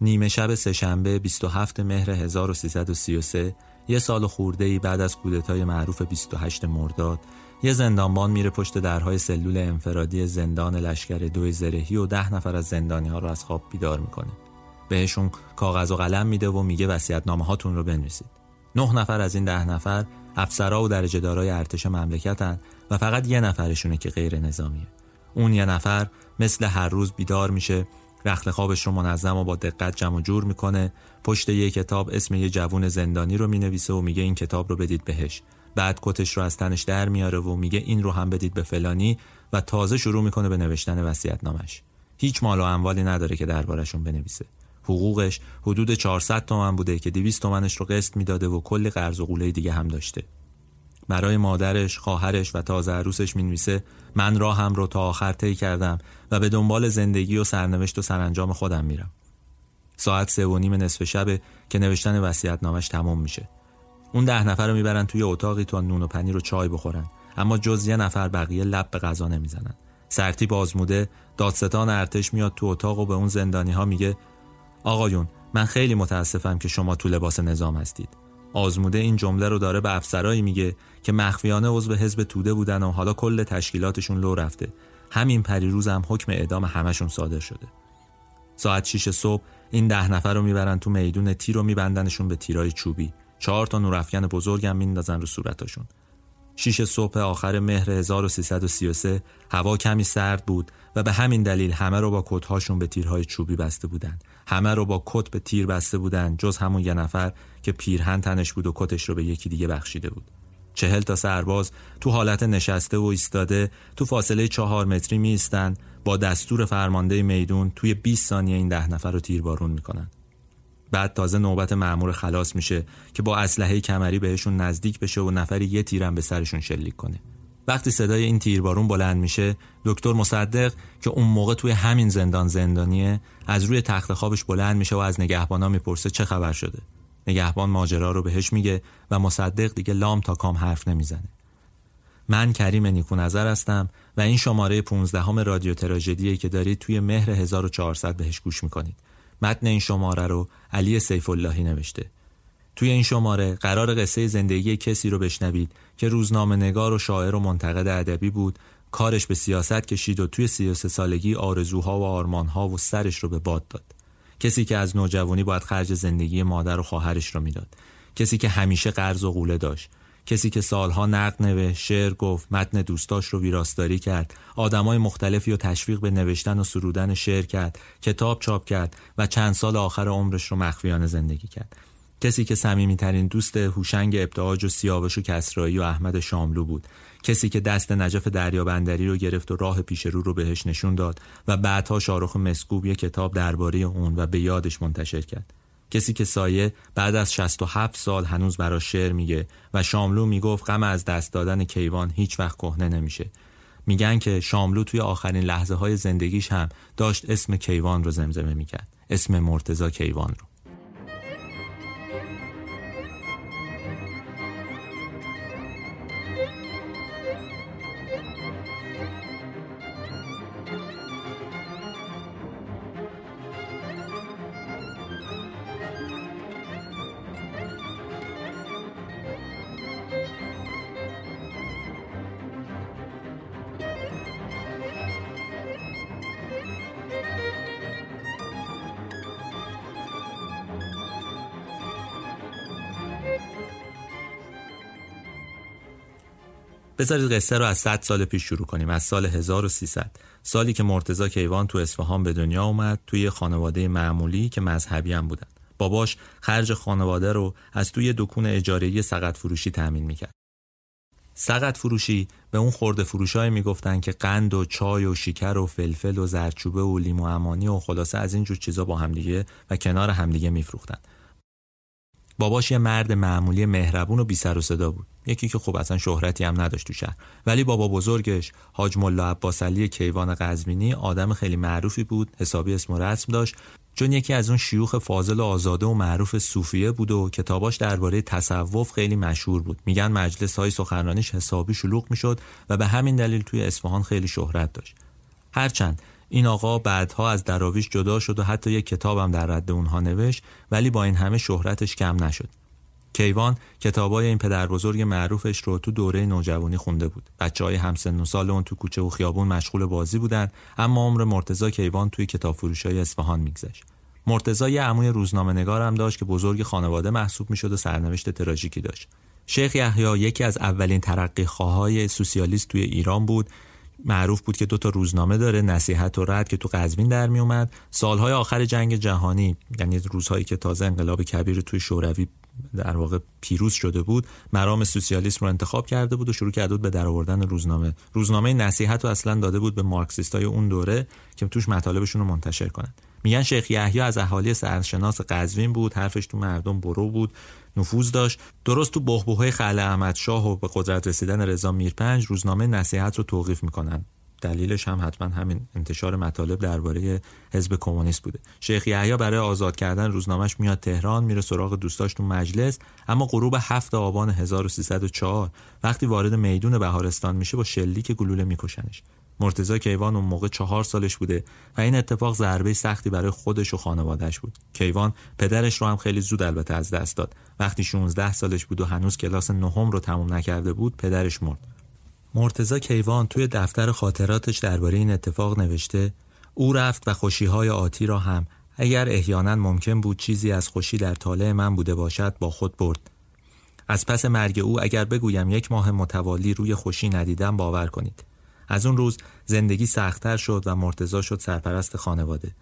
نیمه شب سهشنبه 27 مهر 1333 یه سال خورده ای بعد از کودتای معروف 28 مرداد یه زندانبان میره پشت درهای سلول انفرادی زندان لشکر دوی زرهی و ده نفر از زندانی ها رو از خواب بیدار می‌کنه. بهشون کاغذ و قلم میده و میگه نامه هاتون رو بنویسید. نه نفر از این ده نفر افسرا و درجه دارای ارتش مملکتن و فقط یه نفرشونه که غیر نظامیه. اون یه نفر مثل هر روز بیدار میشه رخت خوابش رو منظم و با دقت جمع و جور می‌کنه. پشت یه کتاب اسم یه جوون زندانی رو می‌نویسه و میگه این کتاب رو بدید بهش. بعد کتش رو از تنش در میاره و میگه این رو هم بدید به فلانی و تازه شروع می‌کنه به نوشتن وصیت نامش هیچ مال و اموالی نداره که دربارشون بنویسه. حقوقش حدود 400 تومن بوده که 200 تومنش رو قسط می‌داده و کلی قرض و قوله دیگه هم داشته. برای مادرش، خواهرش و تازه عروسش می‌نویسه من راهم رو تا آخر طی کردم و به دنبال زندگی و سرنوشت و سرانجام خودم میرم. ساعت سه و نیم نصف شبه که نوشتن وصیت نامش تمام میشه. اون ده نفر رو می‌برن توی اتاقی تا نون و پنیر و چای بخورن اما جز یه نفر بقیه لب به غذا نمی‌زنن. سرتی بازموده دادستان ارتش میاد تو اتاق و به اون زندانی ها میگه آقایون من خیلی متاسفم که شما تو لباس نظام هستید. آزموده این جمله رو داره به افسرایی میگه که مخفیانه عضو حزب توده بودن و حالا کل تشکیلاتشون لو رفته همین پریروز هم حکم اعدام همشون صادر شده ساعت 6 صبح این ده نفر رو می‌برن تو میدون تیر رو میبندنشون به تیرای چوبی چهار تا نورافکن بزرگم میندازن رو صورتاشون شیش صبح آخر مهر 1333 هوا کمی سرد بود و به همین دلیل همه رو با کتهاشون به تیرهای چوبی بسته بودند. همه رو با کت به تیر بسته بودند جز همون یه نفر که پیرهن تنش بود و کتش رو به یکی دیگه بخشیده بود. چهل تا سرباز تو حالت نشسته و ایستاده تو فاصله چهار متری می با دستور فرمانده میدون توی 20 ثانیه این ده نفر رو تیربارون می‌کنن. بعد تازه نوبت معمور خلاص میشه که با اسلحه کمری بهشون نزدیک بشه و نفری یه تیرم به سرشون شلیک کنه. وقتی صدای این تیربارون بلند میشه دکتر مصدق که اون موقع توی همین زندان زندانیه از روی تخت خوابش بلند میشه و از نگهبانا می‌پرسه چه خبر شده نگهبان ماجرا رو بهش میگه و مصدق دیگه لام تا کام حرف نمی‌زنه. من کریم نیکو نظر هستم و این شماره 15 همه رادیو تراژدیه که دارید توی مهر 1400 بهش گوش می‌کنید. متن این شماره رو علی سیف اللهی نوشته. توی این شماره قرار قصه زندگی کسی رو بشنوید که روزنامه نگار و شاعر و منتقد ادبی بود کارش به سیاست کشید و توی 33 سالگی آرزوها و آرمانها و سرش رو به باد داد. کسی که از نوجوانی باید خرج زندگی مادر و خواهرش رو می‌داد. کسی که همیشه قرض و قوله داشت. کسی که سالها نقد نوشت شعر گفت متن دوستاش رو ویراستاری کرد. آدمای مختلفی رو تشویق به نوشتن و سرودن شعر کرد. کتاب چاپ کرد و چند سال آخر عمرش رو مخفیانه زندگی کرد. کسی که صمیمیترین دوست هوشنگ ابتهاج و سیاوش و کسرایی و احمد شاملو بود. کسی که دست نجف دریابندری رو گرفت و راه پیش رو رو بهش نشون داد و بعدها شارخ مسکوب یک کتاب درباره اون و به یادش منتشر کرد. کسی که سایه بعد از 67 سال هنوز برا شعر میگه و شاملو می‌گفت غم از دست دادن کیوان هیچ وقت کهنه نمیشه. میگن که شاملو توی آخرین لحظه های زندگیش هم داشت اسم کیوان رو زمزمه می‌کرد. اسم مرتزا کیوان رو. بذارید قصه رو از 100 سال پیش شروع کنیم از سال 1300 سالی که مرتزا کیوان تو اصفهان به دنیا اومد توی خانواده معمولی که مذهبی هم بودن. باباش خرج خانواده رو از توی دکون اجاره‌ای سقط فروشی تأمین می‌کرد. سقط فروشی به اون خورده فروشای می‌گفتن که قند و چای و شکر و فلفل و زرچوبه و لیمو امانی و خلاصه از این جور چیزا با همدیگه و کنار همدیگه میفروختن. باباش یه مرد معمولی مهربون و بی سر و صدا بود. یکی که خوب اصلا شهرتی هم نداشت تو شهر. ولی بابا بزرگش حاج ملا عباس علی کیوان قزوینی آدم خیلی معروفی بود حسابی اسم و رسم داشت. چون یکی از اون شیوخ فاضل و آزاده و معروف صوفیه بود و کتاباش درباره تصوف خیلی مشهور بود. میگن مجلس های سخنرانیش حسابی شلوغ می‌شد و به همین دلیل توی اصفهان خیلی شهرت داشت. هرچند این آقا بعدها از دراویش جدا شد و حتی یک کتابم در رد اونها نوشت ولی با این همه شهرتش کم نشد کیوان کتابای این پدر بزرگ معروفش رو تو دوره نوجوانی خونده بود. بچه های همسن و سال اون تو کوچه و خیابون مشغول بازی بودن اما عمر مرتزا کیوان توی کتاب فروش های اصفهان میگذشت. مرتزا یه عموی روزنامه نگارم داشت که بزرگ خانواده محسوب می‌شد و سرنوشت تراژیکی داشت. شیخ یحیی یکی از اولین ترقی خواهای سوسیالیست توی ایران بود معروف بود که دو تا روزنامه داره نصیحت و رد که تو قزوین در می اومد. سالهای آخر جنگ جهانی یعنی روزهایی که تازه انقلاب کبیر توی شوروی در واقع پیروز شده بود مرام سوسیالیسم رو انتخاب کرده بود و شروع کرده بود به درآوردن روزنامه. روزنامه نصیحت رو اصلا داده بود به مارکسیستای اون دوره که توش مطالبشون رو منتشر کنند میگن شیخ یحیی از اهالی سرشناس قزوین بود حرفش تو مردم برو بود. نفوذ داشت. درست تو خل احمد شاه و به قدرت رسیدن رضا میرپنج روزنامه نصیحت رو توقیف می‌کنن. دلیلش هم حتما همین انتشار مطالب درباره حزب کمونیست بوده. شیخ یحیی برای آزاد کردن روزنامهش میاد تهران میره سراغ دوستاش تو مجلس اما غروب هفت آبان 1304 وقتی وارد میدون بهارستان میشه با شلیک گلوله میکشنش. مرتزا کیوان اون موقع چهار سالش بوده و این اتفاق ضربه سختی برای خودش و خانوادهش بود. کیوان پدرش رو هم خیلی زود البته از دست داد. وقتی 16 سالش بود و هنوز کلاس نهم رو تموم نکرده بود پدرش مرد. مرتزا کیوان توی دفتر خاطراتش درباره این اتفاق نوشته او رفت و خوشیهای آتی را هم اگر احیانا ممکن بود چیزی از خوشی در طالع من بوده باشد با خود برد. از پس مرگ او اگر بگویم یک ماه متوالی روی خوشی ندیدم باور کنید. از اون روز زندگی سختتر شد و مرتزا شد سرپرست خانواده.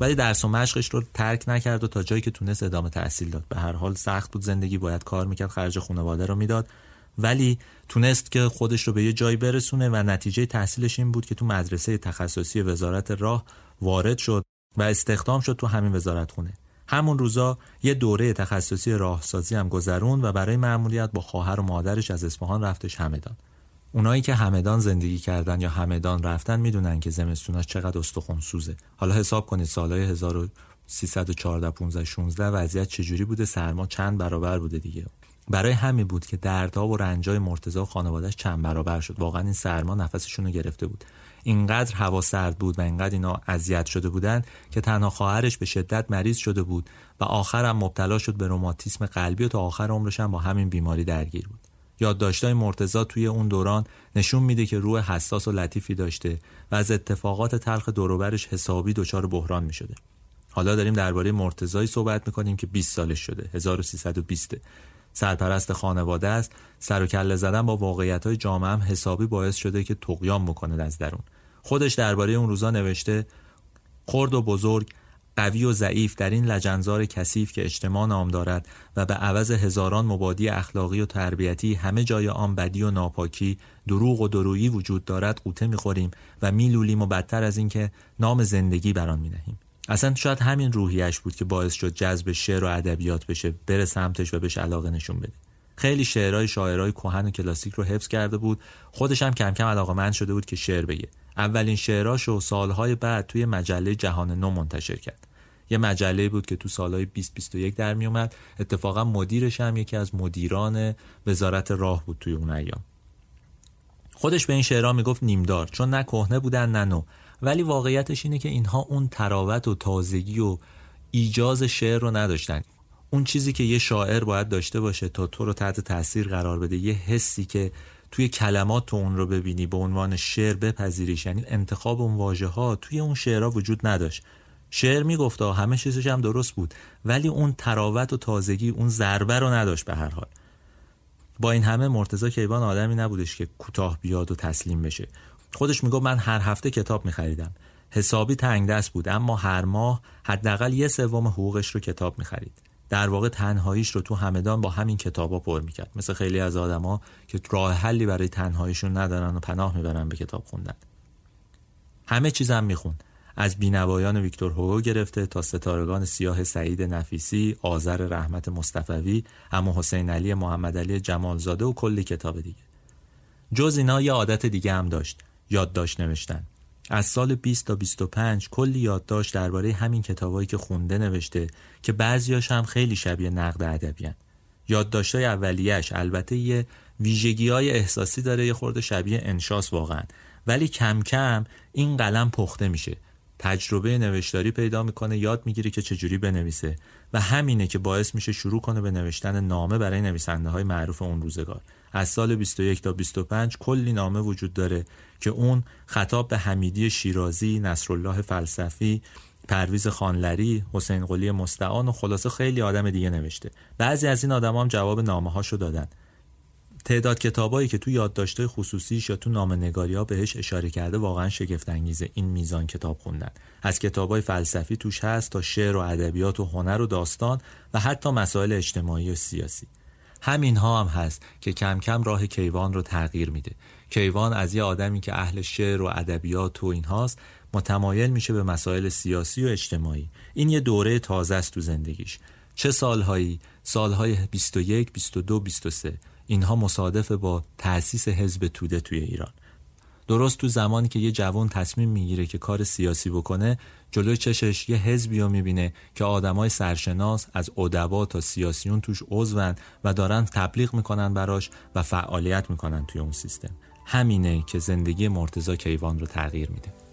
ولی درس و مشقش رو ترک نکرد و تا جایی که تونست ادامه تحصیل داد. به هر حال سخت بود زندگی باید کار می‌کرد خرج خانواده رو می‌داد. ولی تونست که خودش رو به یه جایی برسونه و نتیجه تحصیلش این بود که تو مدرسه تخصصی وزارت راه وارد شد و استخدام شد تو همین وزارت خونه. همون روزا یه دوره تخصصی راهسازی هم گذرون و برای معمولیت با خواهر و مادرش از اصفهان رفتش همدان. اونایی که همدان زندگی کردن یا همدان رفتن می‌دونن که زمستوناش چقدر استخون سوزه. حالا حساب کنید سالهای 1314 15 16 وضعیت چجوری بوده؟ سرما چند برابر بوده دیگه؟ برای همین بود که دردها و رنجای مرتضی و خانوادهش چند برابر شد. واقعا این سرما نفسشون رو گرفته بود. اینقدر هوا سرد بود و اینقدر اینا اذیت شده بودند که تنها خواهرش به شدت مریض شده بود و آخرم مبتلا شد به روماتیسم قلبی و تا آخر عمرش هم با همین بیماری درگیر بود. یادداشت‌های مرتضی توی اون دوران نشون میده که روح حساس و لطیفی داشته و از اتفاقات تلخ دوروبرش حسابی دچار بحران می‌شده. حالا داریم درباره مرتضی صحبت می‌کنیم که 20 سالش شده 1320 سرپرست خانواده است. سر و کله زدن با واقعیت های جامعه هم حسابی باعث شده که تقیام بکنه از درون. خودش درباره اون روزا نوشته خرد و بزرگ قوی و ضعیف در این لجنزار کثیف که اجتماع نام دارد و به عوض هزاران مبادی اخلاقی و تربیتی همه جای آن بدی و ناپاکی دروغ و درویی وجود دارد قوطه می‌خوریم و میلولیم و بدتر از اینکه نام زندگی بر آن مینهیم اصلا شاید همین روحیش بود که باعث شد جذب شعر و ادبیات بشه بره سمتش و بهش علاقه نشون بده. خیلی شعرهای شاعرای کهن و کلاسیک رو حفظ کرده بود خودش هم کم کم علاقمند شده بود که شعر بگه. اولین شعراش و سالهای بعد توی مجله جهان نو منتشر کرد. یه مجله بود که تو سالهای 2021 در می اومد اتفاقا مدیرش هم یکی از مدیران وزارت راه بود توی اون ایام. خودش به این شعرها می‌گفت نیمدار چون نه کهنه بودن نه نو. ولی واقعیتش اینه که اینها اون تراوت و تازگی و ایجاز شعر رو نداشتن. اون چیزی که یه شاعر باید داشته باشه تا تو رو تحت تاثیر قرار بده یه حسی که توی کلمات تو اون رو ببینی به عنوان شعر بپذیریش. یعنی انتخاب اون واژه ها توی اون شعرها وجود نداشت. شعر می‌گفت همه چیزش هم درست بود ولی اون تراوت و تازگی اون ضربه رو نداشت به هر حال. با این همه مرتضی کیوان آدمی نبودش که کوتاه بیاد و تسلیم بشه. خودش می‌گفت من هر هفته کتاب میخریدم. حسابی تنگ دست بود اما هر ماه حداقل یه سوم حقوقش رو کتاب می‌خرید. در واقع تنهاییش رو تو همدان با همین کتابا پر می‌کرد. مثل خیلی از آدما که راه حلی برای تنهاییشون ندارن و پناه می‌برن به کتاب خوندن. همه چیزم می‌خوند. از بینوایان ویکتور هوگو گرفته تا ستارگان سیاه سعید نفیسی، آذر رحمت مصطفوی، اما حسین علی محمد علی جمالزاده و کلی کتاب دیگه. جز اینا یه عادت دیگه هم داشت، یادداشت نوشتن. از سال 20 تا 25 کلی یادداشت درباره همین کتابایی که خونده نوشته که بعضیاش هم خیلی شبیه نقد ادبیان. یادداشت‌های اولیه‌اش البته یه ویژگی های احساسی داره یه خورده شبیه انشاس واقعا ولی کم کم این قلم پخته میشه تجربه نوشتاری پیدا می‌کنه یاد می‌گیره که چجوری بنویسه و همینه که باعث میشه شروع کنه به نوشتن نامه برای نویسنده های معروف اون روزگار از سال 21 تا 25 کلی نامه وجود داره که اون خطاب به حمیدی شیرازی، نصرالله فلسفی، پرویز خانلری، حسین قلی مستعان و خلاصه خیلی آدم دیگه نوشته. بعضی از این آدم هم جواب نامه هاشو دادن. تعداد کتابایی که تو یادداشت‌های خصوصیش یا تو نامه‌نگاری ها بهش اشاره کرده واقعا شگفت انگیزه این میزان کتاب خوندن. از کتابای فلسفی توش هست تا شعر و ادبیات و هنر و داستان و حتی مسائل اجتماعی و سیاسی. همین ها هم هست که کم کم راه کیوان رو تغییر میده. کیوان از یه آدمی که اهل شعر و ادبیات و این هاست متمایل میشه به مسائل سیاسی و اجتماعی. این یه دوره تازه است تو زندگیش. چه سالهایی؟ سالهای 21 22 23 اینها مصادف با تأسیس حزب توده توی ایران. درست تو زمانی که یه جوان تصمیم می‌گیره که کار سیاسی بکنه جلوی چشش یه حزبی رو می‌بینه که آدمای سرشناس از ادبا تا سیاسیون توش عضون و دارن تبلیغ می‌کنن براش و فعالیت می‌کنن توی اون سیستم. همینه که زندگی مرتزا کیوان رو تغییر میده.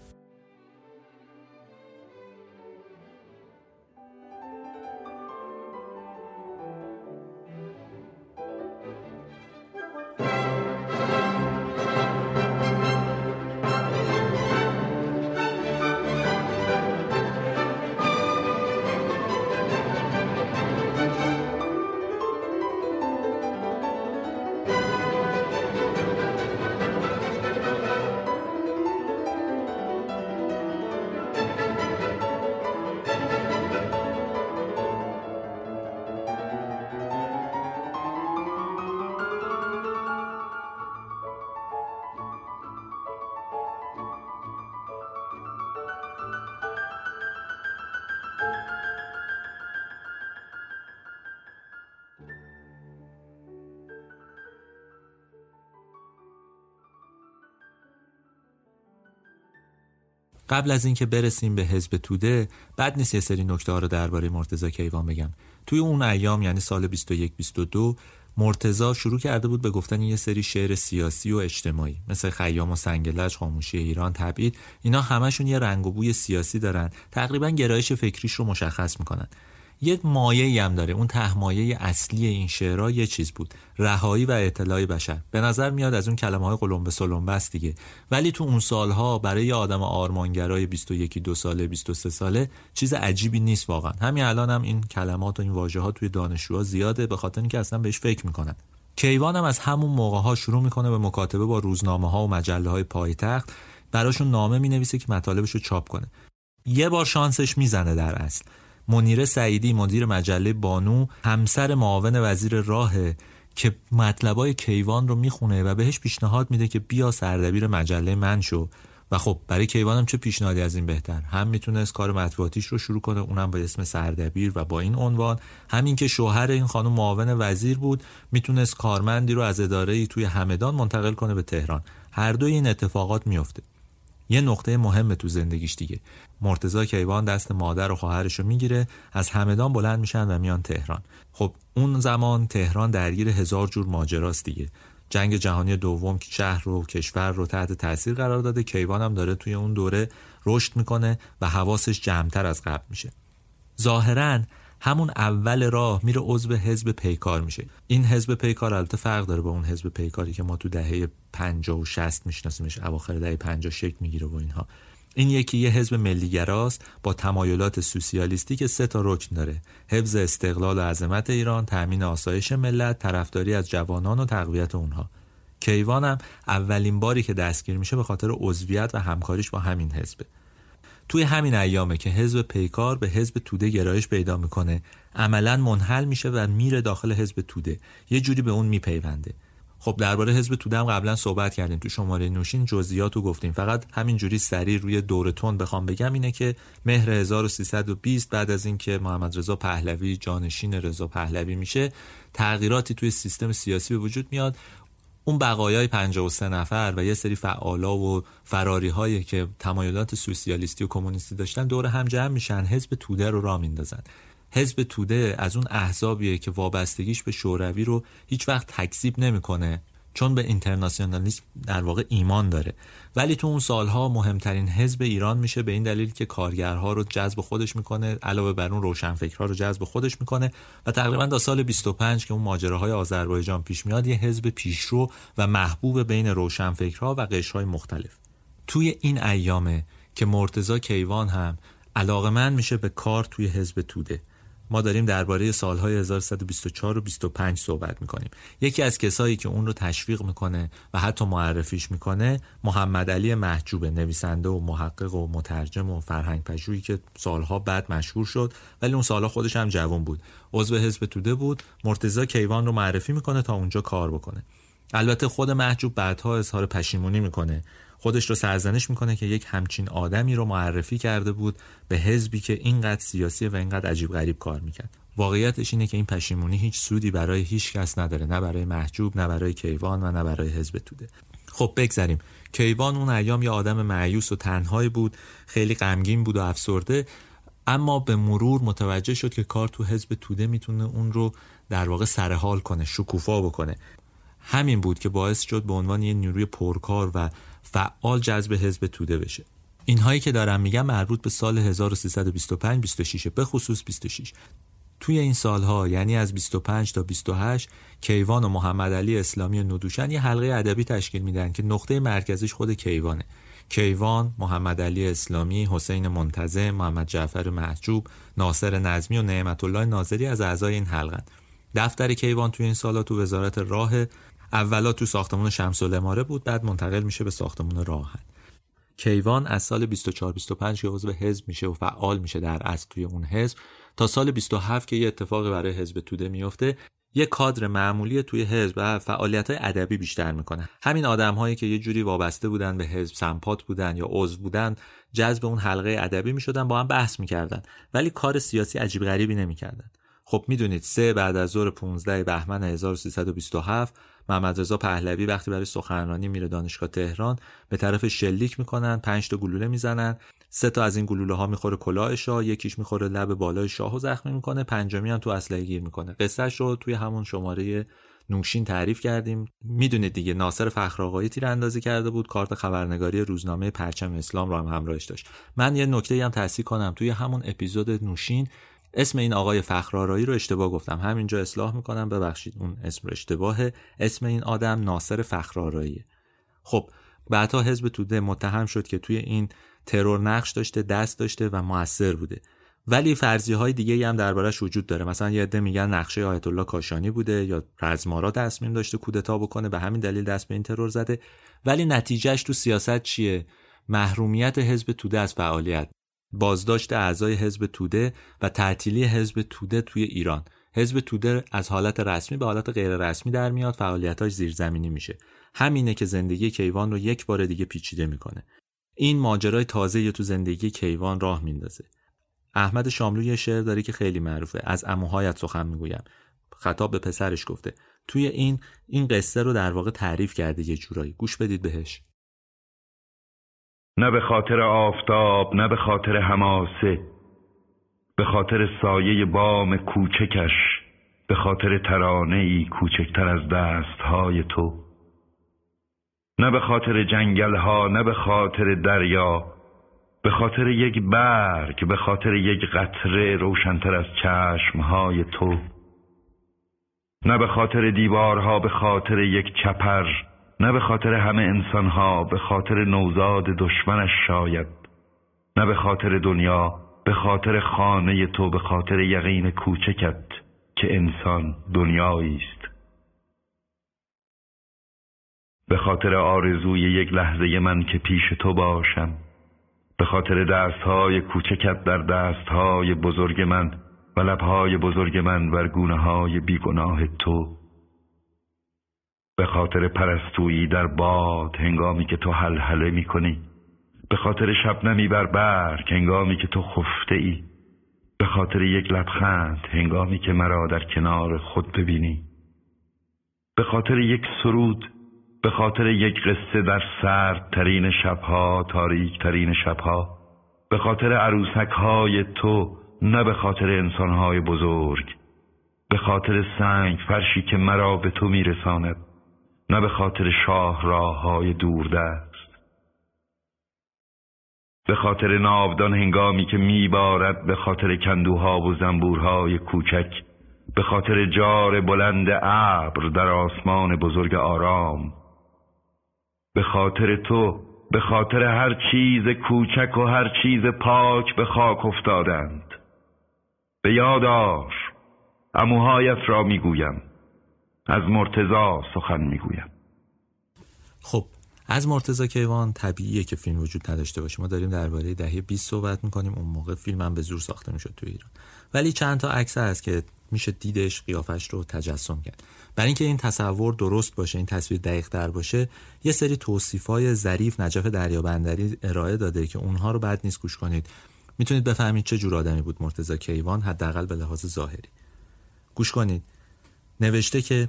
قبل از اینکه برسیم به حزب توده بد نیست یه سری نکته ها رو درباره مرتضی کیوان بگم. توی اون ایام یعنی سال 21 22 مرتزا شروع کرده بود به گفتن یه سری شعر سیاسی و اجتماعی مثل خیام و سنگلج خاموشی ایران تبعید. اینا همشون یه رنگ و بوی سیاسی دارن. تقریبا گرایش فکریش رو مشخص می‌کنن. یه مایه هم داره. اون تهمایه اصلی این شعرها یه چیز بود. رهایی و اطلاع بشر. به نظر میاد از اون کلمه های قلمبه سلمبه است دیگه. ولی تو اون سالها برای آدم آرمانگرای 21 دو ساله 23 ساله چیز عجیبی نیست واقعا. همین الان هم این کلمات و این واژه ها توی دانشجوها زیاده به خاطر اینکه اصلا بهش فکر می‌کنن. کیوان هم از همون موقع ها شروع می‌کنه به مکاتبه با روزنامه ها و مجله های پایتخت. براشون نامه می‌نویسه که مطالبش رو چاپ کنه. یه بار شانسش می‌زنه در اصل. منیره سعیدی مدیر مجله بانو همسر معاون وزیر راهه که مطلبای کیوان رو می‌خونه و بهش پیشنهاد میده که بیا سردبیر مجله من شو. و خب برای کیوانم چه پیشنهادی از این بهتر؟ هم می‌تونست کار مطبوعاتیش رو شروع کنه اونم با اسم سردبیر و با این عنوان. همین که شوهر این خانم معاون وزیر بود می‌تونست کارمندی رو از اداره ای توی همدان منتقل کنه به تهران. هر دوی این اتفاقات میفته یه نقطه مهم تو زندگیش دیگه. مرتزا کیوان دست مادر و خواهرش رو می‌گیره از همدان بلند میشن و میان تهران. خب اون زمان تهران درگیر هزار جور ماجراست دیگه. جنگ جهانی دوم شهر رو کشور رو تحت تاثیر قرار داده. کیوان هم داره توی اون دوره رشد می‌کنه و حواسش جمعتر از قبل میشه. ظاهرا همون اول راه میره عضو حزب پیکار میشه. این حزب پیکار البته فرق داره با اون حزب پیکاری که ما تو دهه 50 و 60 میشناسیمش اواخر دهه 50 شکل می‌گیره و اینها. این یکی یه حزب ملیگراست با تمایلات سوسیالیستی که سه تا رکن داره. حفظ استقلال و عظمت ایران تأمین آسایش ملت طرفداری از جوانان و تقویت اونها. کیوان هم اولین باری که دستگیر میشه به خاطر عضویت و همکاریش با همین حزبه. توی همین ایامه که حزب پیکار به حزب توده گرایش پیدا می‌کنه عملا منحل میشه و میره داخل حزب توده. یه جوری به اون میپیونده. خب درباره حزب توده هم قبلا صحبت کردیم تو شماره نوشین جزئیات رو گفتیم. فقط همین جوری سریع روی دورتون بخوام بگم اینه که مهر 1320 بعد از اینکه محمد رضا پهلوی جانشین رضا پهلوی میشه تغییراتی توی سیستم سیاسی به وجود میاد. اون بقایای 53 نفر و یه سری فعالا و فراری هایی که تمایلات سوسیالیستی و کمونیستی داشتن دور هم جمع میشن حزب توده رو را میندازن. حزب توده از اون احزابیه که وابستگیش به شوروی رو هیچ وقت تکذیب نمی‌کنه چون به اینترناسیونالیسم در واقع ایمان داره. ولی تو اون سالها مهمترین حزب ایران میشه به این دلیل که کارگرها رو جذب خودش می‌کنه علاوه بر اون روشنفکرها رو جذب خودش می‌کنه و تقریبا تا سال 25 که اون ماجراهای آذربایجان پیش میاد یه حزب پیشرو و محبوب بین روشنفکرها و قشرهای مختلف. توی این ایامه که مرتزا کیوان هم علاقه من میشه به کار توی حزب توده. ما داریم درباره سالهای 1124 و 25 صحبت می‌کنیم. یکی از کسایی که اون رو تشویق می‌کنه و حتی معرفیش می‌کنه محمد علی محجوب نویسنده و محقق و مترجم و فرهنگ پژوهی که سالها بعد مشهور شد ولی اون سالها خودش هم جوان بود. عضو حزب توده بود. مرتضی کیوان رو معرفی می‌کنه تا اونجا کار بکنه. البته خود محجوب بعدها اظهار پشیمونی می‌کنه. خودش رو سرزنش می‌کنه که یک همچین آدمی رو معرفی کرده بود به حزبی که اینقدر سیاسی و اینقدر عجیب غریب کار می‌کرد. واقعیتش اینه که این پشیمونی هیچ سودی برای هیچ کس نداره نه برای محجوب نه برای کیوان و نه برای حزب توده. خب بگذریم. کیوان اون ایام یه آدم معیوس و تنهایی بود خیلی غمگین بود و افسرده اما به مرور متوجه شد که کار تو حزب توده می‌تونه اون رو در واقع سرحال کنه شکوفا بکنه. همین بود که باعث شد به عنوان یه نیروی پرکار و فعال جذب حزب توده بشه. اینهایی که دارم میگم مربوط به سال 1325 26 به خصوص 26 توی این سالها یعنی از 25 تا 28 کیوان و محمد علی اسلامی ندوشن یه حلقه ادبی تشکیل میدن که نقطه مرکزیش خود کیوانه. کیوان، محمد علی اسلامی، حسین منتظم، محمد جعفر محجوب، ناصر نظمی و نعمت الله ناظری از اعضای این حلقن. دفتر کیوان توی این سالا تو وزارت راه اولا تو ساختمون شمس الاماره بود بعد منتقل میشه به ساختمون راهن. کیوان از سال 24 25 که عضو حزب میشه و فعال میشه در اصل توی اون حزب تا سال 27 که یه اتفاقی برای حزب توده میفته یه کادر معمولی توی حزب و فعالیت ادبی بیشتر می‌کنه. همین آدم هایی که یه جوری وابسته بودن به حزب سمپات بودن یا عضو بودن جذب اون حلقه ادبی می‌شدن با هم بحث می‌کردن. ولی کار سیاسی عجیب غریبی نمی‌کردن. خب می‌دونید سه بعد از ظهر 15 بهمن 1327 محمد رضا پهلوی وقتی برای سخنرانی میره دانشگاه تهران به طرف شلیک می‌کنن پنج تا گلوله می‌زنن. سه تا از این گلوله ها می‌خوره کلاه شاه یکیش می‌خوره لب بالای شاه و زخمی می‌کنه. پنجمی هم تو اسلحه گیر می‌کنه. قصهش رو توی همون شماره نوشین تعریف کردیم. می‌دونید دیگه ناصر فخرآقایی تیراندازی کرده بود. کارت خبرنگاری روزنامه پرچم اسلام رو هم همراهش داشت. من یه نکته هم تصحیح کنم. توی همون اپیزود نوشین اسم این آقای فخرآرایی رو اشتباه گفتم. همینجا اصلاح می‌کنم. ببخشید اون اسم رو اشتباهه. اسم این آدم ناصر فخرآراییه خب بعدها حزب توده متهم شد که توی این ترور نقش داشته دست داشته و موثر بوده. ولی فرضی های دیگه هم دربارش وجود داره. مثلا یه عده میگن نقشه آیت الله کاشانی بوده یا رزمارا تصمیم داشته کودتا بکنه. به همین دلیل دست به این ترور زده. ولی نتیجهش تو سیاست چیه؟ محرومیت حزب توده از فعالیت. بازداشت اعضای حزب توده و تعطیلی حزب توده توی ایران. حزب توده از حالت رسمی به حالت غیر رسمی در میاد فعالیتاش زیرزمینی میشه. همینه که زندگی کیوان رو یک بار دیگه پیچیده می‌کنه. این ماجرای تازه تو زندگی کیوان راه میندازه. احمد شاملو یه شعر داره که خیلی معروفه. از اموهایت سخن می‌گویم. خطاب به پسرش گفته توی این این قصه رو در واقع تعریف کرده یه جورایی. گوش بدید بهش. نه به خاطر آفتاب نه به خاطر هماسه به خاطر سایه بام کوچکش به خاطر ترانه ای کوچکتر از دستهای تو نه به خاطر جنگل ها نه به خاطر دریا به خاطر یک برگ به خاطر یک قطره روشنتر از چشمهای تو نه به خاطر دیوارها به خاطر یک چپر نه به خاطر همه انسانها به خاطر نوزاد دشمنش شاید. نه به خاطر دنیا به خاطر خانه تو به خاطر یقین کوچکت که انسان دنیایی است. به خاطر آرزوی یک لحظه من که پیش تو باشم. به خاطر دستهای کوچکت در دستهای بزرگ من و لبهای بزرگ من بر گونه های بیگناه تو. به خاطر پرستویی در باد هنگامی که تو حلحله می کنی به خاطر شبنمی بر برگ هنگامی که تو خفته ای به خاطر یک لبخند هنگامی که مرا در کنار خود ببینی. به خاطر یک سرود به خاطر یک قصه در سرد ترین شبها تاریک ترین شبها. به خاطر عروسک های تو نه به خاطر انسان های بزرگ. به خاطر سنگ فرشی که مرا به تو میرساند. نه به خاطر شاه راه های دوردست. به خاطر ناودان هنگامی که میبارد به خاطر کندوها و زنبورهای کوچک به خاطر جار بلند ابر در آسمان بزرگ آرام به خاطر تو به خاطر هر چیز کوچک و هر چیز پاک به خاک افتادند. به یادار اموهایت را می‌گویم. از مرتزا سخن می‌گویم. خب از مرتزا کیوان طبیعیه که فیلم وجود نداشته باشه. ما داریم درباره دهه 20 صحبت می‌کنیم. اون موقع فیلم هم به زور ساخته می‌شد تو ایران. ولی چند تا عکس هست که میشه دیدش قیافش رو تجسم کرد. برای اینکه این تصور درست باشه این تصویر دقیق در باشه یه سری توصیف های ظریف نجف دریابندری ارائه داده که اونها رو بعد نیست گوش کنید. می‌تونید بفهمید چه جور آدمی بود مرتضی کیوان حداقل به لحاظ ظاهری. گوش کنید. نوشته که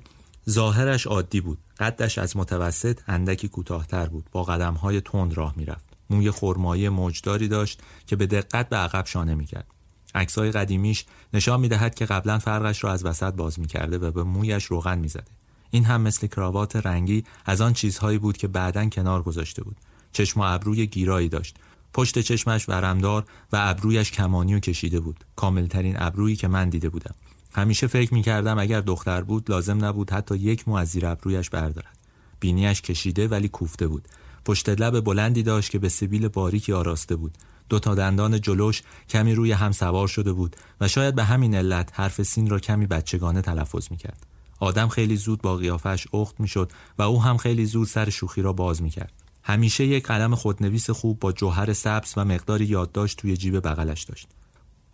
ظاهرش عادی بود. قدش از متوسط اندکی کوتاهتر بود. با قدمهای تند راه می‌رفت. موی خرمایی موجداری داشت که به دقت به عقب شانه می‌کرد. عکسای قدیمیش نشان می‌دهد که قبلا فرقش را از وسط باز می‌کرده و به مویش روغن می‌زده. این هم مثل کراوات رنگی از آن چیزهایی بود که بعدا کنار گذاشته بود. چشم و ابروی گیرایی داشت. پشت چشمش ورمدار و ابرویش کمانی و کشیده بود. کاملترین ابرویی که من دیده بودم. همیشه فکر می‌کردم اگر دختر بود لازم نبود حتی یک مو از زیر ابرویش بردارد. بینیش کشیده ولی کوفته بود. پشت لب بلندی داشت که به سبیل باریکی آراسته بود. دو تا دندان جلوش کمی روی هم سوار شده بود و شاید به همین علت حرف سین را کمی بچگانه تلفظ می‌کرد. آدم خیلی زود با قیافش اخت می‌شد و او هم خیلی زود سر شوخی را باز می‌کرد. همیشه یک قلم خودنویس خوب با جوهر سبز و مقداری یادداشت توی جیب بغلش داشت.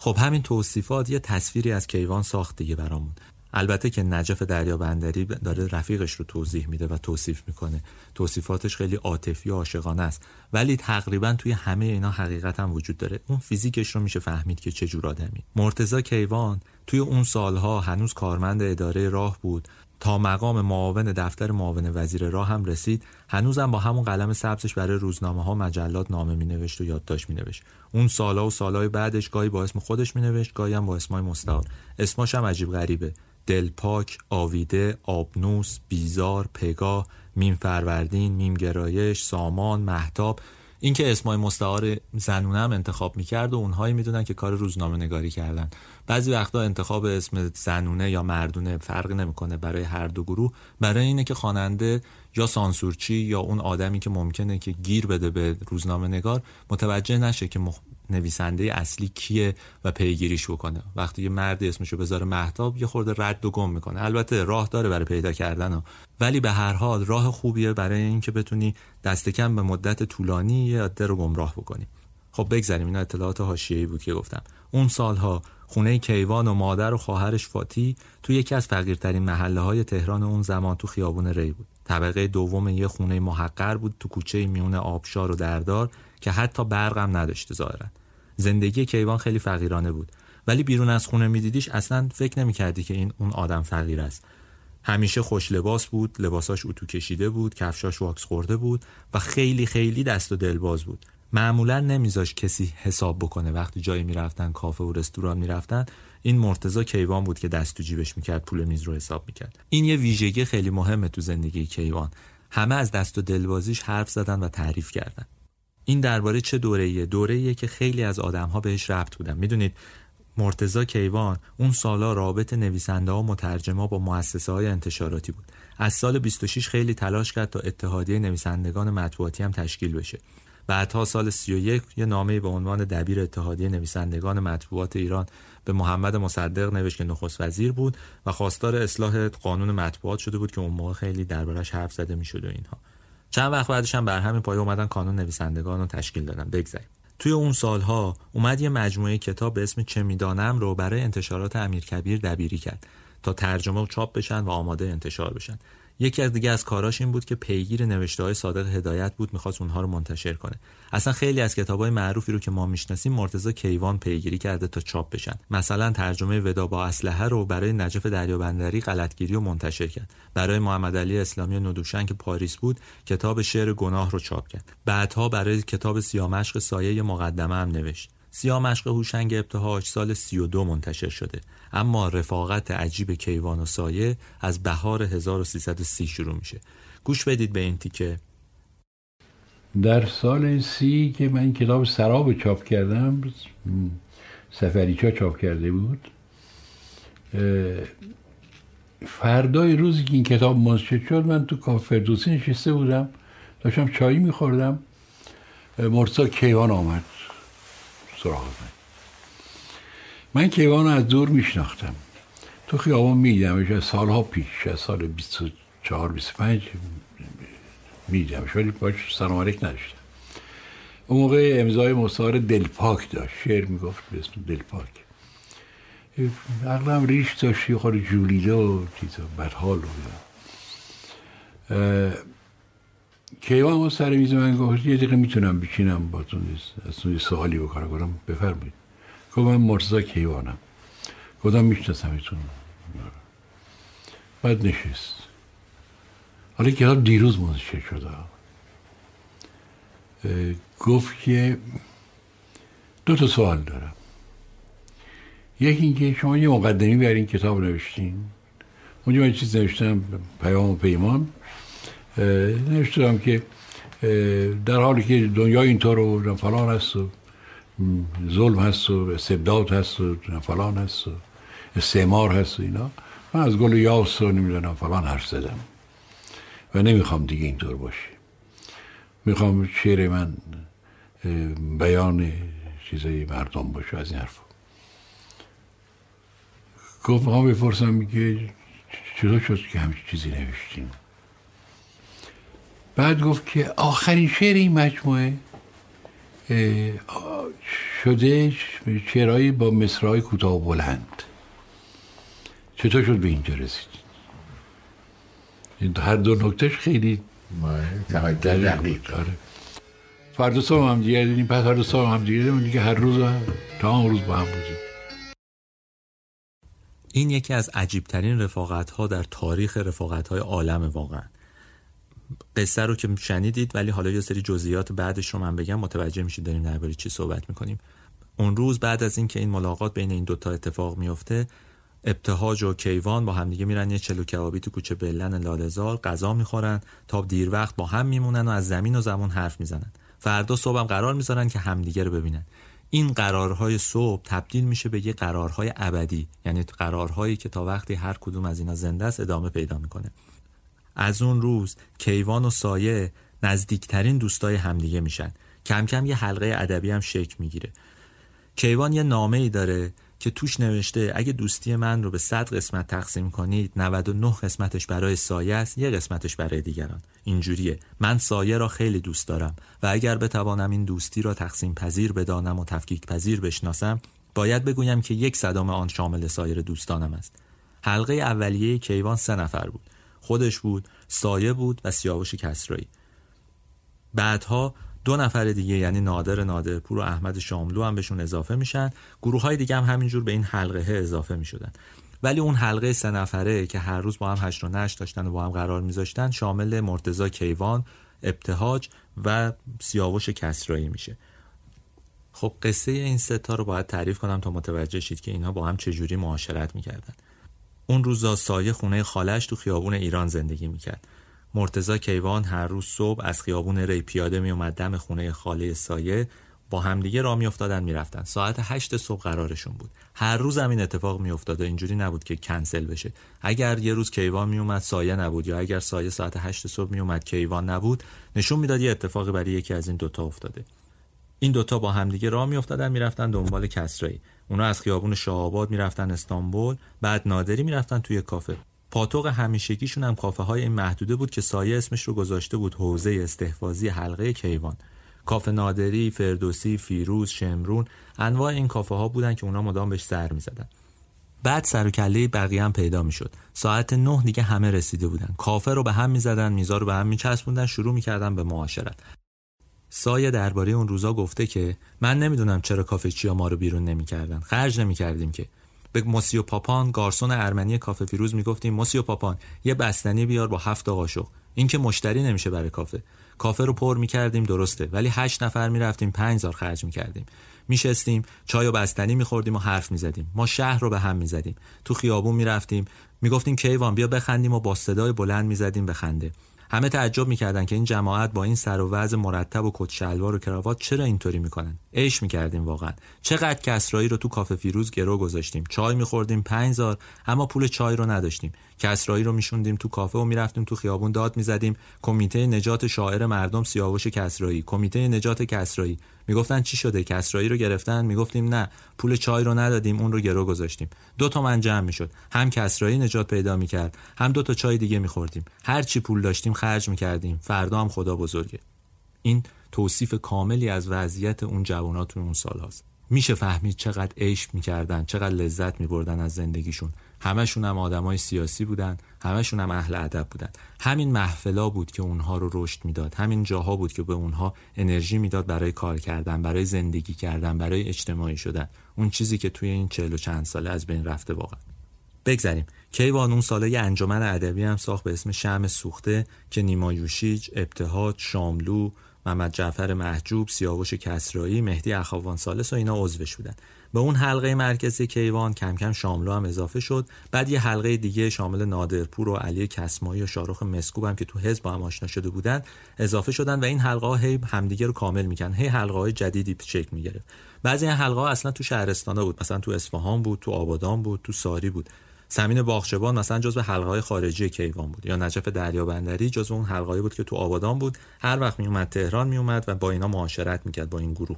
خب همین توصیفات یه تصویری از کیوان ساخت دیگه برامون. البته که نجف دریا بندری داره رفیقش رو توضیح میده و توصیف می‌کنه. توصیفاتش خیلی عاطفی و عاشقانه است. ولی تقریبا توی همه اینا حقیقت هم وجود داره. اون فیزیکش رو میشه فهمید که چه جور آدمی. مرتزا کیوان توی اون سالها هنوز کارمند اداره راه بود. تا مقام معاون دفتر معاون وزیر راه هم رسید هنوزم با همون قلم سبزش برای روزنامه ها مجلات نامه می نوشت و یادداشت می نوشت اون سالا و سالهای بعدش گاهی با اسم خودش می نوشت گاهی هم با اسمای مستعار. اسماش هم عجیب غریبه. دلپاک، آویده، آبنوس، بیزار، پگاه، میم فروردین، میم گرایش، سامان، محتاب این که اسمای مستعار زنونه هم انتخاب می‌کرد و اونهایی می‌دونن که کار روزنامه نگاری کردن. بعضی وقتا انتخاب اسم زنونه یا مردونه فرق نمی‌کنه برای هر دو گروه. برای اینه که خواننده یا سانسورچی یا اون آدمی که ممکنه که گیر بده به روزنامه نگار متوجه نشه که نویسنده اصلی کیه و پیگیریش بکنه. وقتی یه مرد اسمشو بذاره محتاب یه خورده رد و گم می‌کنه. البته راه داره برای پیدا کردن ولی به هر حال راه خوبیه برای اینکه بتونی دست کم به مدت طولانی یه عده رو گمراه بکنی. خب بگذاریم اینا اطلاعات حاشیه‌ای بود که گفتم. اون سالها خونه کیوان و مادر و خواهرش فاتی تو یکی از فقیرترین محله های تهران اون زمان تو خیابون ری بود. طبقه دوم یه خونه محقر بود تو کوچه میون آبشار و دردار که حتی برقم نداشته ظاهرا. زندگی کیوان خیلی فقیرانه بود. ولی بیرون از خونه میدیدیش اصلا فکر نمی‌کردی که این اون آدم فقیر است. همیشه خوش لباس بود لباساش اتو کشیده بود کفشاش واکس خورده بود و خیلی خیلی دست و دلباز بود. معمولا نمیذاش کسی حساب بکنه وقتی جایی می‌رفتن کافه و رستوران می‌رفتن این مرتزا کیوان بود که دست تو جیبش می‌کرد پول میز رو حساب می‌کرد. این یه ویژگی خیلی مهمه تو زندگی کیوان. همه از دست و دلبازیش حرف زدن و تعریف کردن. این درباره چه دوره‌ایه؟ دوره‌ایه که خیلی از آدم‌ها بهش ربط بودن. می‌دونید مرتزا کیوان اون سالا رابط نویسنده ها و مترجما با مؤسسه های انتشاراتی بود. از سال 26 خیلی تلاش کرد تا اتحادیه نویسندگان مطبوعاتی هم تشکیل بشه. بعدها سال 31 یه نامه به عنوان دبیر اتحادیه نویسندگان مطبوعات ایران به محمد مصدق نوشت که نخست وزیر بود و خواستار اصلاح قانون مطبوعات شده بود که اون موقع خیلی دربارش حرف زده می‌شد و اینها. چند وقت بعدش هم بر همین پایه اومدن کانون نویسندگان رو تشکیل دادن. بگذاریم. توی اون سالها اومد یه مجموعه کتاب به اسم چه می‌دانم رو برای انتشارات امیرکبیر دبیری کرد تا ترجمه و چاپ بشن و آماده انتشار بشن. یکی از دیگه از کاراش این بود که پیگیر نوشته های صادق هدایت بود می‌خواست اونها رو منتشر کنه. اصلا خیلی از کتاب های معروفی رو که ما می‌شناسیم مرتضی کیوان پیگیری کرده تا چاپ بشن. مثلا ترجمه ودا با اسلحه رو برای نجف دریابندری غلطگیری و منتشر کرد. برای محمد علی اسلامی ندوشن که پاریس بود کتاب شعر گناه رو چاپ کرد. بعدها برای کتاب سیامشق سایه مقدمه هم نوشت. سیاه مشق هوشنگ ابتهاج سال 32 منتشر شده. اما رفاقت عجیب کیوان و سایه از بهار 1330 شروع میشه. گوش بدید به این تیکه. در سال سی که من کتاب سراب چاپ کردم سفریچا چاپ کرده بود فردای روزی که این کتاب منتشر شد من تو کافه فردوسی نشسته بودم داشتم چایی میخوردم مرسا کیوان آمد. سراغ من. من کیوان از دور میشناختم. تو خیابان میدیدمش از سالها پیش از سال 24 25 میدیدمش ولی باش سلام نداشتم. اون موقع امضای مصار دلپاک داشت. شعر می‌گفت به اسم دلپاک اغلب ریش داشت یه خود جولیده و چیزا بدحال و کیوان ما سر میز من گفت یه دقیقه می‌تونم بچینم باتون از یه سوالی بکنم. گفتم بفرمایید. گفت من مرتضا کیوانم. گفتم می‌شناسم ایتون بعد نشست. حالا کتاب دیروز منتشر شده. گفت که دو تا سوال دارم. یکی اینکه شما یه مقدمی بر این کتاب نوشتین. اونجا من چیز نوشتم پیام و پیمان. نوشتم که در حالی که دنیا اینطور و فلان هست و ظلم هست و استبداد هست و فلان هست و استعمار هست و اینا من از گل یاس و نمی‌دونم فلان حرف زدم. و نمی‌خوام دیگه اینطور باشه. می‌خوام شعر من بیان چیزای مردم باشه از این حرف. گفت می‌خوام بپرسم که چطور شد که همچین چیزی نوشتیم؟ بعد گفت که آخرین شعر این مجموعه شده شعرهایی با مصرهای کوتاه بلند. چطور شد به اینجا رسید؟ هر دو نکتهش خیلی دقیق آره. فردا صبح هم دیگه دیدیم پس فردا صبح هم دیگه دیدیم دیگه هر روز هم تا هم روز با هم بودیم. این یکی از عجیبترین رفاقت ها در تاریخ رفاقت های عالم واقعا. قصه رو که شنیدید ولی حالا یه سری جزئیات بعدش رو من بگم متوجه میشید داریم درباره چی صحبت می‌کنیم. اون روز بعد از اینکه این ملاقات بین این دوتا اتفاق میفته ابتهاج و کیوان با همدیگه میرن یه چلو کبابی تو کوچه بلن لالزار غذا می‌خورن. تا دیر وقت با هم میمونن و از زمین و زمان حرف می‌زنن. فردا صبح هم قرار می‌ذارن که همدیگه رو ببینن. این قرارهای صبح تبدیل میشه به یه قرارهای ابدی یعنی قرارهایی که تا وقتی هر کدوم از اینا زنده است ادامه پیدا می‌کنه. از اون روز کیوان و سایه نزدیکترین دوستای همدیگه میشن. کم کم یه حلقه ادبی هم شکل می‌گیره. کیوان یه نامه ای داره که توش نوشته اگه دوستی من رو به 100 قسمت تقسیم کنید 99 قسمتش برای سایه است یه قسمتش برای دیگران. اینجوریه. من سایه را خیلی دوست دارم و اگر بتوانم این دوستی را تقسیم پذیر بدانم و تفکیک پذیر بشناسم باید بگویم که یک صدام آن شامل سایر دوستانم است. حلقه اولیه کیوان سه نفر بود. خودش بود سایه بود و سیاوش کسرایی. بعدها دو نفر دیگه یعنی نادر نادرپور و احمد شاملو هم بهشون اضافه میشن. گروه های دیگه هم همینجور به این حلقه اضافه می‌شدن. ولی اون حلقه سه نفره که هر روز با هم هشت و نشت داشتن و با هم قرار میذاشتن شامل مرتزا کیوان ابتهاج و سیاوش کسرایی میشه. خب قصه این ستا رو باید تعریف کنم تا متوجه شید که اینها با هم چجوری معاشرت می‌کردن. اون روزا سایه خونه خالش تو خیابون ایران زندگی می‌کرد. مرتزا کیوان هر روز صبح از خیابون ری پیاده می اومد دم خونه خاله سایه با همدیگه را میافتادن می‌رفتن. ساعت هشت صبح قرارشون بود. هر روز هم این اتفاق میافتاد و اینجوری نبود که کنسل بشه. اگر یه روز کیوان میومد سایه نبود. یا اگر سایه ساعت هشت صبح میومد کیوان نبود نشون می‌داد یه اتفاقی برای یکی از این دوتا افتاده. این دوتا با همدیگه راه میافتادن می‌رفتن دنبال کسرایی. اونا از خیابون شاهآباد می‌رفتن استانبول بعد نادری می‌رفتن توی کافه پاتوق همیشگیشون هم کافه های این محدوده بود که سایه اسمش رو گذاشته بود حوزه استحفاظی حلقه کیوان کافه نادری، فردوسی، فیروز، شمرون انواع این کافه ها بودن که اونا مدام بهش سر می زدن. بعد سر و کله بقیه هم پیدا می شد. ساعت نه دیگه همه رسیده بودن. کافه رو به هم می زدن، میزا رو به هم می چسبوندن، شروع می کردن به معاشرت. سایه درباره اون روزا گفته که من نمی‌دونم چرا کافه چیا ما رو بیرون نمی‌کردن. خرج نمی‌کردیم که. به موسیو پاپان گارسون ارمنی کافه فیروز می‌گفتیم موسیو پاپان یه بستنی بیار با هفت قاشق این که مشتری نمیشه برای کافه. کافه رو پر می‌کردیم درسته. ولی هشت نفر می‌رفتیم پنج زار خرج می‌کردیم. میشستیم چای و بستنی میخوردیم و حرف می‌زدیم. ما شهر رو به هم می‌زدیم. تو خیابون می‌رفتیم. می‌گفتیم کیوان بیا بخندیم و با صدای بلند می‌زدیم بخنده. همه تعجب می‌کردن که این جماعت با این سر و وضع مرتب و کت شلوار و کراوات چرا اینطوری می‌کنن. عیش می‌کردیم واقعا. چقدر کسرایی رو تو کافه فیروز گرو گذاشتیم. چای میخوردیم پنج زار اما پول چای رو نداشتیم. کسرایی رو میشوندیم تو کافه و می‌رفتیم تو خیابون داد می‌زدیم. کمیته نجات شاعر مردم سیاوش کسرایی. کمیته نجات کسرایی. می‌گفتن چی شده؟ کسرایی رو گرفتن؟ می‌گفتیم نه. پول چای رو ندادیم اون رو گرو گذاشتیم. دو تا من جمع می‌شد. هم کسرایی نجات پیدا می‌کرد هم دو تا چای دیگه میخوردیم. هر چی پول داشتیم خرج می‌کردیم. فردا هم خدا بزرگه. این توصیف کاملی از وضعیت اون جوانات تو اون سال هاست. میشه فهمید چقدر عشق می‌کردن چقدر لذت میبردن از زندگیشون. همشون هم آدمای سیاسی بودن همشون هم اهل ادب بودن. همین محفلا بود که اونها رو رشد می‌داد. همین جاها بود که به اونها انرژی می‌داد برای کار کردن برای زندگی کردن برای اجتماعی شدن. اون چیزی که توی این چهل و چند ساله از بین رفته واقعا. بگذریم. کیوان اون ساله یه انجمن ادبی هم ساخت به اسم شم سوخته که نیما یوشیج ابتهاج شاملو محمد جعفر محجوب سیاوش کسرایی مهدی اخوان سالس و اینا عضوش بودن. به اون حلقه مرکزی کیوان کم کم شاملو هم اضافه شد. بعد یه حلقه دیگه شامل نادرپور و علی کسمایی و شارخ مسکوب هم که تو حزب هم آشنا شده بودن اضافه شدن و این حلقه ها هی همدیگه رو کامل میکن هی حلقه های جدیدی شکل می‌گرفت. بعضی این حلقه ها اصلا تو شهرستانه بود. مثلا تو اصفهان بود تو آبادان بود تو ساری بود. سمین باغچبان مثلا جزو حلقه های خارجی کیوان بود یا نجف دریابندری جزو اون حلقه بود که تو آبادان بود. هر وقت می اومد تهران می اومد و با اینا معاشرت می‌کرد با این گروه.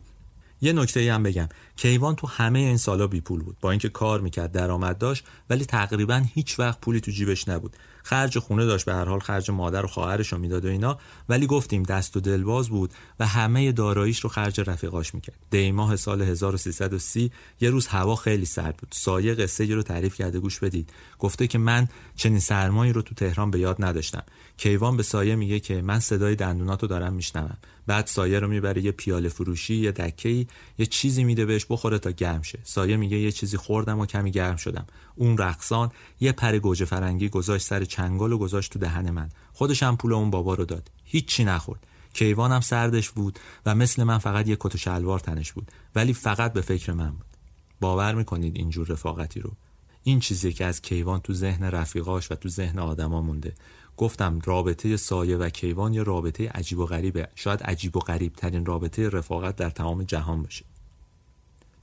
یه نکته ای هم بگم. کیوان تو همه این سالا بی پول بود. با اینکه کار می‌کرد درآمد داشت ولی تقریبا هیچ وقت پولی تو جیبش نبود. خرج خونه داشت به هر حال خرج مادر و خواهرش رو می‌داد و اینا. ولی گفتیم دست و دلواز بود و همه داراییش رو خرج رفیقاش می‌کرد. دی ماه سال 1330 یه روز هوا خیلی سرد بود. سایه قصه رو تعریف کرده گوش بدید. گفته که من چنین سرمایی رو تو تهران به یاد نداشتم. کیوان به سایه میگه که من صدای دندوناتو دارم میشنوم. بعد سایه رو می‌بره یه پیاله فروشی یه دکه یه چیزی میده بهش بخوره تا گرم شه. سایه میگه یه چیزی خوردم و کمی گرم شدم. اون رقصان یه پر گوجه فرنگی گذاشت سر چنگال و گذاشت تو دهن من. خودش هم پول اون بابا رو داد. هیچی نخورد. کیوانم سردش بود و مثل من فقط یه کت و شلوار تنش بود. ولی فقط به فکر من بود. باور می‌کنید اینجور رفاقتی رو. این چیزی که از کیوان تو ذهن رفیقاش و تو ذهن آدما مونده. گفتم رابطه سایه و کیوان یه رابطه عجیب و غریبه. شاید عجیب و غریب ترین رابطه رفاقت در تمام جهان باشه.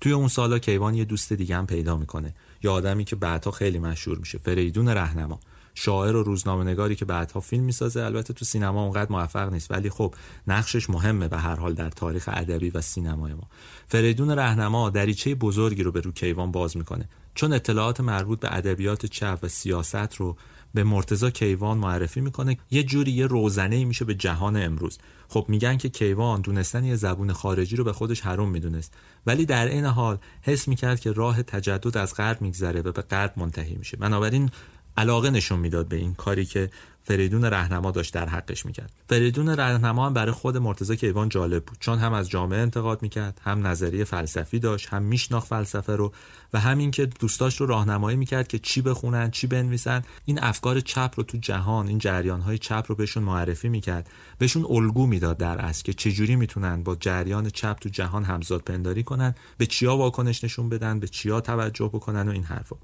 توی اون سالا کیوان یه دوست دیگه هم پیدا می‌کنه. یه آدمی که بعدها خیلی مشهور میشه. فریدون رهنما. شاعر و روزنامه نگاری که بعدها فیلم می‌سازه. البته تو سینما اونقدر موفق نیست. ولی خب نقشش مهمه به هر حال در تاریخ ادبی و سینمای ما. فریدون رهنما دریچه بزرگی رو به رو کیوان باز می‌کنه. چون اطلاعات مربوط به ادبیات چپ و سیاست رو به مرتزا کیوان معرفی می‌کنه. یه جوری یه روزنه میشه به جهان امروز. خب میگن که کیوان دونستن یه زبون خارجی رو به خودش حروم می‌دونست. ولی در این حال حس می‌کرد که راه تجدد از غرب میگذره و به غرب منتهی میشه. بنابراین علاقه نشون می‌داد به این کاری که فریدون رهنما داشت در حقش می‌کرد. فریدون رهنما هم برای خود مرتضی کیوان جالب بود. چون هم از جامعه انتقاد می‌کرد هم نظریه فلسفی داشت هم میشناخت فلسفه رو و همین که دوستاش رو راهنمایی می‌کرد که چی بخونن چی بنویسن. این افکار چپ رو تو جهان این جریان های چپ رو بهشون معرفی می‌کرد. بهشون الگو می‌داد در اصل که چجوری می‌تونن با جریان چپ تو جهان همزاد پنداری کنن به چیا واکنش نشون بدن به چیا توجه بکنن و این حرفا.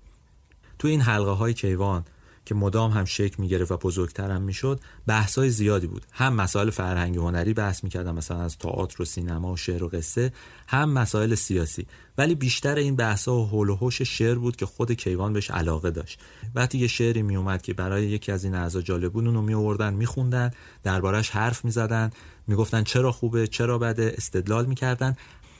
تو این حلقه های کیوان که مدام هم شکل می‌گرفت و بزرگتر هم می‌شد بحثای زیادی بود. هم مسائل فرهنگی هنری بحث می‌کردم مثلا از تئاتر و سینما و شعر و قصه هم مسائل سیاسی. ولی بیشتر این بحثا و حول و حوش شعر بود که خود کیوان بهش علاقه داشت. وقتی یه شعری میومد که برای یکی از این اعضا جالب بود اونو میآوردن میخوندن دربارش حرف می‌زدن می‌گفتن چرا خوبه چرا بده استدلال می‌کردن.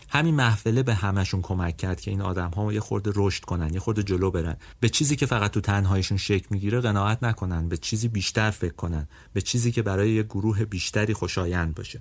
همین محفله به همشون کمک کرد که این آدم ها یه خورده رشد کنن یه خورده جلو برن. به چیزی که فقط تو تنهایشون شکل می‌گیره قناعت نکنن به چیزی بیشتر فکر کنن به چیزی که برای یه گروه بیشتری خوشایند باشه.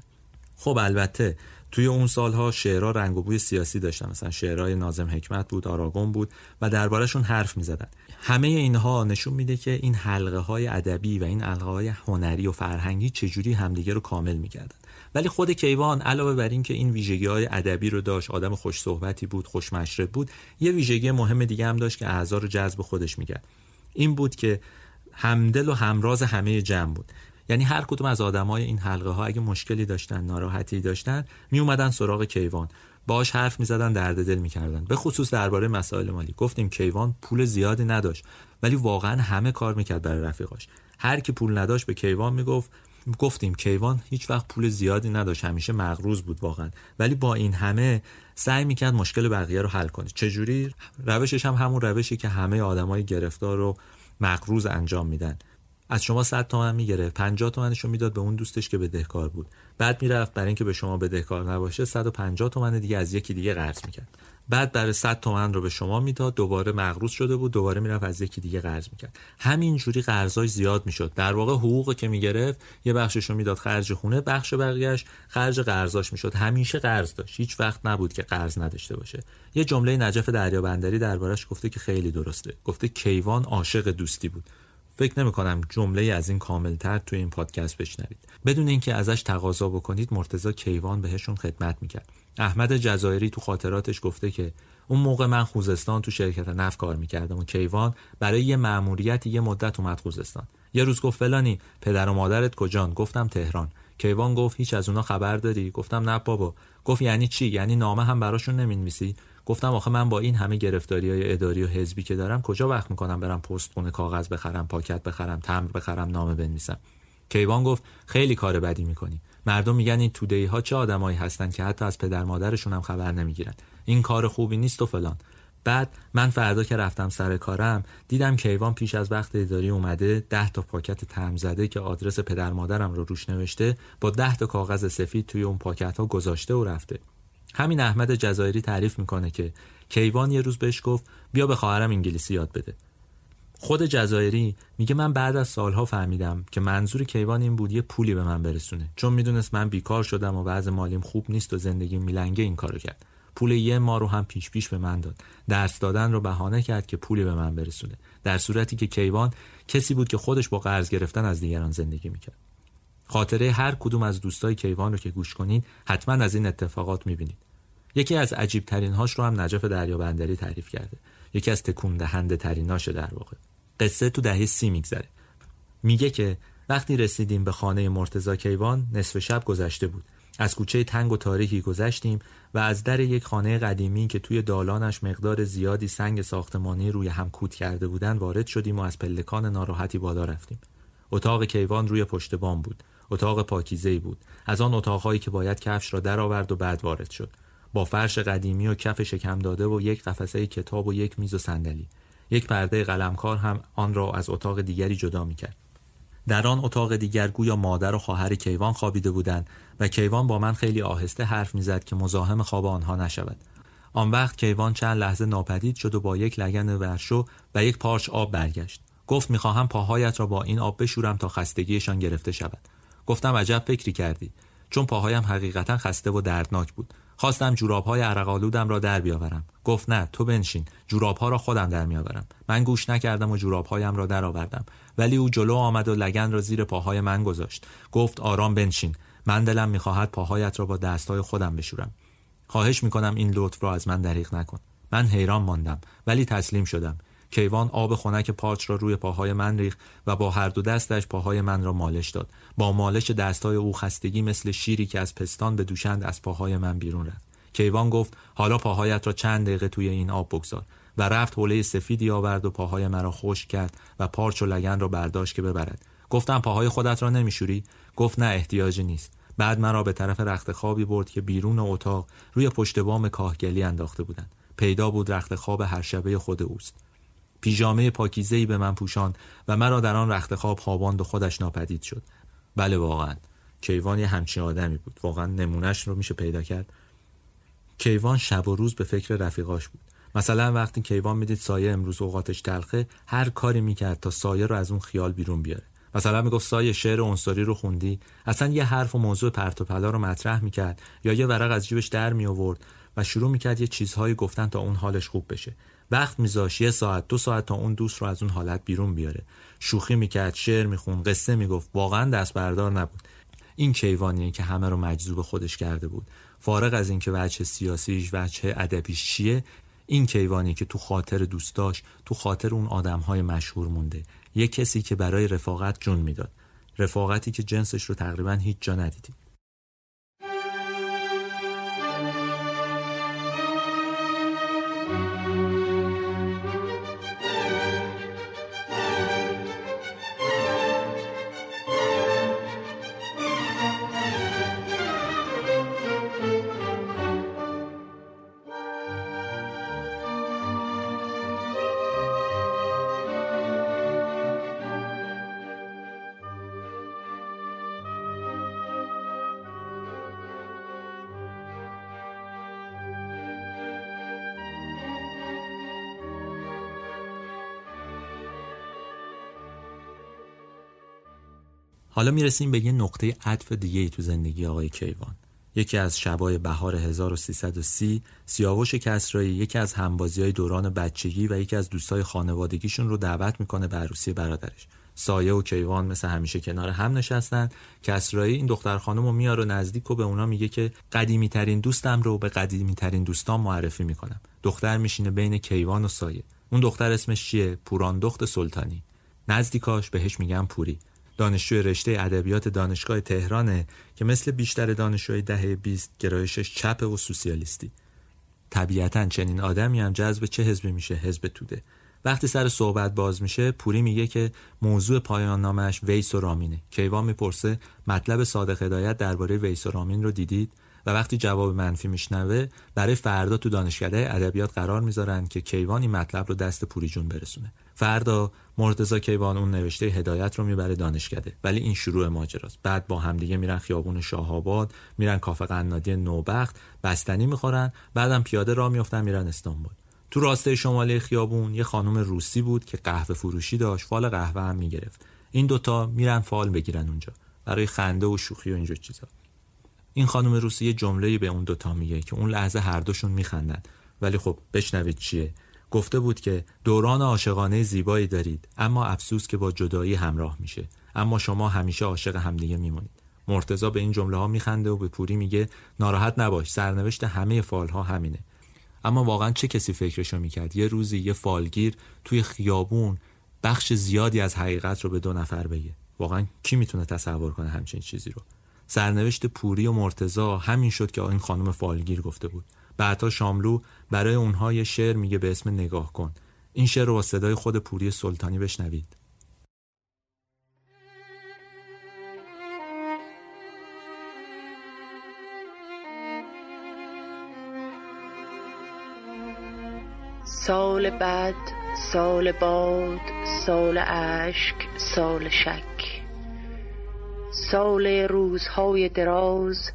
خب البته توی اون سالها شعرها رنگ و بوی سیاسی داشتن. مثلا شعرهای نازم حکمت بود آراگون بود و دربارهشون حرف می‌زدن. همه اینها نشون میده که این حلقه های ادبی و این حلقه های هنری و فرهنگی چجوری همدیگه رو کامل می‌کردن. ولی خود کیوان علاوه بر اینکه این ویژگی های ادبی رو داشت آدم خوش صحبتی بود خوش مشرب بود یه ویژگی مهم دیگه هم داشت که اعضا رو جذب خودش می‌کرد. این بود که همدل و همراز همه جمع بود. یعنی هر کدوم از آدمای این حلقه ها اگه مشکلی داشتن ناراحتی داشتن می اومدن سراغ کیوان. باش حرف می‌زدن درد دل می‌کردن. به خصوص درباره مسائل مالی. گفتیم کیوان پول زیادی نداشت ولی واقعا همه کار می‌کرد برای رفیقاش. هر کی پول نداشت به کیوان می‌گفت گفتیم کیوان هیچ وقت پول زیادی نداشت همیشه مغروز بود واقعا. ولی با این همه سعی می‌کرد مشکل بقیه رو حل کنه. چجوری؟ روشش هم همون روشی که همه آدمای گرفتار رو مغروز انجام میدن. از شما 100 تومن می‌گیره 50 تومنش رو می‌داد به اون دوستش که بدهکار بود. بعد می‌رفت برای اینکه به شما بدهکار نباشه 150 تومن دیگه از یکی دیگه قرض می‌کرد. بعد برای 100 تومن رو به شما می‌داد دوباره مغروض شده بود دوباره می‌رفت از یکی دیگه قرض می‌کرد. همینجوری قرضای زیاد می‌شد. در واقع حقوق که می‌گرفت یه بخشش رو می‌داد خرج خونه بخش بقیهش خرج قرضاش می‌شد. همیشه قرض داشت. هیچ وقت نبود که قرض نداشته باشه. یه جمله نجف دریابندری دربارش گفته که خیلی درسته. گفته کیوان عاشق دوستی بود. فکر نمی کنم جمله از این کاملتر توی این پادکست بشنوید. بدون اینکه ازش تقاضا بکنید مرتزا کیوان بهشون خدمت می‌کرد. احمد جزایری تو خاطراتش گفته که اون موقع من خوزستان تو شرکت نفت کار می‌کردم و کیوان برای یه مأموریت یه مدت اومد خوزستان. یه روز گفت فلانی پدر و مادرت کجان؟ گفتم تهران. کیوان گفت هیچ از اونا خبر داری گفتم نه بابا. گفت یعنی چی؟ یعنی نامه هم براشون نمی‌نویسی؟ گفتم آخه من با این همه گرفتاری های اداری و حزبی که دارم کجا وقت می‌کنم برم پست خونه کاغذ بخرم پاکت بخرم تمر بخرم نامه بنویسم؟ کیوان گفت خیلی کار بدی می‌کنی. مردم میگن این تودهی ها چه آدمایی هستن که حتی از پدر مادرشون هم خبر نمی‌گیرن. این کار خوبی نیست و فلان. بعد من فردا که رفتم سر کارم دیدم کیوان پیش از وقت اداری اومده ده تا پاکت تم زده که آدرس پدر مادرم رو روش نوشته با ده تا کاغذ سفید توی اون پاکت ها گذاشته و رفته. همین احمد جزایری تعریف می‌کنه که کیوان یه روز بهش گفت بیا به خواهرم انگلیسی یاد بده. خود جزایری میگه من بعد از سالها فهمیدم که منظور کیوان این بود یه پولی به من برسونه. چون می‌دونست من بیکار شدم و وضع مالیم خوب نیست و زندگی میلنگه این کارو کرد. پول یه ما رو هم پیش پیش به من داد. درس دادن رو بهانه کرد که پولی به من برسونه. در صورتی که کیوان کسی بود که خودش با قرض گرفتن از دیگران زندگی می‌کرد. خاطره هر کدوم از دوستای کیوان رو که گوش کنین حتما از این اتفاقات می‌بینید. یکی از عجیب ترین هاش رو هم نجف دریابندری تعریف کرده. یکی از تکون دهنده تریناشه در واقع. قصه تو دهه سی میگذره. میگه که وقتی رسیدیم به خانه مرتزا کیوان نصف شب گذشته بود. از کوچه تنگ و تاریکی گذشتیم و از در یک خانه قدیمی که توی دالانش مقدار زیادی سنگ ساختمانی روی هم کوت کرده بودن وارد شدیم و از پلکان ناراحتی بالا رفتیم. اتاق کیوان روی پشت بام بود. اتاق پاکیزه بود. از آن اتاقهایی که باید کفش را درآورد و بعد وارد شد. با فرش قدیمی و کف شکم داده و یک قفسه کتاب و یک میز و صندلی. یک پرده قلمکار هم آن را از اتاق دیگری جدا می‌کرد. در آن اتاق دیگر گویا مادر و خواهر کیوان خوابیده بودند و کیوان با من خیلی آهسته حرف می‌زد که مزاحم خواب آنها نشود. آن وقت کیوان چند لحظه ناپدید شد و با یک لگن ورشو و یک پارچ آب برگشت. گفت می‌خواهم پاهایت را با این آب بشورم تا خستگیشان گرفته شود. گفتم عجب فکری کردی. چون پاهایم حقیقتا خسته و دردناک بود. خواستم جورابهای عرقالودم را در بیاورم. گفت نه تو بنشین. جورابها را خودم در میآورم. من گوش نکردم و جورابهایم را درآوردم ولی او جلو آمد و لگن را زیر پاهای من گذاشت. گفت آرام بنشین. من دلم می‌خواهد پاهایت را با دستهای خودم بشورم. خواهش می‌کنم این لطف را از من دریغ نکن. من حیران ماندم. ولی تسلیم شدم. کیوان آب خنک پارچ را روی پاهای من ریخت و با هر دو دستش پاهای من را مالش داد. با مالش دستهای او خستگی مثل شیری که از پستان به دوشند از پاهای من بیرون رفت. کیوان گفت حالا پاهایت را چند دقیقه توی این آب بگذار. و رفت حوله سفیدی آورد و پاهای مرا خشک کرد و پارچ و لگن را برداشت که ببرد. گفتم پاهای خودت را نمیشوری؟ گفت نه احتیاجی نیست. بعد مرا به طرف رخت خوابی برد که بیرون اتاق روی پشت بام کاهگلی انداخته بودند. پیدا بود رخت خواب هر شبه خود اوست. پیژامه پاکیزه‌ای به من پوشاند و مرا در آن رخت خواب خواباند و خودش ناپدید شد. بله واقعا. کیوان یه همچین آدمی بود. واقعا نمونهش رو میشه پیدا کرد. کیوان شب و روز به فکر رفیقاش بود. مثلا وقتی کیوان می‌دید سایه امروز اوقاتش تلخه هر کاری می‌کرد تا سایه رو از اون خیال بیرون بیاره. مثلا می‌گفت سایه شعر انصاری رو خوندی؟ اصلا یه حرف و موضوع پرت و پلا رو مطرح می‌کرد یا یه ورق از جیبش در می آورد و شروع می‌کرد یه چیزهایی گفتن تا اون حالش خوب بشه. وقت میذاش یه ساعت دو ساعت تا اون دوست رو از اون حالت بیرون بیاره. شوخی می‌کرد شعر میخون قصه می‌گفت. واقعا دست بردار نبود. این کیوانیه که همه رو مجذوب خودش کرده بود. فارغ از اینکه وجه سیاسیش وجه ادبیش چیه این کیوانی که تو خاطر دوستاش تو خاطر اون آدمهای مشهور مونده. یه کسی که برای رفاقت جون می‌داد. رفاقتی که جنسش رو تقریبا هیچ جا ندیدیم. حالا می‌رسیم به یه نقطه عطف دیگه تو زندگی آقای کیوان. یکی از شبای بهار 1330 سیاوش کسرایی یکی از همبازی های دوران بچگی و یکی از دوستای خانوادگیشون رو دعوت می‌کنه به عروسی برادرش. سایه و کیوان مثل همیشه کنار هم نشستن. کسرایی این دختر خانم رو میاره نزدیک و به اونا میگه که قدیمی ترین دوستم رو به قدیمی ترین دوستان معرفی می‌کنم. دختر میشینه بین کیوان و سایه. اون دختر اسمش چیه؟ پوران دخت سلطانی. نزدیکاش بهش میگن پوری. دانشجوی رشته ادبیات دانشگاه تهرانه که مثل بیشتر دانشجوی دهه 20 گرایشش چپ و سوسیالیستی. طبیعتا چنین آدمی هم جذب چه حزبی میشه؟ حزب توده. وقتی سر صحبت باز میشه پوری میگه که موضوع پایان نامش ویس و رامینه. کیوان می‌پرسه مطلب صادق هدایت درباره ویس و رامین رو دیدید؟ و وقتی جواب منفی میشنوه برای فردا تو دانشکده ادبیات قرار می‌ذارن که کیوان این مطلب رو دست پوری جون برسونه. فردا مرتزا کیوان اون نوشته هدایت رو می‌بره دانشکده. ولی این شروع ماجراست. بعد با همدیگه میرن خیابون شاهآباد میرن کافه قنادی نوبخت بستنی می‌خورن بعدم پیاده راه میفتن میرن استانبول. تو راسته شمالی خیابون یه خانم روسی بود که قهوه فروشی داشت فال قهوه هم می‌گرفت. این دوتا میرن فال بگیرن اونجا برای خنده و شوخی و اینجور چیزا. این خانم روسی یه جمله‌ای به اون دوتا میگه که اون لحظه هر دوشون میخندن. ولی خب بشنوید چیه. گفته بود که دوران عاشقانه زیبایی دارید اما افسوس که با جدایی همراه میشه. اما شما همیشه عاشق همدیگه میمونید. مرتزا به این جمله ها میخنده و به پوری میگه ناراحت نباش سرنوشت همه فالها همینه. اما واقعا چه کسی فکرشو می‌کرد؟ یه روزی یه فالگیر توی خیابون بخش زیادی از حقیقت رو به دو نفر بگه. واقعا کی می‌تونه تصور کنه همچین چیزی رو؟ سرنوشت پوری و مرتزا همین شد که این خانم فالگیر گفته بود. بعدها شاملو برای اونها یه شعر میگه به اسم نگاه کن. این شعر رو با صدای خود پوری سلطانی بشنوید. سال بعد سال باد سال اشک سال شک. سال روزهای دراز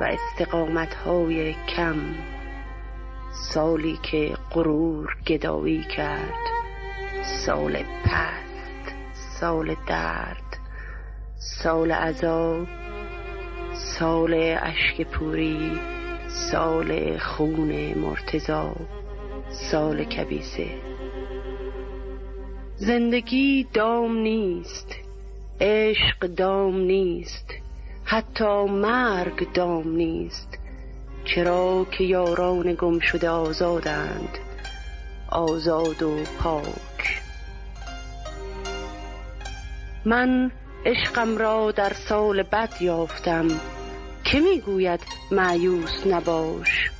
و استقامتهای کم. سالی که غرور گدایی کرد. سال پست سال درد سال عذاب سال اشک پوری سال خون مرتزا سال کبیسه. زندگی دام نیست عشق دام نیست حتی مرگ دام نیست. چرا که یاران گم شده آزادند. آزاد و پاک. من عشقم را در سال بد یافتم. که می‌گوید معیوس نباش.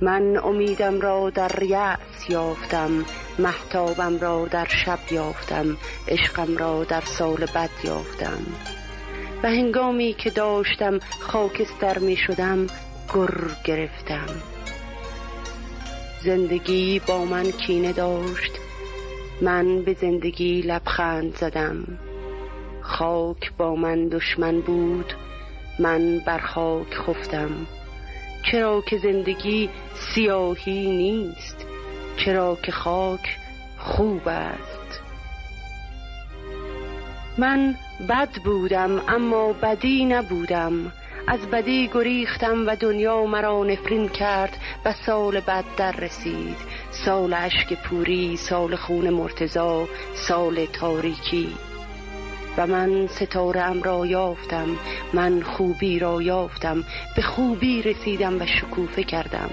من امیدم را در یأس یافتم. محتابم را در شب یافتم. عشقم را در سال بد یافتم. و هنگامی که داشتم خاکستر می شدم گر گرفتم. زندگی با من کینه داشت. من به زندگی لبخند زدم. خاک با من دشمن بود. من بر خاک خفتم. چرا که زندگی سیاهی نیست. چرا که خاک خوب است. من بد بودم اما بدی نبودم. از بدی گریختم و دنیا مرا نفرین کرد و سال بد در رسید. سال اشک پوری سال خون مرتزا سال تاریکی. و من ستاره را یافتم من خوبی را یافتم به خوبی رسیدم و شکوفه کردم.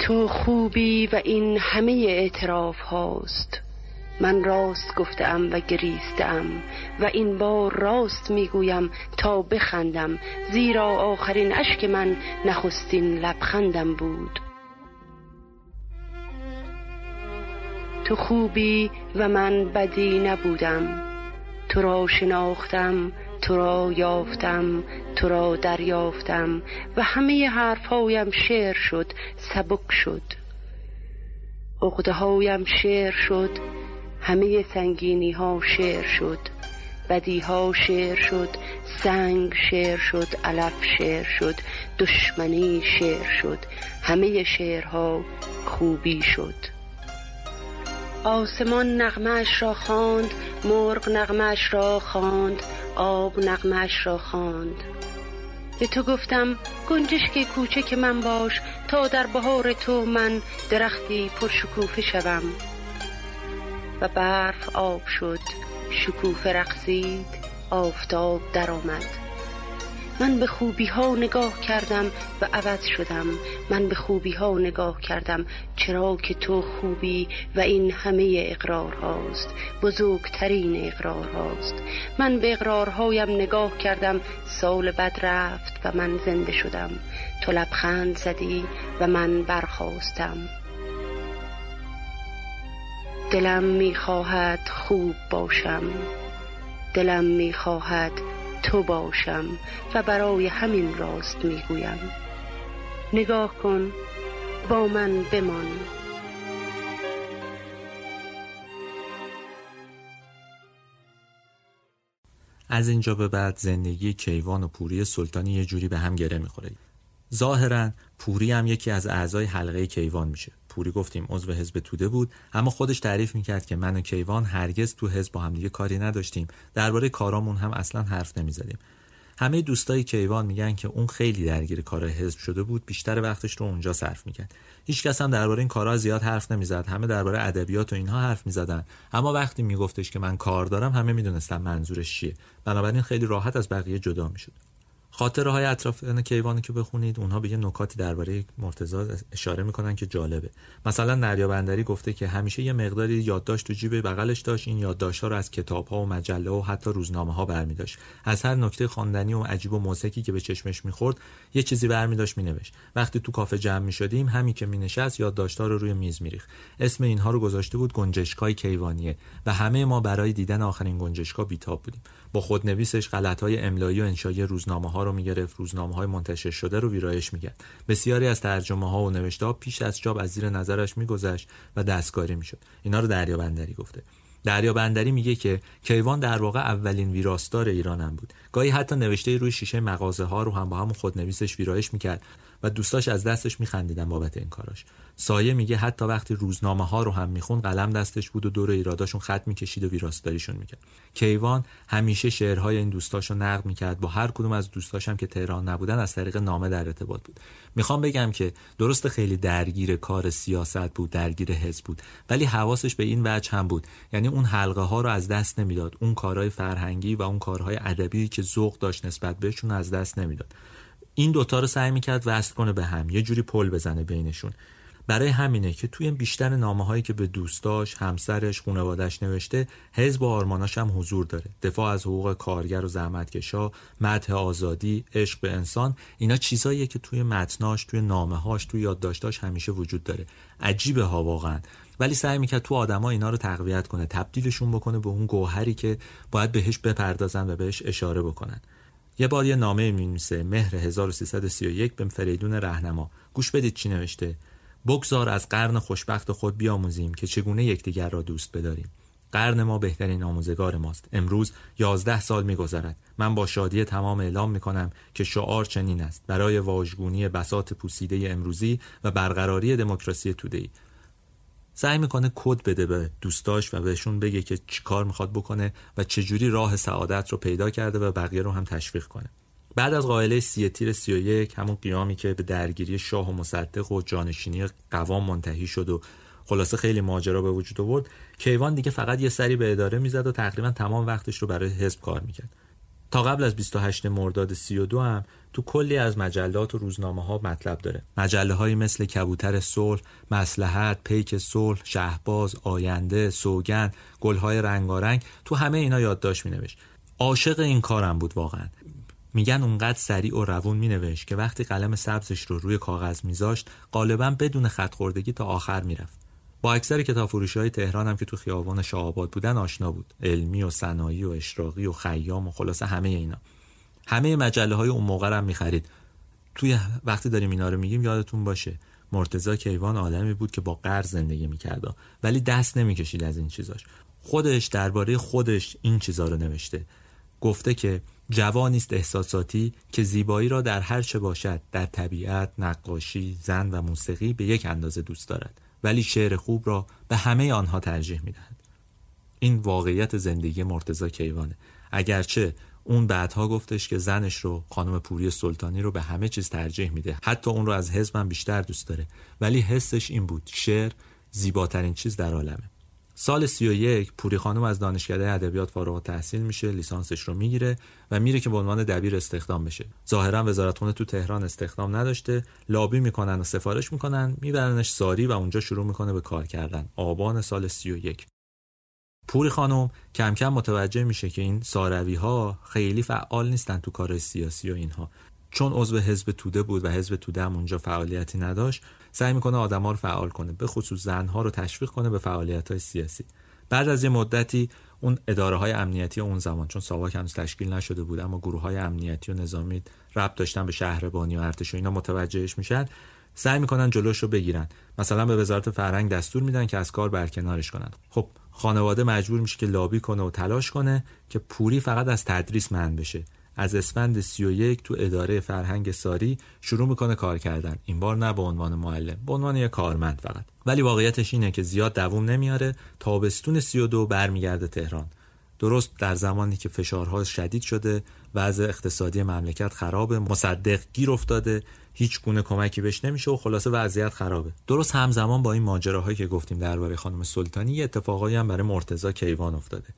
تو خوبی و این همه اعتراف هاست. من راست گفتم و گریستم و این بار راست می‌گویم تا بخندم زیرا آخرین اشک من نخستین لبخندم بود. تو خوبی و من بدی نبودم تو را شناختم تو را یافتم تو را دریافتم و همه حرفهایم شعر شد سبک شد. عقده هایم شعر شد همه سنگینی ها شعر شد. بدی ها شعر شد. سنگ شعر شد. علف شعر شد. دشمنی شعر شد. همه شعرها خوبی شد. آسمان نغمش را خواند. مرغ نغمش را خواند. آب نغمش را خواند. به تو گفتم گنجشک کوچک من باش. تا در بهار تو من درختی پرشکوفه شوم. و برف آب شد. شکوفه رقصید آفتاب درآمد. من به خوبی ها نگاه کردم و عوض شدم. من به خوبی ها نگاه کردم. چرا که تو خوبی و این همه اقرار هاست بزرگترین اقرار هاست من به اقرارهایم نگاه کردم. سال بد رفت و من زنده شدم. تو لبخند زدی و من برخواستم دلم می‌خواهد خوب باشم. دلم می‌خواهد تو باشم و برای همین راست می‌گویم نگاه کن با من بمان. از اینجا به بعد زندگی کیوان و پوری سلطانی یه جوری به هم گره می‌خوره. ظاهرا پوری هم یکی از اعضای حلقه کیوان میشه. پوری گفتیم عضو حزب توده بود اما خودش تعریف می‌کرد که من و کیوان هرگز تو حزب با هم دیگه کاری نداشتیم. درباره کارامون هم اصلا حرف نمی‌زدیم. همه دوستای کیوان میگن که اون خیلی درگیر کارهای حزب شده بود بیشتر وقتش رو اونجا صرف می‌کرد. هیچ کس هم درباره این کارها زیاد حرف نمی‌زد. همه درباره ادبیات و اینها حرف می‌زدن. اما وقتی میگفتش که من کار دارم همه می‌دونستن منظورش چیه. بنابراین خیلی راحت از بقیه جدا می‌شد. خاطره های اطراف کیوانی که بخونید اونها به یه نکاتی درباره مرتضی اشاره می‌کنن که جالبه. مثلا نریا بندری گفته که همیشه یه مقداری یادداشت تو جیب بغلش داشت. این یادداشت ها رو از کتاب ها و مجله و حتی روزنامه ها برمی داشت از هر نکته خواندنی و عجیب و موسیقی که به چشمش می‌خورد یه چیزی برمی داشت مینوشت. وقتی تو کافه جمع می‌شدیم همین که مینشست یادداشت ها رو روی میز میریخت. اسم اینها رو گذاشته بود گنجشکای کیوانیه و همه ما برای دیدن آخرین گنجشکا بیتاب بودیم. با خودنویسش غلطهای املایی و انشایی روزنامه ها رو می‌گرفت. روزنامه های منتشر شده رو ویرایش می‌کرد. بسیاری از ترجمه ها و نوشته ها پیش از چاپ از زیر نظرش میگذشت و دستکاری می‌شد. اینا رو دریا بندری گفته. دریا بندری میگه که کیوان در واقع اولین ویراستار ایرانم بود. گاهی حتی نوشته روی شیشه مغازه ها رو هم با همون خودنویسش ویرایش می‌کرد. و دوستاش از دستش میخندیدن بابت این کاراش. سایه میگه حتی وقتی روزنامه ها رو هم میخون قلم دستش بود و دور ایراداشون خط می‌کشید و ویراستاریشون می‌کرد. کیوان همیشه شعرهای این دوستاشو نقد می‌کرد. با هر کدوم از دوستاشم که تهران نبودن از طریق نامه در ارتباط بود. می‌خوام بگم که درست خیلی درگیر کار سیاست بود درگیر حزب بود ولی حواسش به این وجه هم بود. یعنی اون حلقه ها رو از دست نمی‌داد. اون کارهای فرهنگی و اون کارهای ادبی که ذوق داشت نسبت بهشون از دست نمی‌داد. این دوتا رو سعی می‌کرد وصل کنه به هم. یه جوری پل بزنه بینشون. برای همینه که توی بیشتر نامه هایی که به دوستاش، همسرش، خانوادش نوشته حزب و آرماناش هم حضور داره. دفاع از حقوق کارگر و زحمتکشا مدح آزادی عشق به انسان اینا چیزاییه که توی متناش توی نامه هاش توی یادداشتاش همیشه وجود داره. عجیبه ها واقعا. ولی سعی می‌کرد تو آدما اینا رو تقویت کنه تبدیلشون بکنه به اون گوهری که باید بهش بپردازن و بهش اشاره بکنن. یه بار یه نامه می‌نویسه مهر 1331 به فریدون رهنما. گوش بدید چی نوشته. بگذار از قرن خوشبخت خود بیاموزیم که چگونه یکدیگر را دوست بداریم. قرن ما بهترین آموزگار ماست. امروز یازده سال میگذرد. من با شادی تمام اعلام می‌کنم که شعار چنین است. برای واژگونی بسات پوسیده امروزی و برقراری دموکراسی توده‌ای. سعی می‌کنه کد بده به دوستاش و بهشون بگه که چی کار می‌خواد بکنه و چجوری راه سعادت رو پیدا کرده و بقیه رو هم تشویق کنه. بعد از قائله سی تیر سی و یک همون قیامی که به درگیری شاه و مصدق و جانشینی قوام منتهی شد و خلاصه خیلی ماجرا به وجود آورد کیوان دیگه فقط یه سری به اداره می‌زد و تقریبا تمام وقتش رو برای حزب کار می‌کرد. تا قبل از 28 مرداد 32 هم تو کلی از مجلات و روزنامه ها مطلب داره. مجله های مثل کبوتر صلح مسلحت پیک صلح شهباز آینده سوگن گلهای رنگارنگ تو همه اینا یادداشت مینوشت. عاشق این کارم بود واقعا. میگن اونقدر سریع و روون مینوشت که وقتی قلم سبزش رو روی کاغذ میذاشت غالبا بدون خط خوردگی تا آخر می‌رفت. با اکثر کتاب فروشی های تهران هم که تو خیابان شاهآباد بودن آشنا بود. علمی و صنایع و اشراقی و خیام و خلاصه همه اینا. همه مجله های اون موقع هم می‌خرید. توی وقتی داریم اینا رو میگیم یادتون باشه. مرتزا کیوان عالمی بود که با قرض زندگی می‌کرد. ولی دست نمی‌کشید از این چیزاش. خودش درباره خودش این چیزا رو نوشته. گفته که جوانی است احساساتی که زیبایی را در هر چه باشد در طبیعت، نقاشی، زن و موسیقی به یک اندازه دوست دارد. ولی شعر خوب را به همه آنها ترجیح می‌دهد. این واقعیت زندگی مرتزا کیوانه. اگرچه اون بعدها گفتش که زنش رو خانم پوری سلطانی رو به همه چیز ترجیح میده. حتی اون رو از حزبم بیشتر دوست داره. ولی حسش این بود. شعر زیباترین چیز در عالمه. سال 31 پوری خانم از دانشکده ادبیات فارغ التحصیل میشه لیسانسش رو می‌گیره و میره که به عنوان دبیر استخدام بشه. ظاهرا وزارتخونه تو تهران استخدام نداشته لابی می‌کنن و سفارش می‌کنن میبرنش ساری و اونجا شروع می‌کنه به کار کردن. آبان سال 31 پوری خانم کم کم متوجه میشه که این ساروی ها خیلی فعال نیستن تو کار سیاسی و اینها. چون عضو حزب توده بود و حزب توده هم اونجا فعالیتی نداشت سعی می‌کنه آدما رو فعال کنه به خصوص زنها رو تشویق کنه به فعالیت های سیاسی. بعد از یه مدتی اون اداره های امنیتی اون زمان چون ساواک هنوز تشکیل نشده بود اما گروه های امنیتی و نظامی ربط داشتن به شهربانی و ارتش و اینا متوجهش میشن سعی می‌کنن جلوش رو بگیرن. مثلا به وزارت فرهنگ دستور میدن که از کار برکنارش کنن. خب خانواده مجبور میشه که لابی کنه و تلاش کنه که پوری فقط از تدریس من بشه. از اسفند 31 تو اداره فرهنگ ساری شروع می‌کنه کار کردن. این بار نه به عنوان معلم به عنوان یک کارمند فقط. ولی واقعیتش اینه که زیاد دووم نمیاره تابستون 32 برمیگرده تهران. درست در زمانی که فشارها شدید شده وضع اقتصادی مملکت خرابه مصدق گیر افتاده هیچ گونه کمکی بهش نمیشه و خلاصه وضعیت خرابه. درست همزمان با این ماجراهایی که گفتیم درباره خانم سلطانی یه اتفاقایی هم برای مرتضی کیوان افتاده.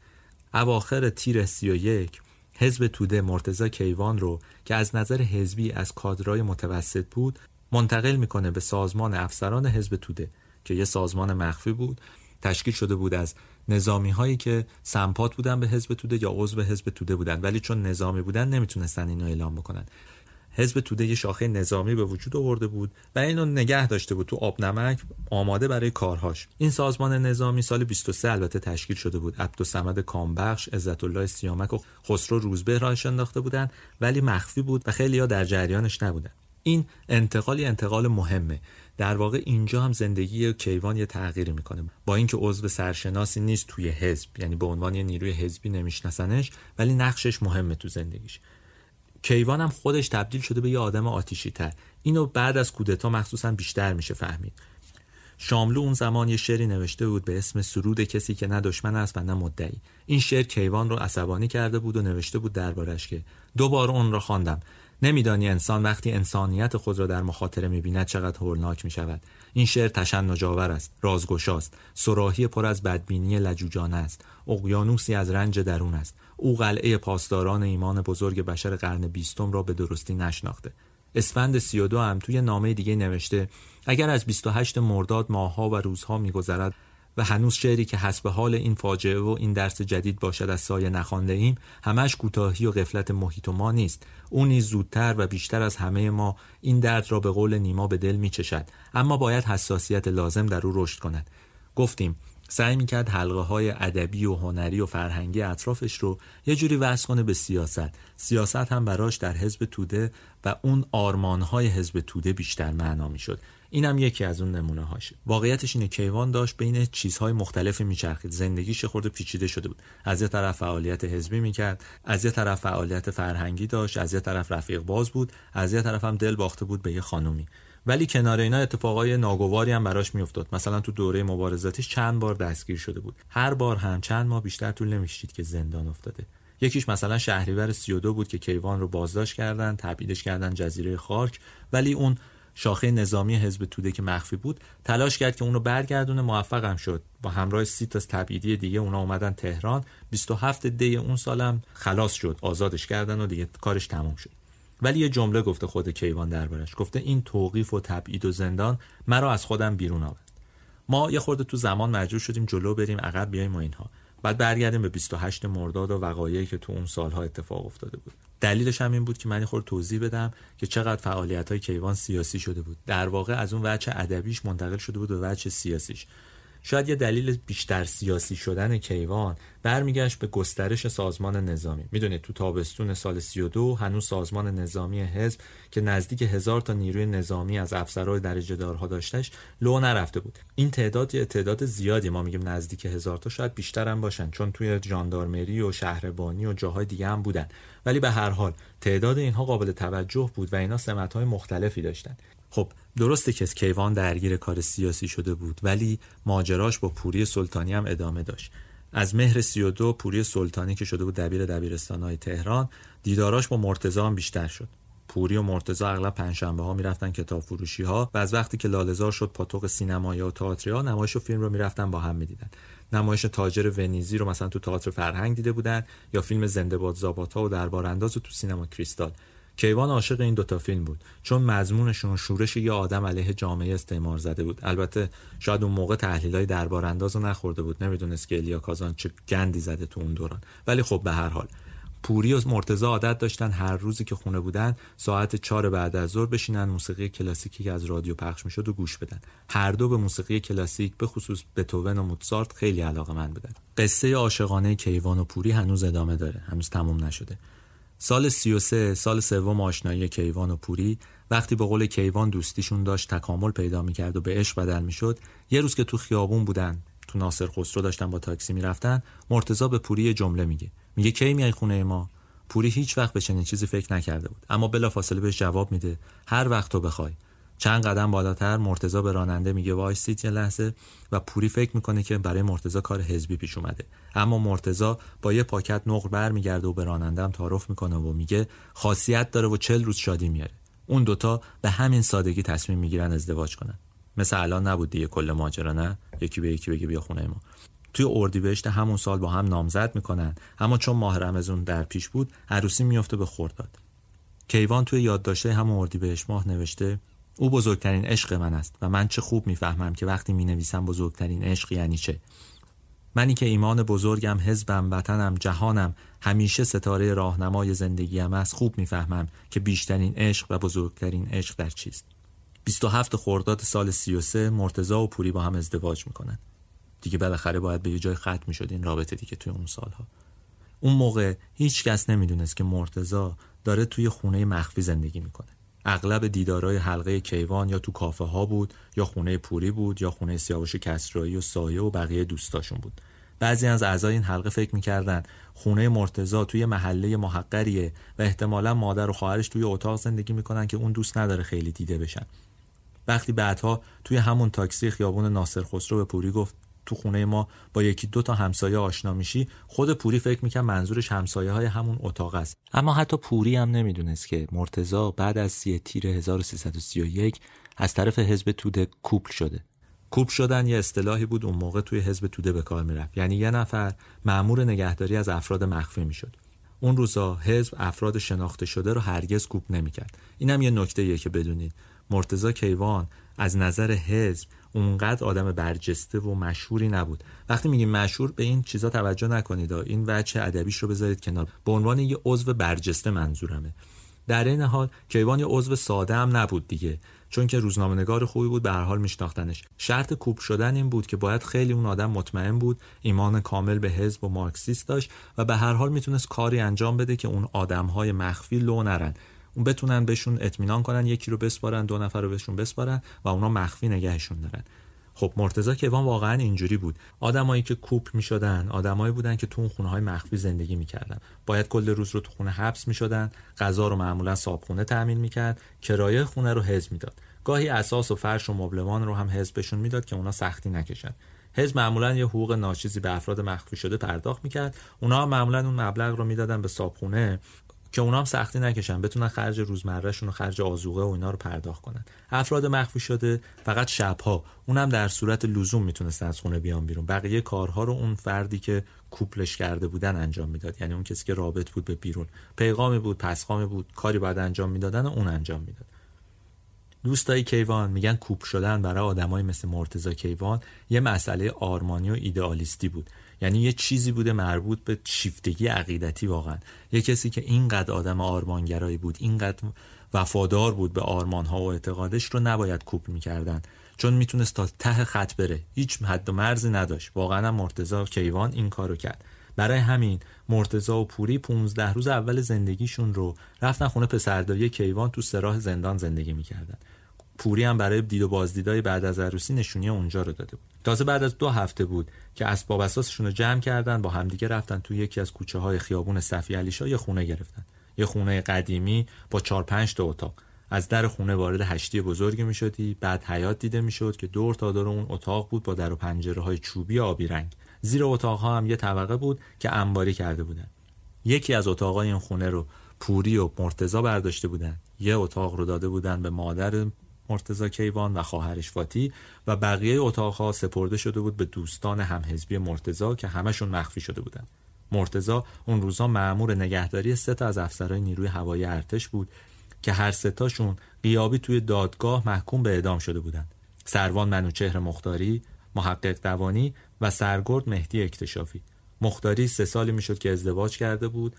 اواخر تیر 31 حزب توده مرتزا کیوان رو که از نظر حزبی از کادرای متوسط بود منتقل می‌کنه به سازمان افسران حزب توده که یه سازمان مخفی بود. تشکیل شده بود از نظامی هایی که سمپات بودن به حزب توده یا عضو حزب توده بودن. ولی چون نظامی بودن نمی‌تونستن اینو اعلام بکنن. حزب توده یه شاخه نظامی به وجود آورده بود و اینو نگه داشته بود تو آب نمک آماده برای کارهاش. این سازمان نظامی سال 23 البته تشکیل شده بود. عبدالصمد کامبخش عزت الله سیامک و خسرو روزبه راهش انداخته بودن ولی مخفی بود و خیلی ها در جریانش نبودن این انتقالی انتقال مهمه. در واقع اینجا هم زندگی کیوان یه تغییری می‌کنه. با اینکه عضو سرشناسی نیست توی حزب یعنی به عنوان یه نیروی حزبی نمیشناسنش ولی نقشش مهمه تو زندگیش. کیوان هم خودش تبدیل شده به یه آدم آتیشی تر اینو بعد از کودتا مخصوصا بیشتر میشه فهمید. شاملو اون زمان یه شعری نوشته بود به اسم سرود کسی که نه دشمن است و نه مدعی. این شعر کیوان رو عصبانی کرده بود و نوشته بود دربارش که دوباره اون را خواندم. نمیدانی انسان وقتی انسانیت خود را در مخاطره می‌بیند چقدر هولناک می‌شود. این شعر تشنجآور است رازگشاست. سراحی پر از بدبینی لجوجانه است. اقیانوسی از رنج درون است. او قلعه پاسداران ایمان بزرگ بشر قرن بیستم را به درستی نشناخته. اسفند 32 هم توی نامه دیگه نوشته اگر از 28 مرداد ماهها و روزها میگذرد و هنوز شعری که حسب حال این فاجعه و این درس جدید باشد از سایه نخوانده ایم همش کوتاهی و غفلت محیط و ما نیست. او نیز زودتر و بیشتر از همه ما این درد را به قول نیما به دل میچشد. اما باید حساسیت لازم در او رشد کند. گفتیم سعی می‌کرد حلقه های ادبی و هنری و فرهنگی اطرافش رو یه جوری وصل کنه به سیاست. سیاست هم براش در حزب توده و اون آرمان های حزب توده بیشتر معنا می‌شد. اینم یکی از اون نمونه هاشه واقعیتش اینه کیوان داشت بین چیزهای مختلفی میچرخید. زندگیش خورده پیچیده شده بود. از یه طرف فعالیت حزبی می‌کرد از یه طرف فعالیت فرهنگی داشت از یه طرف رفیق باز بود از یه طرف هم دل باخته بود به یه خانومی. ولی کنار اینا اتفاقای ناگواری هم براش میافتاد. مثلا تو دوره مبارزاتش چند بار دستگیر شده بود. هر بار هم چند ماه بیشتر طول نمیشید که زندان افتاده. یکیش مثلا شهریور 32 بود که کیوان رو بازداشت کردن تبعیدش کردن جزیره خاک ولی اون شاخه نظامی حزب توده که مخفی بود تلاش کرد که اونو برگردونه. موفقم شد. با همراه سی تا تبعیدی دیگه اونا اومدن تهران. 27 دی اون سالم خلاص شد. آزادش کردن و دیگه کارش تموم شد. ولی یه جمله گفته خود کیوان دربارش. گفته این توقیف و تبعید و زندان مرا از خودم بیرون آورد. ما یه خورده تو زمان مجبور شدیم جلو بریم عقب بیایم و اینها. بعد برگردیم به 28 مرداد و وقایعی که تو اون سالها اتفاق افتاده بود. دلیلش هم این بود که من خود توضیح بدم که چقدر فعالیت های کیوان سیاسی شده بود. در واقع از اون وجه ادبیش منتقل شده بود به وجه سیاسیش. شاید یه دلیل بیشتر سیاسی شدن کیوان برمیگشت به گسترش سازمان نظامی. می‌دونید تو تابستون سال 32 هنوز سازمان نظامی حزب که نزدیک هزار تا نیروی نظامی از افسرهای درجه دارها داشتش لو نرفته بود. این تعداد یه تعداد زیادی ما میگیم نزدیک هزار تا شاید بیشتر هم باشن چون توی جاندارمری و شهربانی و جاهای دیگه هم بودن. ولی به هر حال تعداد اینها قابل توجه بود و اینا سمت مختلفی داشتن. خب درسته که کیوان درگیر کار سیاسی شده بود ولی ماجراش با پوری سلطانی هم ادامه داشت. از مهر 32 پوری سلطانی که شده بود دبیر دبیرستان های تهران دیداراش با مرتزا هم بیشتر شد. پوری و مرتزا اغلب پنجشنبه ها می‌رفتن کتاب فروشی ها و از وقتی که لالزار شد پاتوق سینمایی و تئاتری نمایش و فیلم رو می‌رفتن با هم می‌دیدن. نمایش تاجر ونیزی رو مثلا تو تئاتر فرهنگ دیده بودن یا فیلم زنده باد زاباتا و دربار انداز تو سینما کریستال. کیوان عاشق این دوتا فیلم بود. چون مضمونشون شورش یه آدم علیه جامعه استعمار زده بود. البته شاید اون موقع های دربار انداز رو نخورده بود. نمی‌دونست که الیا کازان چه گندی زده تو اون دوران. ولی خب به هر حال. پوری و مرتزا عادت داشتن هر روزی که خونه بودن ساعت چهار بعد از ظهر بشینن موسیقی کلاسیکی که از رادیو پخش می‌شد و گوش بدن. هر دو به موسیقی کلاسیک به خصوص بتوون و موتسارت خیلی علاقه من بودن. قصه عاشقانه کیوان و پوری هنوز ادامه داره. هنوز تموم نشده. سال 33 سال سوم آشنایی کیوان و پوری وقتی به قول کیوان دوستیشون داشت تکامل پیدا می‌کرد و به عشق بدل می‌شد یه روز که تو خیابون بودن تو ناصر خسرو داشتن با تاکسی می‌رفتن مرتضا به پوری جمله میگه. میگه کی میای خونه ما؟ پوری هیچ وقت به چنین چیزی فکر نکرده بود اما بلا فاصله بهش جواب میده. هر وقت تو بخوای. چند قدم بالاتر مرتزا به راننده میگه وایسید یه لحظه. و پوری فکر می‌کنه که برای مرتزا کار حزبی پیش اومده. اما مرتزا با یه پاکت نقل برمیگرده و به رانندم تعارف می‌کنه و میگه خاصیت داره و چل روز شادی میاره اون دوتا به همین سادگی تصمیم می‌گیرن ازدواج کنن. مثل الان نبود دیگه کل ماجرا نه؟ یکی به یکی بگه بیا خونه ما. توی اردیبهشت همون سال با هم نامزد می‌کنن. اما چون ماه رمزون در پیش بود عروسی میفته به خورداد کیوان توی یادداشته همون اردیبهشت ماه نوشته او بزرگترین عشق من است و من چه خوب می‌فهمم که وقتی می نویسم بزرگترین عشق یعنی چه. منی که ایمان بزرگم حزبم وطنم جهانم همیشه ستاره راهنمای زندگیم است خوب می‌فهمم که بیشترین عشق و بزرگترین عشق در چیست. 27 خرداد سال 33 مرتزا و پوری با هم ازدواج می‌کنن دیگه بالاخره باید به یه جای ختم می‌شد این رابطه دیگه توی اون سالها. اون موقع هیچ کس نمی‌دونست که مرتزا داره توی خونه مخفی زندگی می‌کنه. اغلب دیدارای حلقه کیوان یا تو کافه ها بود یا خونه پوری بود یا خونه سیاوش کسرایی و سایه و بقیه دوستاشون بود. بعضی از اعضای این حلقه فکر می‌کردن خونه مرتزا توی محله محقریه و احتمالا مادر و خواهرش توی اتاق زندگی می‌کنن که اون دوست نداره خیلی دیده بشن. وقتی بعدها توی همون تاکسی خیابون ناصر خسرو به پوری گفت تو خونه ما با یکی دو تا همسایه آشنا میشی خود پوری فکر میکن منظورش همسایه های همون اتاق است. اما حتی پوری هم نمی‌دونست که مرتزا بعد از سی تیر 1331 از طرف حزب توده کوپل شده. کوپ شدن یه اصطلاحی بود اون موقع توی حزب توده به کار می‌رفت. یعنی یه نفر معمور نگهداری از افراد مخفی می‌شد. اون روزا حزب افراد شناخته شده رو هرگز کوپ نمی‌کرد. اینم یه نکته که بدونید. مرتزا کیوان از نظر حزب اونقدر آدم برجسته و مشهوری نبود. وقتی میگیم مشهور به این چیزا توجه نکنید. این وجه ادبیش رو بذارید کنار. به عنوان یه عضو برجسته منظورمه. در این حال کیوان یه عضو ساده هم نبود دیگه. چون که روزنامه‌نگار خوبی بود به هر حال میشناختنش. شرط کوب شدن این بود که باید خیلی اون آدم مطمئن بود ایمان کامل به حزب و مارکسیست داشت و به هر حال می‌تونست کاری انجام بده که اون آدمهای مخفی لو نرن. اون بتونن بهشون اطمینان کنن یکی رو بسپارن دو نفر رو بهشون بسپارن و اونا مخفی نگهشون دارن. خب مرتضی کیوان واقعا اینجوری بود. آدمایی که کوپ می‌شدن آدمایی بودن که تو اون خونه های مخفی زندگی می‌کردن. باید کل روز رو تو خونه حبس می‌شدن غذا رو معمولا صابخونه تامین می‌کرد کرایه خونه رو حزب می‌داد. گاهی اساس و فرش و مبلمان رو هم حزبشون می‌داد که اونا سختی نکشن. حزب معمولا یه حقوق ناچیزی به افراد مخفی شده پرداخت می‌کرد. اونا معمولا اون مبلغ رو می‌دادن به صابخونه که اونا هم سختی نکشن بتونن خرج روزمرهشون و خرج آزوقه و اینا رو پرداخت کنن. افراد مخفی شده فقط شبها اونم در صورت لزوم می‌تونست از خونه بیان بیرون. بقیه کارها رو اون فردی که کوپلش کرده بودن انجام می‌داد. یعنی اون کسی که رابط بود به بیرون. پیغامی بود پسخامی بود کاری باید انجام می‌دادن و اون انجام می‌داد. دوستای کیوان میگن کوپ شدن برای آدمای مثل مرتزا کیوان یه مسئله آرمانی و ایدئالیستی بود. یعنی یه چیزی بوده مربوط به شیفتگی عقیدتی واقعا. یه کسی که اینقدر آدم آرمانگرایی بود اینقدر وفادار بود به آرمانها و اعتقادش رو نباید کوپ می‌کردن. چون می‌تونست تا ته خط بره. هیچ حد و مرزی نداشت. واقعا مرتزا کیوان این کارو کرد. برای همین مرتزا و پوری 15 روز اول زندگیشون رو رفتن خونه پسرداری کیوان تو سراح زندان زندگی می‌کردن. پوری هم برای دید و بازدیدای بعد از عروسی نشونی اونجا رو داده بود. تازه بعد از دو هفته بود که اسباب اساسشون رو جمع کردن با همدیگه رفتن تو یکی از کوچه های خیابون صفی علیشا یه خونه گرفتن. یه خونه قدیمی با چهار پنج تا اتاق. از در خونه وارد هشتی بزرگی می شدی بعد حیات دیده می شد که دور تا دور اون اتاق بود با در و پنجره های چوبی آبی رنگ. زیر اتاق ها هم یه طبقه بود که انباری کرده بودن. یکی از اتاقای این خونه رو پوری و مرتزا برداشته بودن. یه اتاق رو داده بودن به مادر مرتزا کیوان و خواهرش فاتی و بقیه اتاقها سپرده شده بود به دوستان همحزبی مرتزا که همشون مخفی شده بودن مرتزا اون روزا معمور نگهداری سه تا از افسرهای نیروی هوایی ارتش بود که هر ستاشون قیابی توی دادگاه محکوم به اعدام شده بودند. سروان منوچهر مختاری، محقق دوانی و سرگرد مهدی اکتشافی. مختاری سه سالی می‌شد که ازدواج کرده بود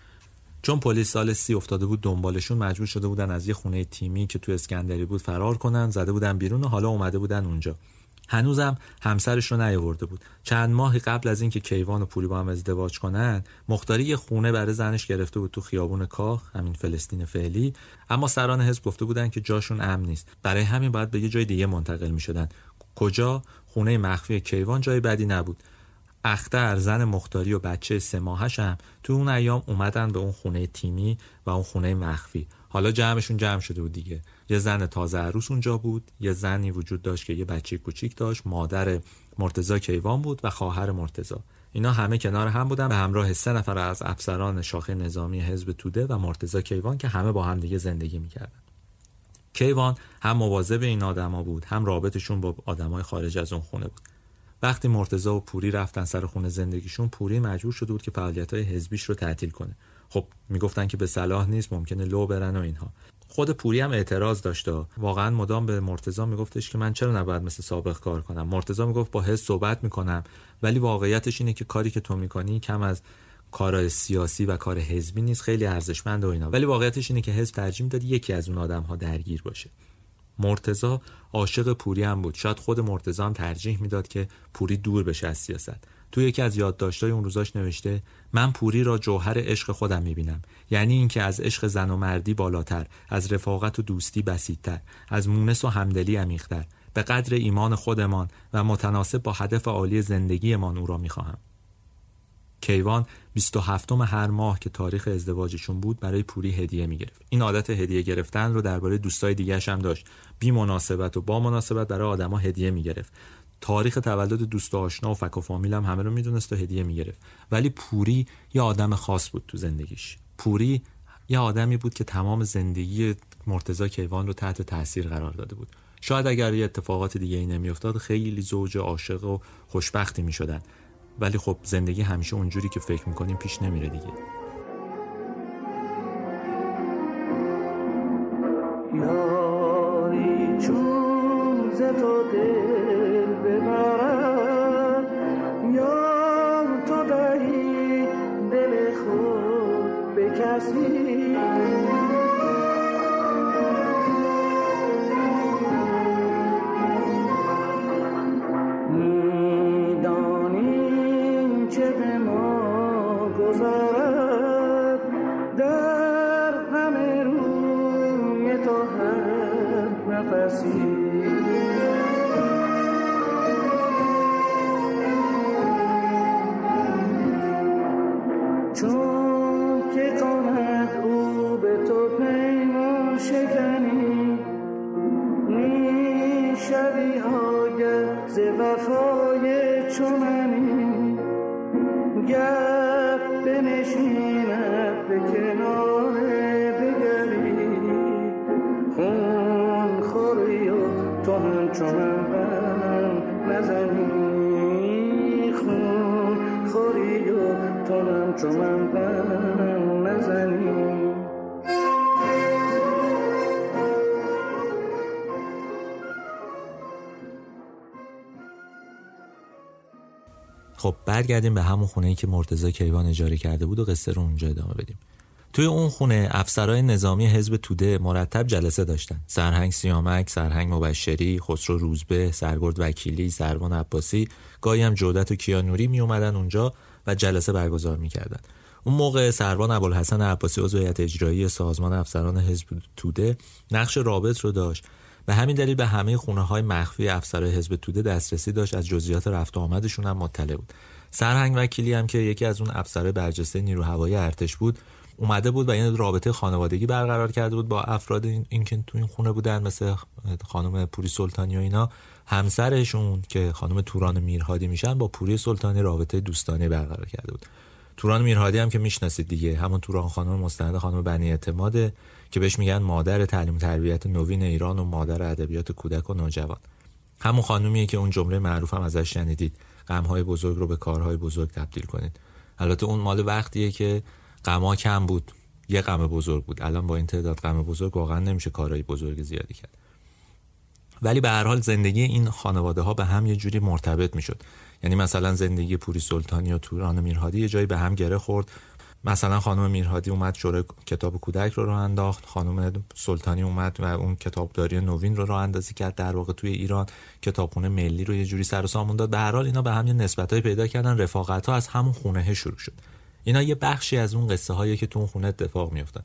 چون پلیس سال سی افتاده بود دنبالشون مجبور شده بودن از یه خونه تیمی که تو اسکندری بود فرار کنن زده بودن بیرون و حالا اومده بودن اونجا. هنوزم همسرش رو نیاورده بود. چند ماهی قبل از اینکه کیوان و پولی با هم ازدواج کنن مختاری یه خونه برای زنش گرفته بود تو خیابون کاخ همین فلسطین فعلی. اما سران حزب گفته بودن که جاشون امن نیست. برای همین باید به یه جای دیگه منتقل می شدن کجا؟ خونه مخفی کیوان جای بدی نبود. اختر زن مختاری و بچه سه ماهش هم تو اون ایام اومدن به اون خونه تیمی و اون خونه مخفی. حالا جمعشون جمع شده بود دیگه. یه زن تازه عروس اونجا بود یه زنی وجود داشت که یه بچه کوچیک داشت مادر مرتزا کیوان بود و خواهر مرتزا اینا همه کنار هم بودن به همراه سه نفر از افسران شاخه نظامی حزب توده و مرتزا کیوان که همه با هم دیگه زندگی می‌کردن. کیوان هم مواظب این آدما بود هم رابطشون با آدمای خارج از اون خونه بود. وقتی مرتزا و پوری رفتن سر خونه زندگیشون پوری مجبور شده بود که فعالیت های حزبیش رو تعطیل کنه. خب می‌گفتن که به صلاح نیست ممکنه لو برن و اینها. خود پوری هم اعتراض داشته واقعا مدام به مرتزا میگفتش که من چرا نباید مثل سابق کار کنم؟ مرتزا می‌گفت با حزب صحبت می‌کنم ولی واقعیتش اینه که کاری که تو می‌کنی کم از کار سیاسی و کار حزبی نیست خیلی ارزشمند و اینا. ولی واقعیتش اینه که حزب ترجیح می‌داد یکی از اون آدم ها درگیر باشه. مرتزا عاشق پوری هم بود. شاید خود مرتزا هم ترجیح می‌داد که پوری دور بشه از سیاست. تو یکی از یادداشت‌های اون روزاش نوشته من پوری را جوهر عشق خودم می‌بینم. یعنی اینکه از عشق زن و مردی بالاتر از رفاقت و دوستی بسیدتر از مونس و همدلی عمیقتر. به قدر ایمان خودمان و متناسب با هدف عالی زندگیمان او را می‌خواهم. کیوان 27 هر ماه که تاریخ ازدواجشون بود برای پوری هدیه می‌گرفت. این عادت هدیه گرفتن رو درباره دوستای دیگه هم داشت. بی مناسبت و با مناسبت برای آدما هدیه می‌گرفت. تاریخ تولد دوست و آشنا و فک و فامیل هم همه رو می‌دونست و هدیه می‌گرفت. ولی پوری یه آدم خاص بود تو زندگیش. پوری یه آدمی بود که تمام زندگی مرتزا کیوان رو تحت تاثیر قرار داده بود. شاید اگر یه اتفاقات دیگه ای نمیافتاد خیلی زوج عاشق و خوشبختی می‌شدن. ولی خب زندگی همیشه اونجوری که فکر می‌کنیم پیش نمیره دیگه. یاری چو من نزنی. خب برگردیم به همون خونه ای که مرتضی کیوان اجاره کرده بود و قصه رو اونجا ادامه بدیم. توی اون خونه افسرهای نظامی حزب توده مرتب جلسه داشتن. سرهنگ سیامک سرهنگ مبشری خسرو روزبه سرگرد وکیلی سروان عباسی گاهی هم جودت و کیانوری می اومدن اونجا و جلسه برگزار می‌کردن اون موقع سروان ابوالحسن عباسی عضو هیئت اجرایی سازمان افسران حزب توده نقش رابط رو داشت به همین دلیل به همه خونه های مخفی افسرهای حزب توده دسترسی داشت. از جزئیات رفت و آمدشون هم مطلع بود. سرهنگ وکیلی هم که یکی از اون افسرهای برجسته نیرو هوایی ارتش بود اومده بود و این رابطه خانوادگی برقرار کرده بود با افراد این, که تو این خونه بودن مثل خانم پوری سلطانی و اینا. همسرشون که خانم توران میرهادی میشن با پوری سلطانی رابطه دوستانه برقرار کرده بود. توران میرهادی هم که می‌شناسید دیگه همون توران خانم مستند خانم بنی اعتماده که بهش میگن مادر تعلیم و تربیت نوین ایران و مادر ادبیات کودک و نوجوان. همون خانومیه که اون جمله معروف هم ازش شنیدید. غمهای بزرگ رو به کارهای بزرگ تبدیل کنید. البته اون مال وقتیه که غما کم بود. یه غم بزرگ بود. الان با این تعداد غم بزرگ واقعا نمیشه کارهای بزرگ زیادی کرد. ولی به هر حال زندگی این خانواده ها به هم یه جوری مرتبط می‌شد. یعنی مثلا زندگی پوری سلطانی و توران میرهادی یه جایی به هم گره خورد. مثلا خانم میرهادی اومد شورای کتاب کودک رو راه انداخت. خانم سلطانی اومد و اون کتابداری نوین رو راه اندازی کرد در واقع توی ایران. کتابخونه ملی رو یه جوری سر و سامون داد. به هر حال اینا به هم یه نسبتای پیدا کردن. رفاقت ها از همون خونه شروع شد. اینا یه بخشی از اون قصه هایی که تو اون خونه اتفاق میافتن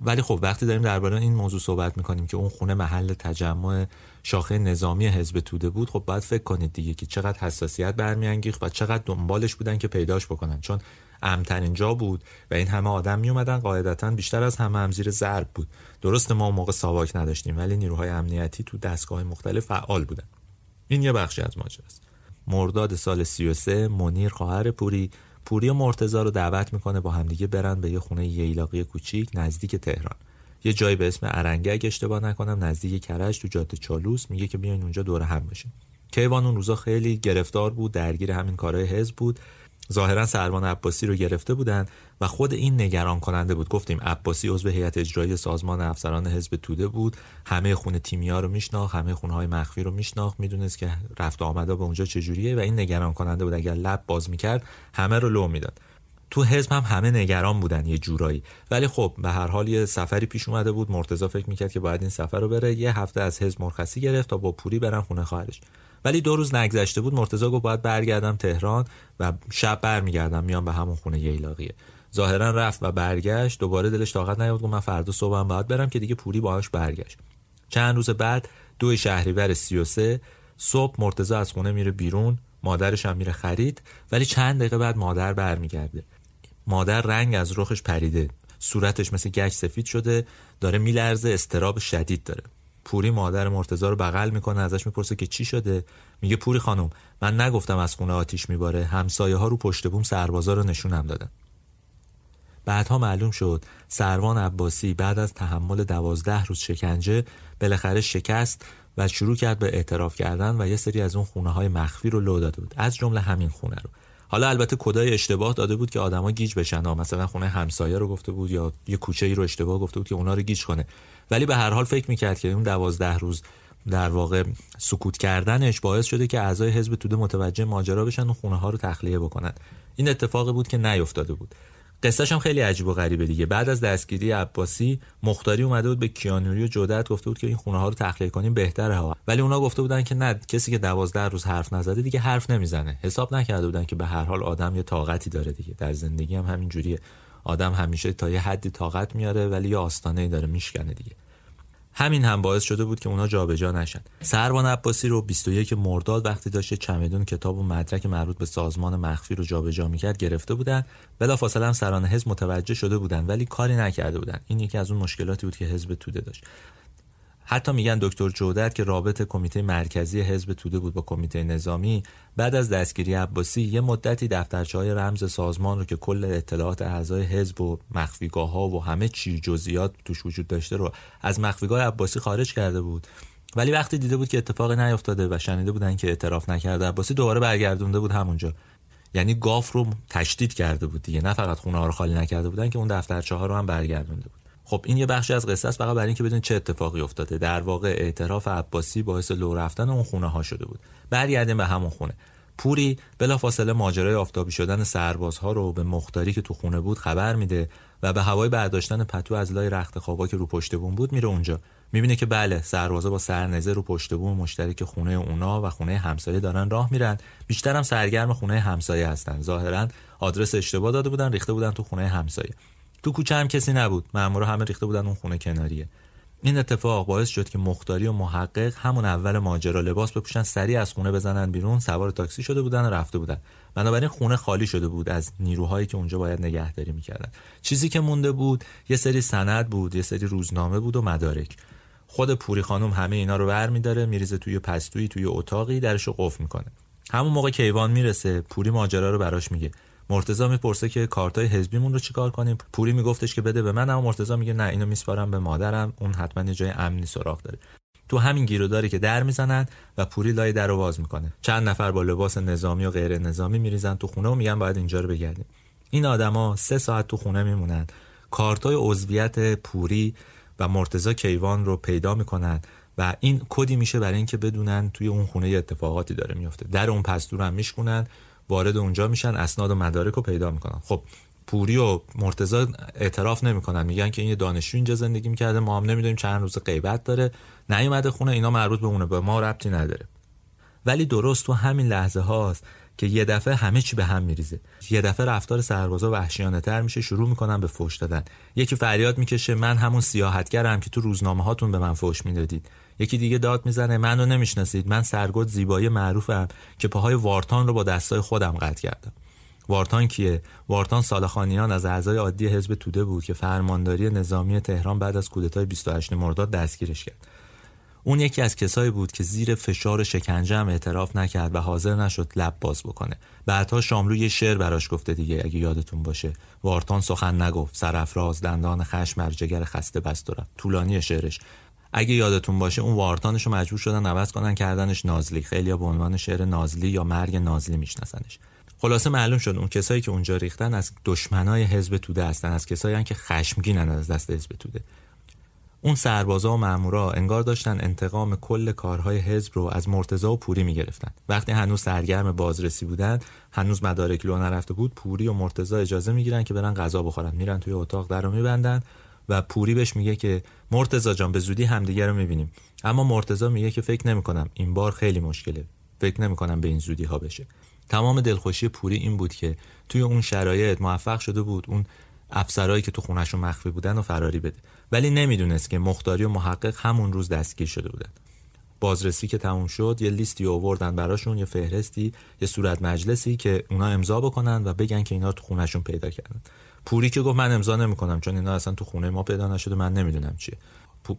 ولی خب وقتی داریم درباره این موضوع صحبت می‌کنیم که اون خونه محل تجمع شاخه نظامی حزب توده بود خب باید فکر کنید دیگه که چقدر حساسیت برمیانگیخت و چقدر دنبالش بودن که پیداش بکنن. چون امترین جا بود و این همه آدم می اومدن قاعدتا بیشتر از همه هم زیر ضرب بود. درست ما موقع ساواک نداشتیم ولی نیروهای امنیتی تو دستگاه مختلف فعال بودن. این یه بخشی از ماجراست مرداد سال 33 منیر خواهر پوری. پوری و مرتزا رو دعوت می‌کنه با همدیگه برن به یه خونه ییلاقی کوچیک نزدیک تهران. یه جایی به اسم ارنگه اگه اشتباه نکنم نزدیک کرج تو جاده چالوس میگه که بیاین اونجا دور هم بشین کیوان اون روزا خیلی گرفتار بود درگیر همین کارهای حزب بود. ظاهرا سروان عباسی رو گرفته بودن و خود این نگران کننده بود. گفتیم عباسی عضو هیئت اجرایی سازمان افسران حزب توده بود. همه خونه تیمیا رو میشناخت همه خونه های مخفی رو میشناخت. می‌دونست که رفت آمده به اونجا چجوریه و این نگران کننده بود. اگر لب باز می‌کرد همه رو لو می‌داد. تو حزب هم همه نگران بودن یه جورایی. ولی خب به هر حال یه سفری پیش اومده بود. مرتضی فکر می‌کرد که باید این سفر رو بره. یه هفته از حزب مرخصی گرفت تا با پوری برن خونه خواهرش ولی دو روز نگذشته بود. مرتضی گفت باید برگردم تهران و شب برمیگردم. میام به همون خونه ییلاقیه. ظاهرا رفت و برگشت. دوباره دلش طاقت نیاورد. گفت من فردا صبحم باید برم که دیگه پوری باهاش برگشت. چند روز بعد دو شهریور 33 صبح مرتضی از خونه میره بیرون. مادرش هم میره خرید. ولی چند دقیقه بعد مادر برمیگرده. مادر رنگ از رخش پریده. صورتش مثل گچ سفید شده داره میلرزه استراب شدید داره. پوری مادر مرتزا رو بغل می‌کنه ازش می‌پرسه که چی شده؟ میگه پوری خانم من نگفتم از خونه آتیش میباره. همسایه ها رو پشت بوم سربازا رو نشونم دادن. بعدها معلوم شد سروان عباسی بعد از تحمل دوازده روز شکنجه بالاخره شکست و شروع کرد به اعتراف کردن و یه سری از اون خونه های مخفی رو لو داده بود. از جمله همین خونه رو. حالا البته کدای اشتباه داده بود که آدما گیج بشن مثلا خونه همسایه رو گفته بود یا یه کوچه ای رو اشتباه گفته بود که اونا رو گیج کنه. ولی به هر حال فکر می‌کرد که اون دوازده روز در واقع سکوت کردنش باعث شده که اعضای حزب توده متوجه ماجرا بشن و خونه ها رو تخلیه بکنن. این اتفاقی بود که نیفتاده بود. قصهش هم خیلی عجیب و غریبه دیگه. بعد از دستگیری عباسی مختاری اومده بود به کیانوری و جودت گفته بود که این خونه ها رو تخلیه کنیم بهتره ها. ولی اونا گفته بودن که نه کسی که دوازده روز حرف نزده دیگه حرف نمی‌زنه. حساب نکرده بودن که به هر حال آدم یه طاقتی داره دیگه. در زندگی هم همین جوریه آدم همیشه تا یه حدی طاقت میاره ولی یه آستانه داره میشکنه دیگه. همین هم باعث شده بود که اونا جابجا نشن. سروان عباسی رو 21 مرداد وقتی داشته چمدون کتاب و مدرک مربوط به سازمان مخفی رو جابجا می‌کرد گرفته بودن. بلافاصله هم سران حزب متوجه شده بودن ولی کاری نکرده بودن. این یکی از اون مشکلاتی بود که حزب توده داشت. حتی میگن دکتر جودت که رابط کمیته مرکزی حزب توده بود با کمیته نظامی بعد از دستگیری عباسی یه مدتی دفترچه رمز سازمان رو که کل اطلاعات اعضای حزب و مخفیگاه ها و همه چی جزئیات توش وجود داشته رو از مخفیگاه عباسی خارج کرده بود. ولی وقتی دیده بود که اتفاقی نیفتاده و شنیده بودن که اعتراف نکرده عباسی دوباره برگردونده بود همونجا. یعنی گاف رو تشدید کرده بود دیگه نه فقط خونه ها رو خالی نکرده بودن که اون دفترچه ها رو هم برگردونده بود. خب این یه بخشی از قصه است فقط برای اینکه بدون چه اتفاقی افتاده. در واقع اعتراف عباسی باعث لو رفتن اون خونه ها شده بود. برگردیم به همون خونه. پوری بلافاصله ماجرای آفتابی شدن سربازها رو به مختاری که تو خونه بود خبر میده و به هوای برداشتن پتو از لای رخت خوابا که رو پشت بون بود میره اونجا. می‌بینه که بله سربازا با سرنزه رو پشت بون مشترک خونه اونا و خونه همسایه دارن راه میرن. بیشترم سرگرم خونه همسایه هستن. ظاهرا آدرس اشتباه داده بودن ریخته بودن تو خونه همسایه. تو کوچه هم کسی نبود. مامورا همه ریخته بودن اون خونه کناریه. این اتفاق باعث شد که مختاری و محقق همون اول ماجرا لباس بپوشن سریع از خونه بزنن بیرون سوار تاکسی شده بودن و رفته بودن. بنابراین خونه خالی شده بود از نیروهایی که اونجا باید نگهداری می‌کردن. چیزی که مونده بود یه سری سند بود یه سری روزنامه بود و مدارک. خود پوری خانم همه اینا رو ور میداره میریزه توی پستویی توی اتاقی درشو قفل می‌کنه. همون موقع کیوان می‌رسه پوری ماجرا رو براش میگه. مرتضی می‌پرسه که کارتای حزبیمون رو چیکار کنیم؟ پوری میگفتش که بده به من اما مرتضی میگه نه اینو میسپارم به مادرم. اون حتما یه جای امنی سراغ داره. تو همین گیروداری که در می‌زنن و پوری لای در باز می‌کنه. چند نفر با لباس نظامی و غیر نظامی میریزن تو خونه و میگن باید اینجا رو بگردیم. این آدما سه ساعت تو خونه میمونن. کارتای عضویت پوری و مرتزا کیوان رو پیدا می‌کنن و این کدی میشه برای اینکه بدونن توی اون خونه اتفاقاتی داره میفته در اون پستور هم میشکنن وارد اونجا میشن اسناد و مدارک رو پیدا می‌کنن. خب پوری و مرتزا اعتراف نمی‌کنن. میگن که این دانشجو اینجا زندگی می‌کرده ما هم نمی‌دونیم چند روز غیبت داره. نیومده خونه اینا مربوط به اونه به ما ربطی نداره. ولی درست تو همین لحظه هاست که یه دفعه همه چی به هم میریزه. یه دفعه رفتار سربازا وحشیانه تر میشه شروع می‌کنن به فوش دادن. یکی فریاد می‌کشه من همون سیاحتگرم که تو روزنامه هاتون به من فوش می‌دادید. یکی دیگه داد می‌زنه منو نمی‌شناسید. من سرگرد زیبایی معروفم که پاهای وارتان رو با دستای خودم قطع کردم. وارتان کیه؟ وارتان سالخانیان از اعضای عادی حزب توده بود که فرمانداری نظامی تهران بعد از کودتای 28 مرداد دستگیرش کرد. اون یکی از کسایی بود که زیر فشار شکنجه هم اعتراف نکرد و حاضر نشد لب باز بکنه. بعدها شاملو یه شعر براش گفته دیگه اگه یادتون باشه. وارتان سخن نگفت سرفراز دندان خشم مرجگر خسته بست طولانی شعرش. اگه یادتون باشه اون وارتانش رو مجبور شدن عوض کنن کردنش نازلی. خیلی به عنوان شعر نازلی یا مرگ نازلی میشناسنش. خلاصه معلوم شد اون کسایی که اونجا ریختن از دشمنای حزب توده هستن از کسایی که خشمگینن از دست حزب توده. اون سربازا و مامورا انگار داشتن انتقام کل کارهای حزب رو از مرتضا و پوری می‌گرفتن. وقتی هنوز سرگرم بازرسی بودن هنوز مدارک لو نرفته بود پوری و مرتضا اجازه می‌گیرن که برن غذا بخورن. میرن توی اتاق در میبندن. و پوری بهش میگه که مرتضا جان به زودی همدیگه رو می‌بینیم. اما مرتضا میگه که فکر نمی‌کنم این بار خیلی مشکله. فکر نمی‌کنم به این زودی ها بشه. تمام دلخوشی پوری این بود که توی اون شرایط موفق شده بود اون افسرهایی که تو خونشون مخفی بودن و فراری بده. ولی نمی‌دونست که مختاری و محقق همون روز دستگیر شده بودن. بازرسی که تموم شد یه لیستی آوردن براشون یه فهرستی یه صورت مجلسی که اونا امضا بکنن و بگن که اینا تو خونشون پیدا کردن. پوری که گفت من امضا نمی‌کنم چون اینا اصلا تو خونه ما پیدا نشده من نمی‌دونم چیه.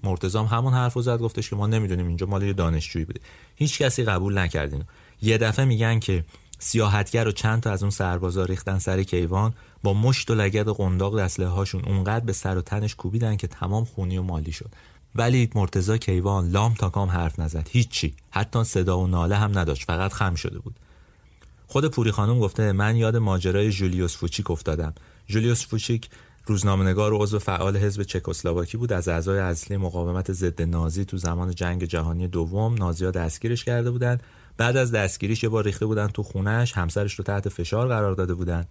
مرتضام همون حرفو زد گفتش که ما نمی‌دونیم اینجا مال یه دانشجویی بوده. هیچ کسی قبول نکردین یه دفعه میگن که سیاحتگر و چند تا از اون سربازا ریختن سر کیوان با مشت و لگد و قنداق اسلحه هاشون اونقدر به سر و تنش کوبیدن که تمام خونی و مالی شد. ولی مرتزا کیوان لام تا کام حرف نزد هیچی. حتی صدا و ناله هم نداشت فقط خم شده بود. خود پوری خانم گفته من یاد ماجرای جولیوس فوچیک افتادم. جولیوس فوچیک روزنامه‌نگار و عضو فعال حزب چکسلواکی بود. از اعضای اصلی مقاومت ضد نازی تو زمان جنگ جهانی دوم نازی‌ها دستگیرش کرده بودند. بعد از دستگیریش یه بار ریخته بودن تو خونش همسرش رو تحت فشار قرار داده بودن.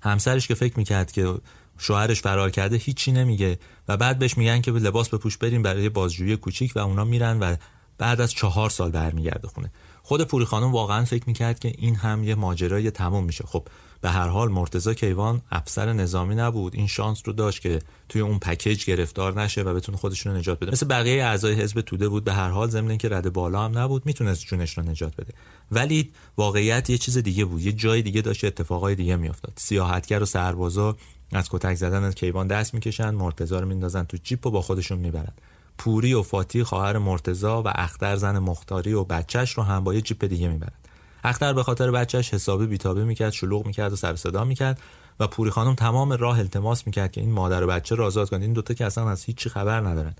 همسرش که فکر می‌کرد که شوهرش فرار کرده هیچی نمیگه. و بعد بهش میگن که لباس بپوش بریم برای بازجویی کوچیک و اونا میرن و بعد از چهار سال برمیگرده خونه. خود پوری خانم واقعا فکر می‌کرد که این هم یه ماجرای تموم میشه. خب به هر حال مرتزا کیوان افسر نظامی نبود. این شانس رو داشت که توی اون پکیج گرفتار نشه و بتونه خودشون رو نجات بده. مثل بقیه اعضای حزب توده بود به هر حال ضمن که رد بالا هم نبود می‌تونست جونش رو نجات بده. ولی واقعیت یه چیز دیگه بود یه جای دیگه داشت اتفاقای دیگه میافتاد. سیاحتگر و سربازا از کتک زدن از کیوان دست می‌کشن مرتضا رو میندازن تو جیپ و با خودشون می‌برن. پوری و فاتی خواهر مرتضا و اختر زن مختاری و بچهش رو هم با یه جیپ دیگه می‌برن. اختر به خاطر بچهش حسابی بیتابه می‌کرد شلوغ می‌کرد و سر صدا می‌کرد و پوری خانم تمام راه التماس می‌کرد که این مادر و بچه را آزاد کنید این دوتا که اصلا از هیچی خبر ندارن.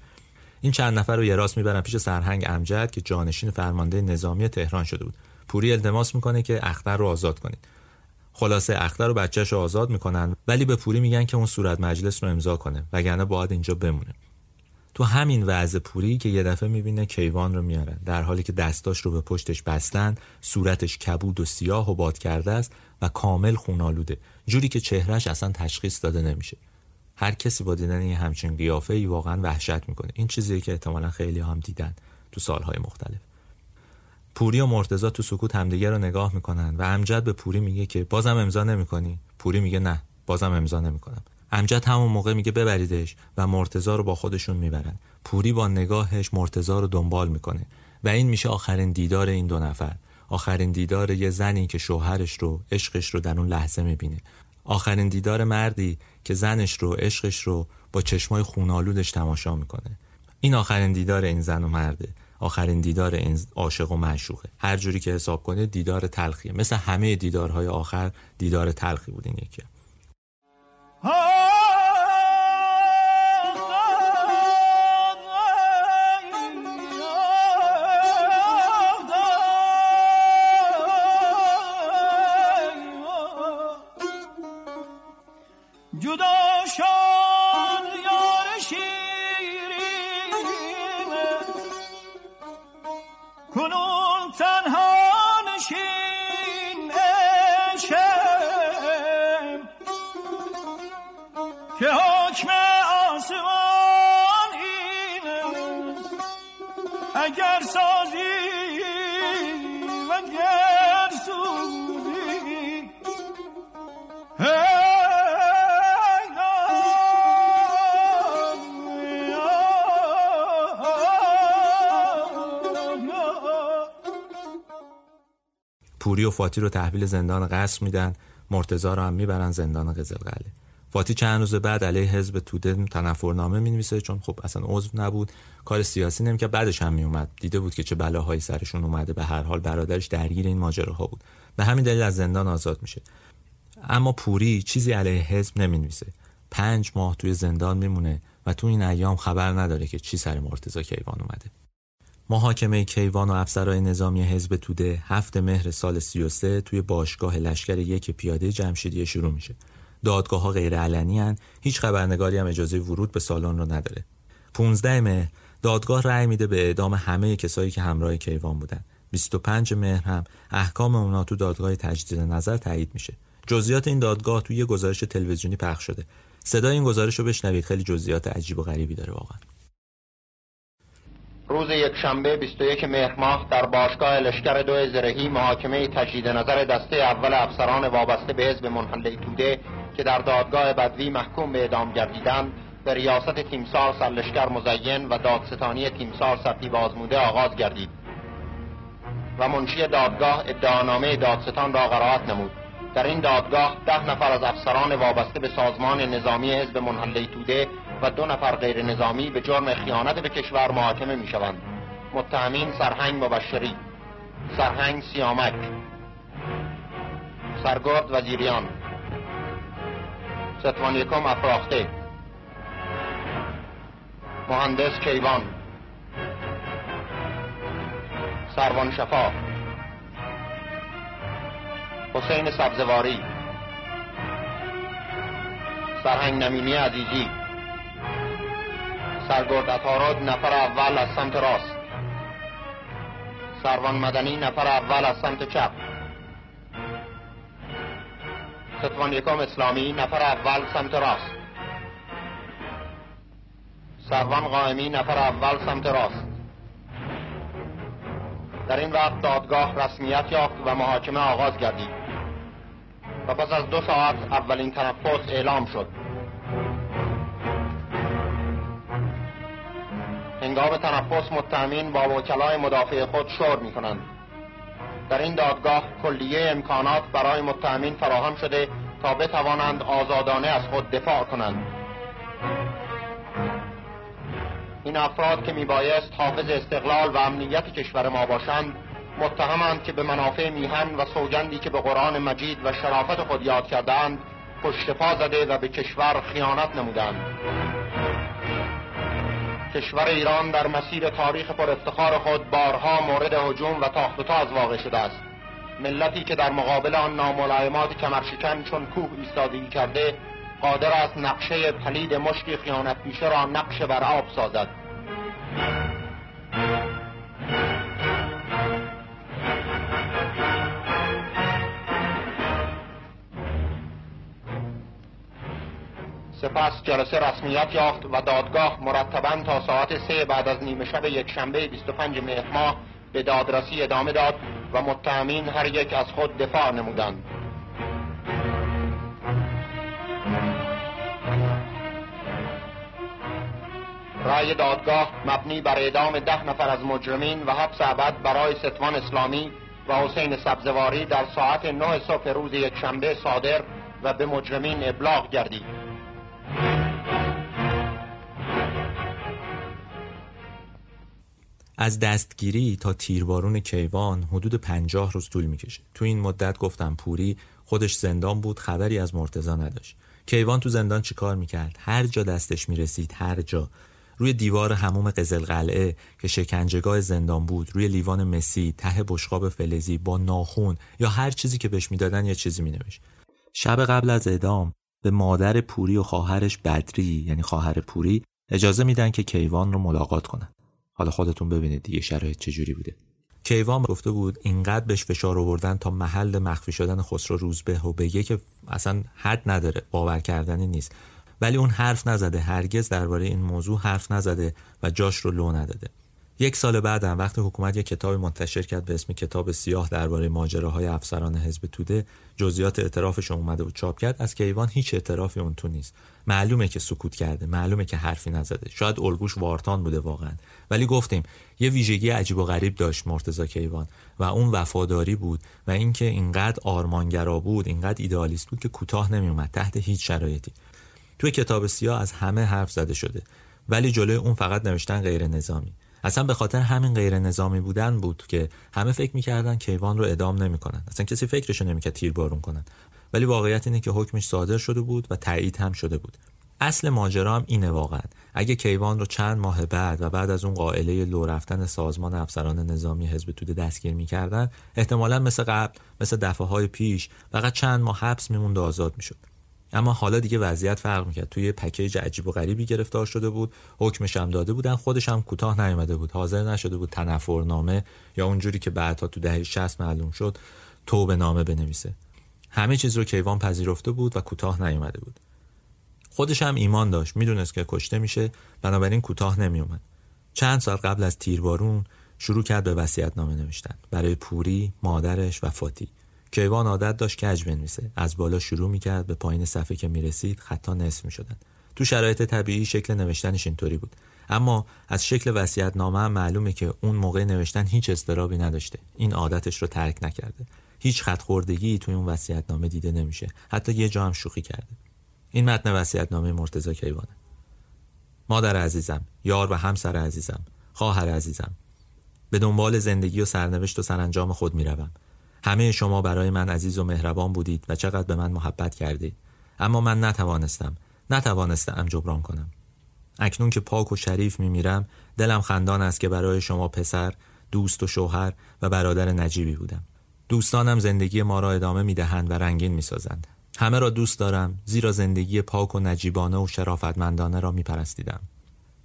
این چند نفر رو یه راست می‌برن پیش سرهنگ امجد که جانشین فرمانده نظامی تهران شده بود. پوری التماس می‌کنه که اختر رو آزاد کنید. خلاصه اختر رو بچهش رو آزاد می‌کنن ولی به پوری میگن که اون صورت مجلس رو امضا کنه وگرنه باید اینجا بمونه. تو همین وضع پوری که یه دفعه می‌بینه کیوان رو میارن. در حالی که دستاش رو به پشتش بستن صورتش کبود و سیاه و باد کرده است و کامل خونالوده جوری که چهرش اصلا تشخیص داده نمیشه. هر کسی با دیدن این همچین قیافه ای واقعا وحشت می‌کنه. این چیزی که احتمالا خیلی هم دیدن تو سالهای مختلف. پوری و مرتزا تو سکوت همدیگه رو نگاه می‌کنن و امجد به پوری میگه که بازم امضا نمی‌کنی. پوری میگه نه بازم امضا نمی‌کنم. امجد همون موقع میگه ببریدش و مرتزا رو با خودشون می‌برن. پوری با نگاهش مرتزا رو دنبال می‌کنه و این میشه آخرین دیدار این دو نفر. آخرین دیدار یه زنی که شوهرش رو عشقش رو در اون لحظه می‌بینه. آخرین دیدار مردی که زنش رو عشقش رو با چشمای خونالودش تماشا می‌کنه. این آخرین دیدار این زن و مرده. آخرین دیدار این عاشق و معشوقه. هر جوری که حساب کنه دیدار تلخیه. مثل همه دیدارهای آخر دیدار تلخی بود این یکی. فاتی رو تحویل زندان قصر میدن مرتزا رو هم می‌برن زندان قزلقله. فاتی چند روز بعد علیه حزب توده تنفرنامه می‌نویسه چون خب اصلا عضو نبود. کار سیاسی نمی‌کرد بعدش هم میومد دیده بود که چه بلاهایی سرشون اومده به هر حال برادرش درگیر این ماجراها بود. به همین دلیل از زندان آزاد میشه. اما پوری چیزی علیه حزب نمی‌نویسه. پنج ماه توی زندان میمونه و تو این ایام خبر نداره که چی سر مرتزا کیوان اومده. محاکمه کیوان و افسرهای نظامی حزب توده هفت مهر سال 33 توی باشگاه لشکر یک پیاده جمشیدی شروع میشه. دادگاه ها غیر علنی هن. هیچ خبرنگاری هم اجازه ورود به سالن رو نداره. 15 مهر دادگاه رأی میده به اعدام همه کسایی که همراه کیوان بودن. 25 مهر هم احکام اونا تو دادگاه تجدید نظر تایید میشه. جزئیات این دادگاه توی گزارش تلویزیونی پخش شده. صدای این گزارش رو بشنوید خیلی جزئیات عجیب و غریبی داره واقعا. روز یک شنبه 21 مهر ماه در باشگاه لشکر دو زرهی محاکمه تجدید نظر دسته اول افسران وابسته به حزب منحله توده که در دادگاه بدوی محکوم به اعدام گردیدند به ریاست تیمسار سرلشکر مزین و دادستانی تیمسار سرتی بازموده آغاز گردید. و منشی دادگاه ادعانامه دادستان را قرائت نمود. در این دادگاه ده نفر از افسران وابسته به سازمان نظامی حزب منحله توده و دو نفر غیر نظامی به جرم خیانت به کشور محاکمه می شوند متهمین سرهنگ مبشری سرهنگ سیامک سرگرد وزیریان ستوان یکم افراخته مهندس کیوان سروان شفا حسین سبزواری سرهنگ نمینی عزیزی. سرگرد اتاراد نفر اول از سمت راست. سروان مدنی نفر اول از سمت چپ. ستوان یکم اسلامی نفر اول سمت راست. سروان قائمی نفر اول سمت راست. در این وقت دادگاه رسمیت یافت و محاکمه آغاز گردید. و پس از دو ساعت اولین تنفس اعلام شد. هنگام تنفس متهمین با وکلای مدافع خود شور می کنند در این دادگاه کلیه امکانات برای متهمین فراهم شده تا بتوانند آزادانه از خود دفاع کنند. این افراد که میبایست حافظ استقلال و امنیت کشور ما باشند متهمند که به منافع میهن و سوگندی که به قرآن مجید و شرافت خود یاد کردند پشت پا زده و به کشور خیانت نمودند کشور ایران در مسیر تاریخ پر افتخار خود بارها مورد هجوم و تاخت و تاز واقع شده است. ملتی که در مقابل آن ناملایمات کمرشکن چون کوه ایستادگی کرده قادر است نقشه پلید مشتی خیانت پیشه را نقش بر آب سازد. سپس جلسه رسمیت یافت و دادگاه مرتبا تا ساعت سه بعد از نیمه شب یک شنبه 25 مهر ماه به دادرسی ادامه داد و متهمین هر یک از خود دفاع نمودند. رأی دادگاه مبنی بر اعدام ده نفر از مجرمین و حبس ابد برای ستوان اسلامی و حسین سبزواری در ساعت نه صبح روز یکشنبه صادر و به مجرمین ابلاغ گردید. از دستگیری تا تیربارون کیوان حدود پنجاه روز طول می‌کشه. تو این مدت گفتم پوری خودش زندان بود خبری از مرتزا نداشت. کیوان تو زندان چیکار می‌کرد؟ هر جا دستش می‌رسید هر جا. روی دیوار هموم قزل قلعه که شکنجهگاه زندان بود روی لیوان مسی ته بشقاب فلزی با ناخون یا هر چیزی که بهش می‌دادن یه چیزی مینوشت. شب قبل از اعدام به مادر پوری و خواهرش بدری یعنی خواهر پوری اجازه میدن که کیوان رو ملاقات کنن. حالا خودتون ببینید دیگه شرایط چجوری بوده. کیوان گفته بود اینقدر بهش فشار آوردن تا محل مخفی شدن خسرو روزبه و بگه که اصلا حد نداره باور کردنی نیست. ولی اون حرف نزده هرگز درباره این موضوع حرف نزده و جاش رو لو نداده. یک سال بعدم وقتی حکومت یک کتاب منتشر کرد به اسم کتاب سیاه درباره ماجراهای افسران حزب توده. جزئیات اعترافش اومده و چاپ کرد. از کیوان هیچ اعترافی اون تو نیست. معلومه که سکوت کرده معلومه که حرفی نزده. شاید الگوش وارتان بوده واقعا. ولی گفتیم یه ویژگی عجیب و غریب داشت مرتزا کیوان و اون وفاداری بود و اینکه اینقدر آرمانگرا بود اینقدر ایدئالیست بود که کوتاه نمیومد تحت هیچ شرایطی. توی کتاب سیاه از همه حرف زده شده. ولی جلوی اون فقط نوشتن غیر نظامی. اصلا به خاطر همین غیر نظامی بودن بود که همه فکر می‌کردن کیوان رو ادام نمی‌کنن. اصلا کسی فکرشو نمی‌کرد تیر بارون کنن. ولی واقعیت اینه که حکمش صادر شده بود و تایید هم شده بود. اصل ماجرا هم اینه واقعا. اگه کیوان رو چند ماه بعد و بعد از اون قائله لو رفتن سازمان افسران نظامی حزب توده دستگیر می‌کردن احتمالا مثل قبل مثل دفعه های پیش فقط چند ماه حبس میموند و آزاد می‌شد. اما حالا دیگه وضعیت فرق می‌کرد. توی پکیج عجیب و غریبی گرفتار شده بود حکمش هم داده بودن خودش هم کوتاه نیامده بود. حاضر نشده بود تنفرنامه یا اونجوری که بعدها تو دهه 60 معلوم شد توبه نامه بنویسه. همه چیز رو کیوان پذیرفته بود و کوتاه نیامده بود. خودش هم ایمان داشت. می‌دونست که کشته میشه. بنابراین کوتاه نمیومد چند سال قبل از تیربارون شروع کرد به وصیت نامه نوشتن. برای پوری مادرش و فاتی. کیوان عادت داشت کج بنویسه از بالا شروع می‌کرد به پایین صفحه که می‌رسید خطا نصف می‌شدن. تو شرایط طبیعی شکل نوشتنش اینطوری بود. اما از شکل وصیت نامه هم معلومه که اون موقع نوشتن هیچ استرابی نداشته. این عادتش رو ترک نکرده. هیچ خط خوردگی توی اون وصیت نامه دیده نمیشه. حتی یه جا هم شوخی کرده. این متن وصیت نامه مرتضی کیوانه. مادر عزیزم یار و همسر عزیزم خواهر عزیزم. به دنبال زندگی و سرنوشت و سرانجام خود می‌روم. همه شما برای من عزیز و مهربان بودید و چقدر به من محبت کردید. اما من نتوانستم نتوانستم جبران کنم. اکنون که پاک و شریف میمیرم دلم خندان است که برای شما پسر دوست و شوهر و برادر نجیبی بودم. دوستانم زندگی ما را ادامه می‌دهند و رنگین می‌سازند. همه را دوست دارم زیرا زندگی پاک و نجیبانه و شرافتمندانه را میپرستیدم.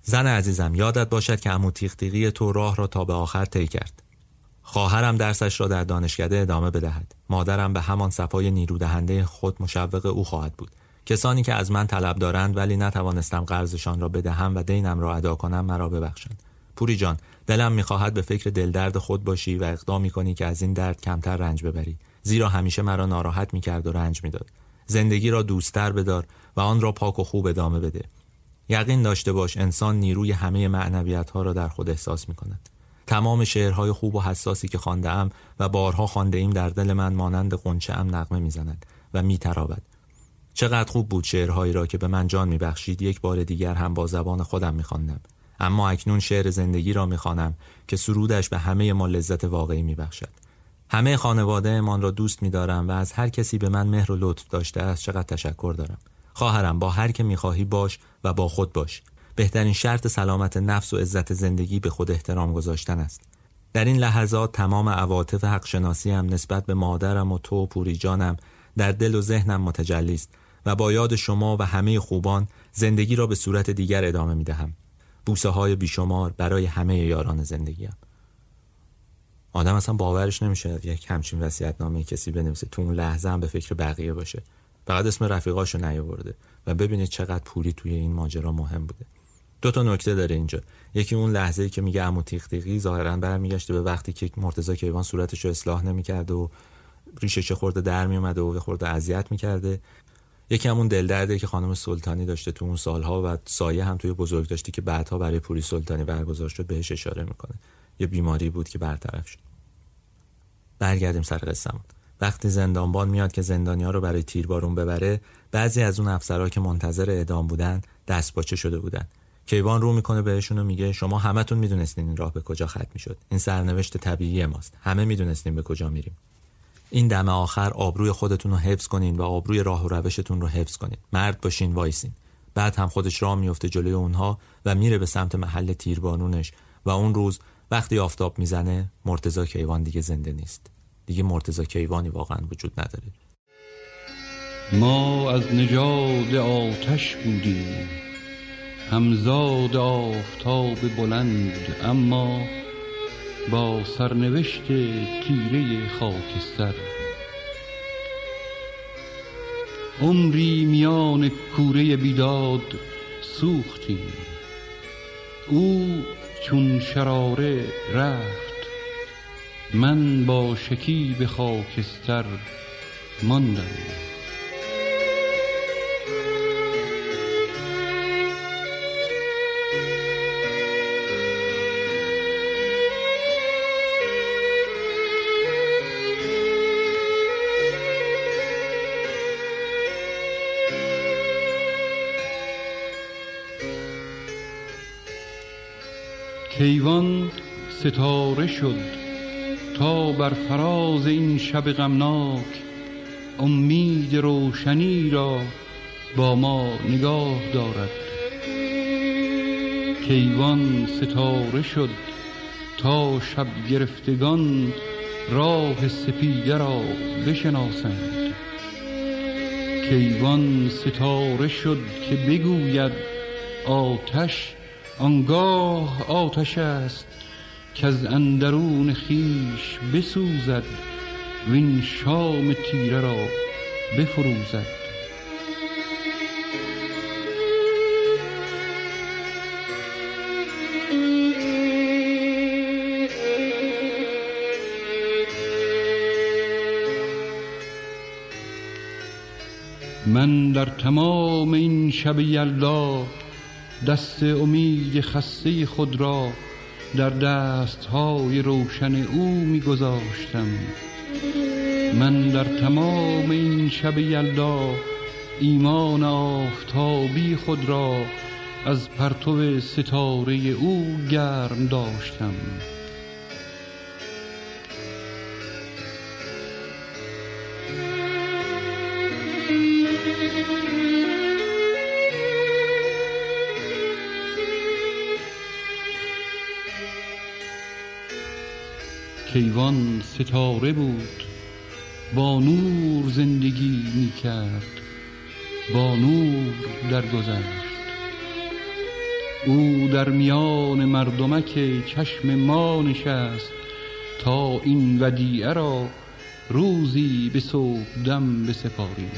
زن عزیزم یادت باشد که عمو تیغ تو راه را تا به آخر طی کرد. خواهرم درسش را در دانشکده ادامه بدهد. مادرم به همان صفای نیرو دهنده خود مشوق او خواهد بود. کسانی که از من طلب دارند ولی نتوانستم قرضشان را بدهم و دینم را ادا کنم مرا ببخشند. پوری جان دلم می‌خواهد به فکر دلدرد خود باشی و اقدام کنی که از این درد کمتر رنج ببری. زیرا همیشه مرا ناراحت می‌کرد و رنج می‌داد. زندگی را دوستتر بدار و آن را پاک و خوب ادامه بده. یقین داشته باش انسان نیروی همه معنویت ها را در خود احساس می کند تمام شعرهای خوب و حساسی که خانده ام و بارها خانده ایم در دل من مانند قنچه ام نغمه می‌زند و میترابد. چقدر خوب بود شعرهایی را که به من جان میبخشید یک بار دیگر هم با زبان خودم میخواندم. اما اکنون شعر زندگی را می‌خوانم که سرودش به همه ما لذت واقعی میبخشد. همه خانواده امان را دوست میدارم و از هر کسی به من مهر و لطف داشته است چقدر تشکر دارم. خواهرم با هر که می‌خواهی باش و با خود باش. بهترین شرط سلامت نفس و عزت زندگی به خود احترام گذاشتن است. در این لحظات تمام عواطف حق شناسی هم نسبت به مادرم و تو و پوری جانم در دل و ذهنم متجلی است و با یاد شما و همه خوبان زندگی را به صورت دیگر ادامه می دهم. بوسه های بیشمار برای همه یاران زندگیم. آدم اصلا باورش نمیشه یک همچین وصیت نامه کسی بنویسه تو اون لحظه هم به فکر بقیه باشه. فقط اسم رفیقاشو نیاورده و ببینید چقدر پوری توی این ماجرا مهم بوده. دو تا نکته داره اینجا. یکی اون لحظه ای که میگه عمو تیغ تیغی ظاهرا برمیگشته به وقتی که مرتضی کیوان صورتش رو اصلاح نمی‌کرده و ریشش خورده در میومده و خورده اذیت می‌کرده. یکی همون دل درده که خانم سلطانی داشته تو اون سالها و سایه هم توی بزرگ داشتی که بعدها برای پوری سلطانی برگزار شد بهش اشاره می‌کنه. یه بیماری بود که برطرف شد. برگردیم سر قصهمون وقتی زندانبان میاد که زندانیا رو برای تیربارون ببره بعضی از اون افسرها که منتظر اعدام بودن دستپاچه شده بودن. کیوان رو می‌کنه بهشون و میگه شما همتون می‌دونستین این راه به کجا ختم می‌شد. این سرنوشت طبیعی ماست. همه می‌دونستیم به کجا میریم. این دم آخر آبروی خودتون رو حفظ کنین و آبروی راه و روشتون رو حفظ کنین. مرد باشین وایسین. بعد هم خودش راه میفته جلوی اونها و میره به سمت محل تیربانونش و اون روز وقتی آفتاب می‌زنه مرتزا کیوان دیگه زنده نیست. دیگه مرتزا کیوانی واقعا وجود نداره. ما از نژاد آتش بودیم. همزاد آفتاب بلند اما با سرنوشت تیره خاکستر. عمری میان کوره بیداد سوختیم. او چون شراره رفت من با شکیب خاکستر ماندم. کیوان ستاره شد تا بر فراز این شب غمناک امید روشنی را با ما نگاه دارد. کیوان ستاره شد تا شب گرفتگان راه سپیده را بشناسند. کیوان ستاره شد که بگوید آتش آنگاه آتش است که از اندرون خیش بسوزد وین شام تیره را بفروزد. من در تمام این شب یلدا دست امید خسته خود را در دستهای روشن او میگذاشتم. من در تمام این شب یلدا ایمان آفتابی خود را از پرتو ستاره او گرم داشتم. کیوان ستاره بود. با نور زندگی می کرد با نور درگذشت. او در میان مردمک چشم ما نشست تا این ودیعه را روزی به صبح دم بسپاریم.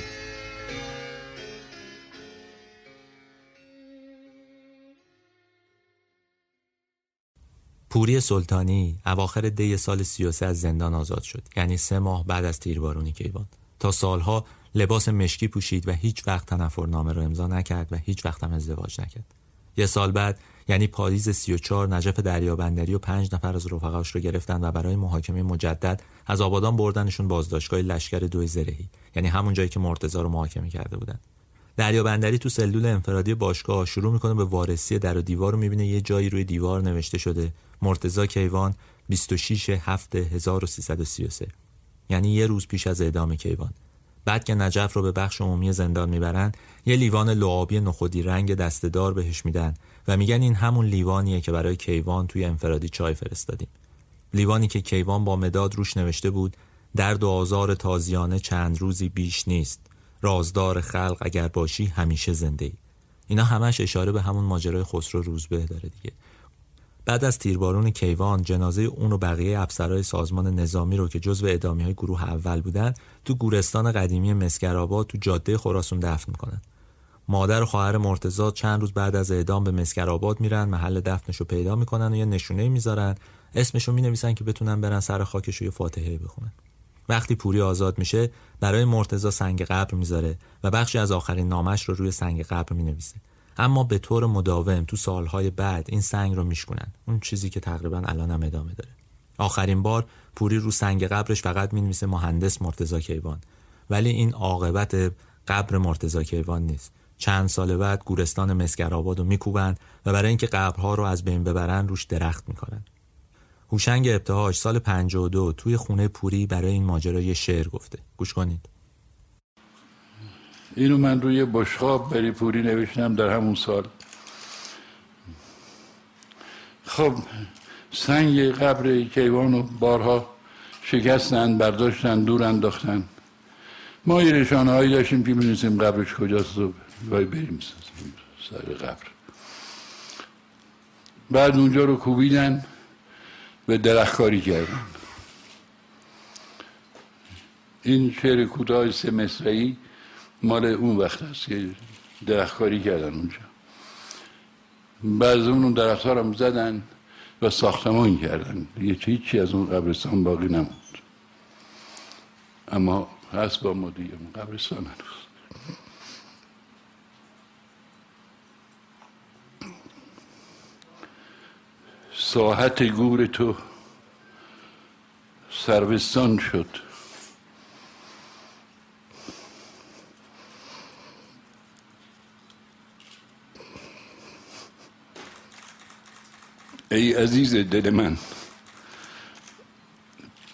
پوری سلطانی اواخر دی سال 33 از زندان آزاد شد. یعنی سه ماه بعد از تیربارونی کیوان. تا سالها لباس مشکی پوشید و هیچ وقت تنفرنامه رو امضا نکرد و هیچ وقت هم ازدواج نکرد. یه سال بعد یعنی پاییز 34 نجف دریابندری و پنج نفر از رفقاش رو گرفتن و برای محاکمه مجدد از آبادان بردنشون بازداشتگاه لشکر دوی زرهی. یعنی همون جایی که مرتضی رو محاکمه کرده بودن. دریابندری تو سلول انفرادی باشگاه شروع می‌کنه به وارسی در و دیوار رو می‌بینه. یه جایی روی دیوار نوشته شده مرتزا کیوان 26 هفته 1333 یعنی یه روز پیش از اعدام کیوان. بعد که نجف رو به بخش عمومی زندان می‌برن یه لیوان لعابی نخودی رنگ دستهدار بهش میدن و میگن این همون لیوانیه که برای کیوان توی انفرادی چای فرستادیم. لیوانی که کیوان با مداد روش نوشته بود درد و آزار تازیانه چند روزی بیش نیست. رازدار خلق اگر باشی همیشه زنده ای اینا همش اشاره به همون ماجرای خسرو روزبه داره دیگه. بعد از تیربارون کیوان جنازه اون و بقیه افسرهای سازمان نظامی رو که جزو ادامی های گروه اول بودن تو گورستان قدیمی مسکرآباد تو جاده خراسون دفن می‌کنن. مادر و خواهر مرتضی چند روز بعد از اعدام به مسکرآباد میرن محل دفنش رو پیدا می‌کنن و یه نشونه می‌ذارن. اسمش رو می‌نویسن که بتونن برن سر خاکش یه فاتحه بخونن. وقتی پوری آزاد میشه برای مرتزا سنگ قبر می‌ذاره و بخشی از آخرین نامش رو روی سنگ قبر می‌نویسه. اما به طور مداوم تو سالهای بعد این سنگ رو میشکنن اون چیزی که تقریبا الان هم ادامه داره. آخرین بار پوری رو سنگ قبرش فقط می‌نویسه مهندس مرتزا کیوان. ولی این عاقبت قبر مرتزا کیوان نیست. چند سال بعد گورستان مسکرآباد رو میکوبند و برای اینکه قبرها رو از بین ببرن روش درخت می‌کنن. هوشنگ ابتهاج سال 52 توی خونه پوری برای این ماجرا یه شعر گفته. گوش کنید. اینو من روی بشخاب بری پوری نوشتم در همون سال. خب سنگ قبر کیوان و بارها شکستن برداشتن دور انداختن. ما یه رشانه هایی داشتیم که می‌دونستیم قبرش کجاست و بریم سر قبر. بعد اونجا رو کوبیدن به درختکاری کردن. این شعر کوتاه سه مال اون وقت هست که درختکاری کردن اونجا. بعض اون درخت ها رو زدن و ساختمان کردن. یه هیچی از اون قبرستان باقی نموند. اما هست با ما دیگه قبرستان هنوز. ساحت گور تو سروستان شد. ای عزیز دل من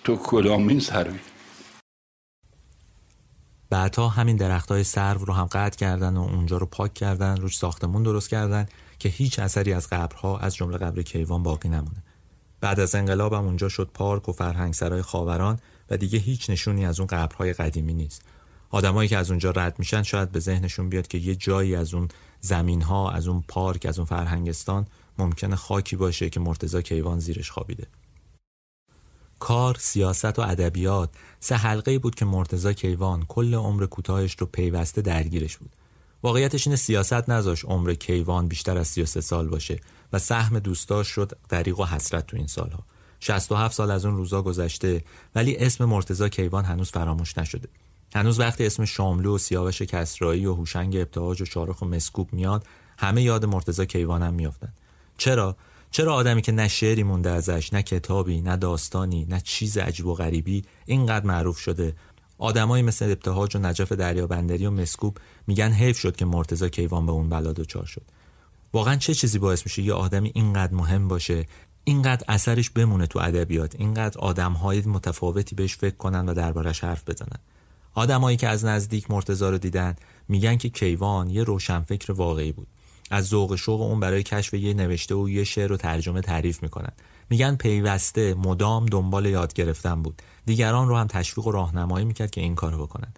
تو کدامین سروی؟ بعدها همین درخت های سرو رو هم قطع کردن و اونجا رو پاک کردن روش ساختمون درست کردن که هیچ اثری از قبرها از جمله قبر کیوان باقی نمونه. بعد از انقلاب هم اونجا شد پارک و فرهنگ سرای خاوران و دیگه هیچ نشونی از اون قبرهای قدیمی نیست. آدمایی که از اونجا رد میشن شاید به ذهنشون بیاد که یه جایی از اون زمین ها از اون پارک از اون فرهنگستان ممکنه خاکی باشه که مرتزا کیوان زیرش خوابیده کار، سیاست و ادبیات سه حلقه بود که مرتزا کیوان کل عمر کوتاهش رو پیوسته درگیرش بود. واقعیتش اینه سیاست نذاش عمر کیوان بیشتر از 33 سال باشه و سهم دوستاش شد دریق و حسرت تو این سالها. 67 سال از اون روزا گذشته ولی اسم مرتزا کیوان هنوز فراموش نشده. هنوز وقتی اسم شاملو و سیاوش کسرایی و هوشنگ ابتهاج و شارخ و مسکوب میاد همه یاد مرتزا کیوان هم میافتن. چرا؟ چرا آدمی که نه شعری مونده ازش نه کتابی نه داستانی نه چیز عجیب و غریبی اینقدر معروف شده؟ آدمایی مثل ابتهاج و نجف دریابندری و مسکوب میگن حیف شد که مرتزا کیوان به اون بلا دچار شد. واقعا چه چیزی باعث میشه یه آدمی اینقدر مهم باشه اینقدر اثرش بمونه تو ادبیات اینقدر آدمهای متفاوتی بهش فکر کنن و دربارش حرف بزنن؟ آدمایی که از نزدیک مرتزا رو دیدن میگن که کیوان یه روشنفکر واقعی بود. از ذوق شوق اون برای کشف یه نوشته و یه شعر و ترجمه تعریف می‌کنن. میگن پیوسته مدام دنبال یاد گرفتن بود. دیگران رو هم تشویق و راهنمایی می‌کرد که این کارو بکنن.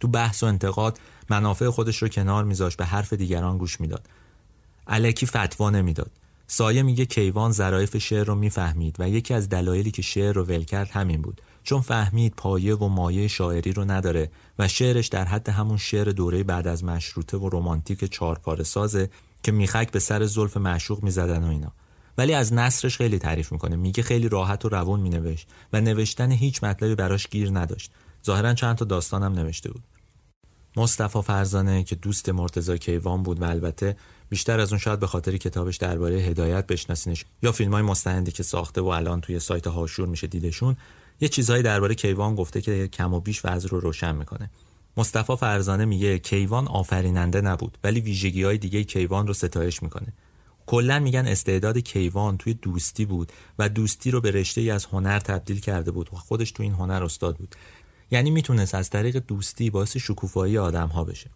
تو بحث و انتقاد منافع خودش رو کنار میذاشت به حرف دیگران گوش می‌داد. الکی فتوا نمی‌داد. سایه میگه کیوان ظرایف شعر رو می‌فهمید و یکی از دلایلی که شعر رو ول کرد همین بود. چون فهمید پایه و مایه شاعری رو نداره و شعرش در حد همون شعر دوره بعد از مشروطه و رمانتیک چهارپاره سازه که میخک به سر زلف معشوق می‌زدن و اینا. ولی از نصرش خیلی تعریف می‌کنه. میگه خیلی راحت و روون مینوشت و نوشتن هیچ مطلبی براش گیر نداشت. ظاهرا چند تا داستانم نوشته بود. مصطفی فرزانه که دوست مرتضی کیوان بود و البته بیشتر از اون شاید به خاطر کتابش درباره هدایت بشناسینش یا فیلم های مستندی که ساخته و الان توی سایت هاشور میشه دیدشون یه چیزهایی درباره کیوان گفته که کم و بیش وضع رو روشن می‌کنه. مصطفی فرزانه میگه کیوان آفریننده نبود ولی ویژگی های دیگه کیوان رو ستایش می‌کنه. کلا میگن استعداد کیوان توی دوستی بود و دوستی رو به رشته ای از هنر تبدیل کرده بود و خودش تو این هنر استاد بود. یعنی می‌تونست از طریق دوستی باعث شکوفایی آدم ها بشه.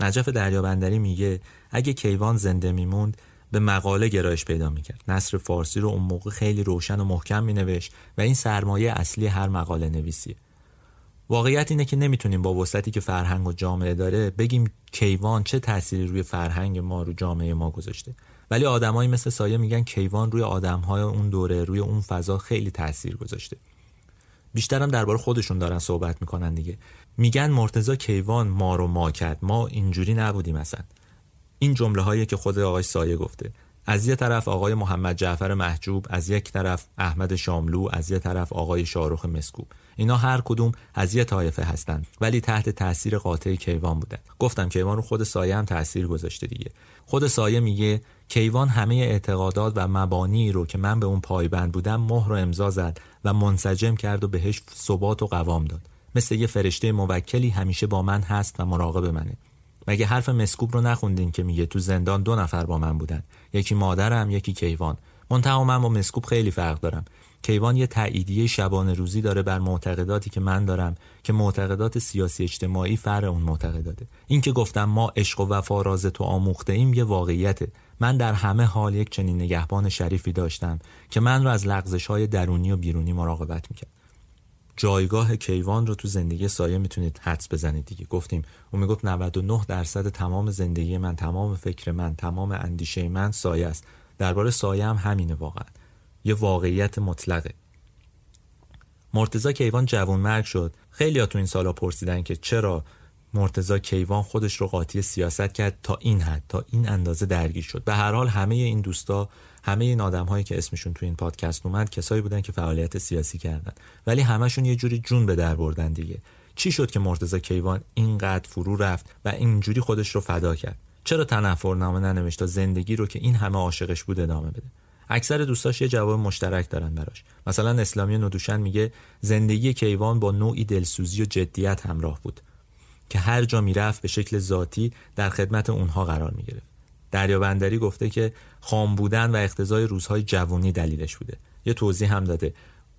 نجف دریابندری میگه اگه کیوان زنده میموند به مقاله گرایش پیدا می‌کرد. نصر فارسی رو اون موقع خیلی روشن و محکم مینوشت و این سرمایه اصلی هر مقاله نویسیه واقعیت اینه که نمی‌تونیم با وسعتی که فرهنگ و جامعه داره بگیم کیوان چه تأثیری روی فرهنگ ما رو جامعه ما گذاشته. ولی آدمایی مثل سایه میگن کیوان روی آدمهای اون دوره روی اون فضا خیلی تاثیر گذاشته. بیشترم درباره خودشون دارن صحبت می‌کنن دیگه. میگن مرتزا کیوان ما رو ما کرد. ما اینجوری نبودیم اصلا. این جمله هایی که خود آقای سایه گفته. از یه طرف آقای محمد جعفر محجوب از یک طرف احمد شاملو از یه طرف آقای شاروخ مسکوب اینا هر کدوم از یه طایفه هستند ولی تحت تاثیر قاطع کیوان بودن گفتم کیوان رو خود سایه هم تاثیر گذاشته دیگه. خود سایه میگه کیوان همه اعتقادات و مبانی رو که من به اون پایبند بودم مهر رو امضا زد و منسجم کرد و بهش ثبات و قوام داد. مثل یه فرشته موکلی همیشه با من هست و مراقب منه. مگه حرف مسکوب رو نخوندین که میگه تو زندان دو نفر با من بودن؟ یکی مادرم یکی کیوان. منتها من با مسکوب خیلی فرق دارم. کیوان یه تاییدیه شبانه روزی داره بر معتقداتی که من دارم که معتقدات سیاسی اجتماعی فر اون معتقداته. این که گفتم ما عشق و وفا راز تو آموخته ایم یه واقعیته. من در همه حال یک چنین نگهبان شریفی داشتم که من رو از لغزش های درونی و بیرونی مراقبت می‌کرد. جایگاه کیوان رو تو زندگی سایه می‌تونید حدس بزنید دیگه. گفتیم اون می‌گفت 99 درصد تمام زندگی من تمام فکر من تمام اندیشه من سایه است. درباره سایه هم همینه واقعا. یه واقعیت مطلقه. مرتزا کیوان جوان مرگ شد. خیلی ها تو این سالا پرسیدن که چرا مرتزا کیوان خودش رو قاطی سیاست کرد تا این حد تا این اندازه درگیر شد. به هر حال همه این دوستا همه این آدم هایی که اسمشون تو این پادکست اومد کسایی بودن که فعالیت سیاسی کردن. ولی همشون یه جوری جون به در بردن دیگه. چی شد که مرتزا کیوان اینقدر فرو رفت و اینجوری خودش رو فدا کرد؟ چرا تنفرنامه ننوشت تا زندگی رو که این همه عاشقش بود ادامه بده؟ اکثر دوستاش یه جواب مشترک دارن براش. مثلا اسلامی ندوشن میگه زندگی کیوان با نوعی دلسوزی و جدیت همراه بود که هر جا می‌رفت به شکل ذاتی در خدمت اونها قرار می‌گرفت. دریابندری گفته که خام بودن و اقتضای روزهای جوانی دلیلش بوده. یه توضیح هم داده.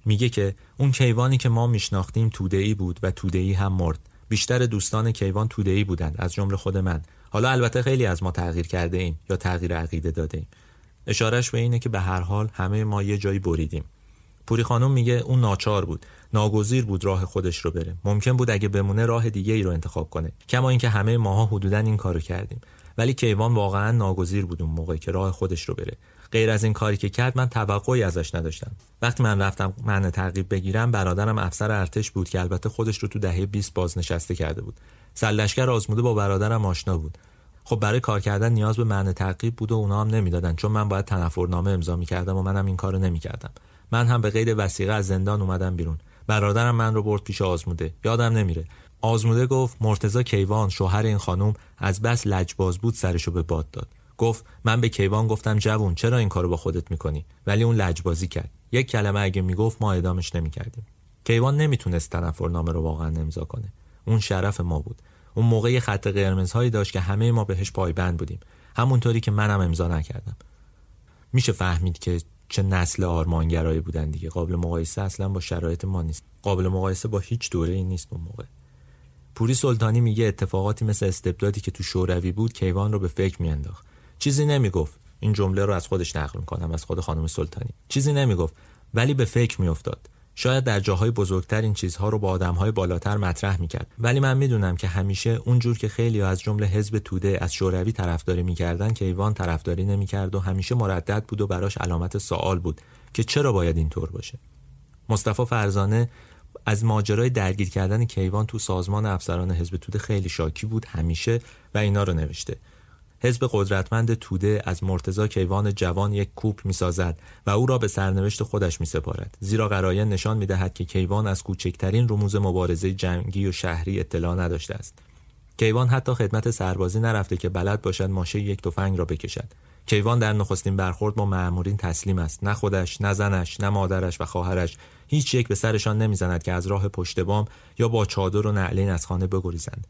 میگه که اون کیوانی که ما میشناختیم توده‌ای بود و توده‌ای هم مرد. بیشتر دوستان کیوان توده‌ای بودند از جمله خود من. حالا البته خیلی از ما تغییر کرده ایم یا تغییر عقیده داده ایم. اشارش به اینه که به هر حال همه ما یه جایی بریدیم. پوری خانم میگه اون ناچار بود. ناگزیر بود راه خودش رو بره. ممکن بود اگه بمونه راه دیگه ای رو انتخاب کنه. کما اینکه همه ماها حدودا این کارو کردیم. ولی کیوان واقعا ناگزیر بود اون موقع که راه خودش رو بره. غیر از این کاری که کرد من توقعی ازش نداشتم. وقتی من رفتم من تعقیب بگیرم برادرم افسر ارتش بود که البته خودش رو تو دهه 20 بازنشسته کرده بود. سلشکر آزموده با برادرم آشنا بود. خب برای کار کردن نیاز به معنی تعقیب بود و اونا هم نمی‌دادن چون من باید تنفرنامه امضا می‌کردم و منم این کارو نمی‌کردم. من هم به قید وسیقه از زندان اومدم بیرون. برادرم من رو برد پیش آزموده. یادم نمیره. آزموده گفت مرتزا کیوان شوهر این خانم از بس لجباز بود سرشو به باد داد. گفت من به کیوان گفتم جوون چرا این کارو با خودت می‌کنی؟ ولی اون لجبازی کرد. یک کلمه اگه می‌گفت ما ادامش نمی‌کردیم. کیوان نمی‌تونست تنفرنامه رو واقعا امضا کنه. اون شرف ما بود. اون موقع خط قرمزهایی داشت که همه ما بهش پایبند بودیم. همونطوری که منم امضا نکردم. میشه فهمید که چه نسل آرمانگرایی بودن دیگه. قابل مقایسه اصلا با شرایط ما نیست. قابل مقایسه با هیچ دوره ای نیست اون موقع. پوری سلطانی میگه اتفاقاتی مثل استبدادی که تو شوروی بود کیوان رو به فکر میانداخت. چیزی نمی‌گفت. این جمله رو از خودش نقل می‌کنم از خود خانم سلطانی. چیزی نمی‌گفت ولی به فکر میافتاد. شاید در جاهای بزرگتر این چیزها رو با آدمهای بالاتر مطرح می‌کرد. ولی من می‌دونم که همیشه اونجور که خیلی از جمله حزب توده از شوروی طرفداری می‌کردن که ایوان طرفداری نمی‌کرد و همیشه مردد بود و براش علامت سوال بود که چرا باید اینطور باشه. مصطفی فرزانه از ماجرای درگیر کردن کیوان تو سازمان افسران حزب توده خیلی شاکی بود همیشه و اینا رو نوشته حزب قدرتمند توده از مرتزا کیوان جوان یک کوپ می‌سازد و او را به سرنوشت خودش می سپارد. زیرا قرایه نشان می دهد که کیوان از کوچکترین رموز مبارزه جنگی و شهری اطلاع نداشته است. کیوان حتی خدمت سربازی نرفته که بلد باشد ماشه یک تفنگ را بکشد. کیوان در نخستین برخورد با مأمورین تسلیم است نه خودش نه زنش نه مادرش و خواهرش هیچ یک به سرشان نمی‌زند که از راه پشت بام یا با چادر و نعلین از خانه بگریزند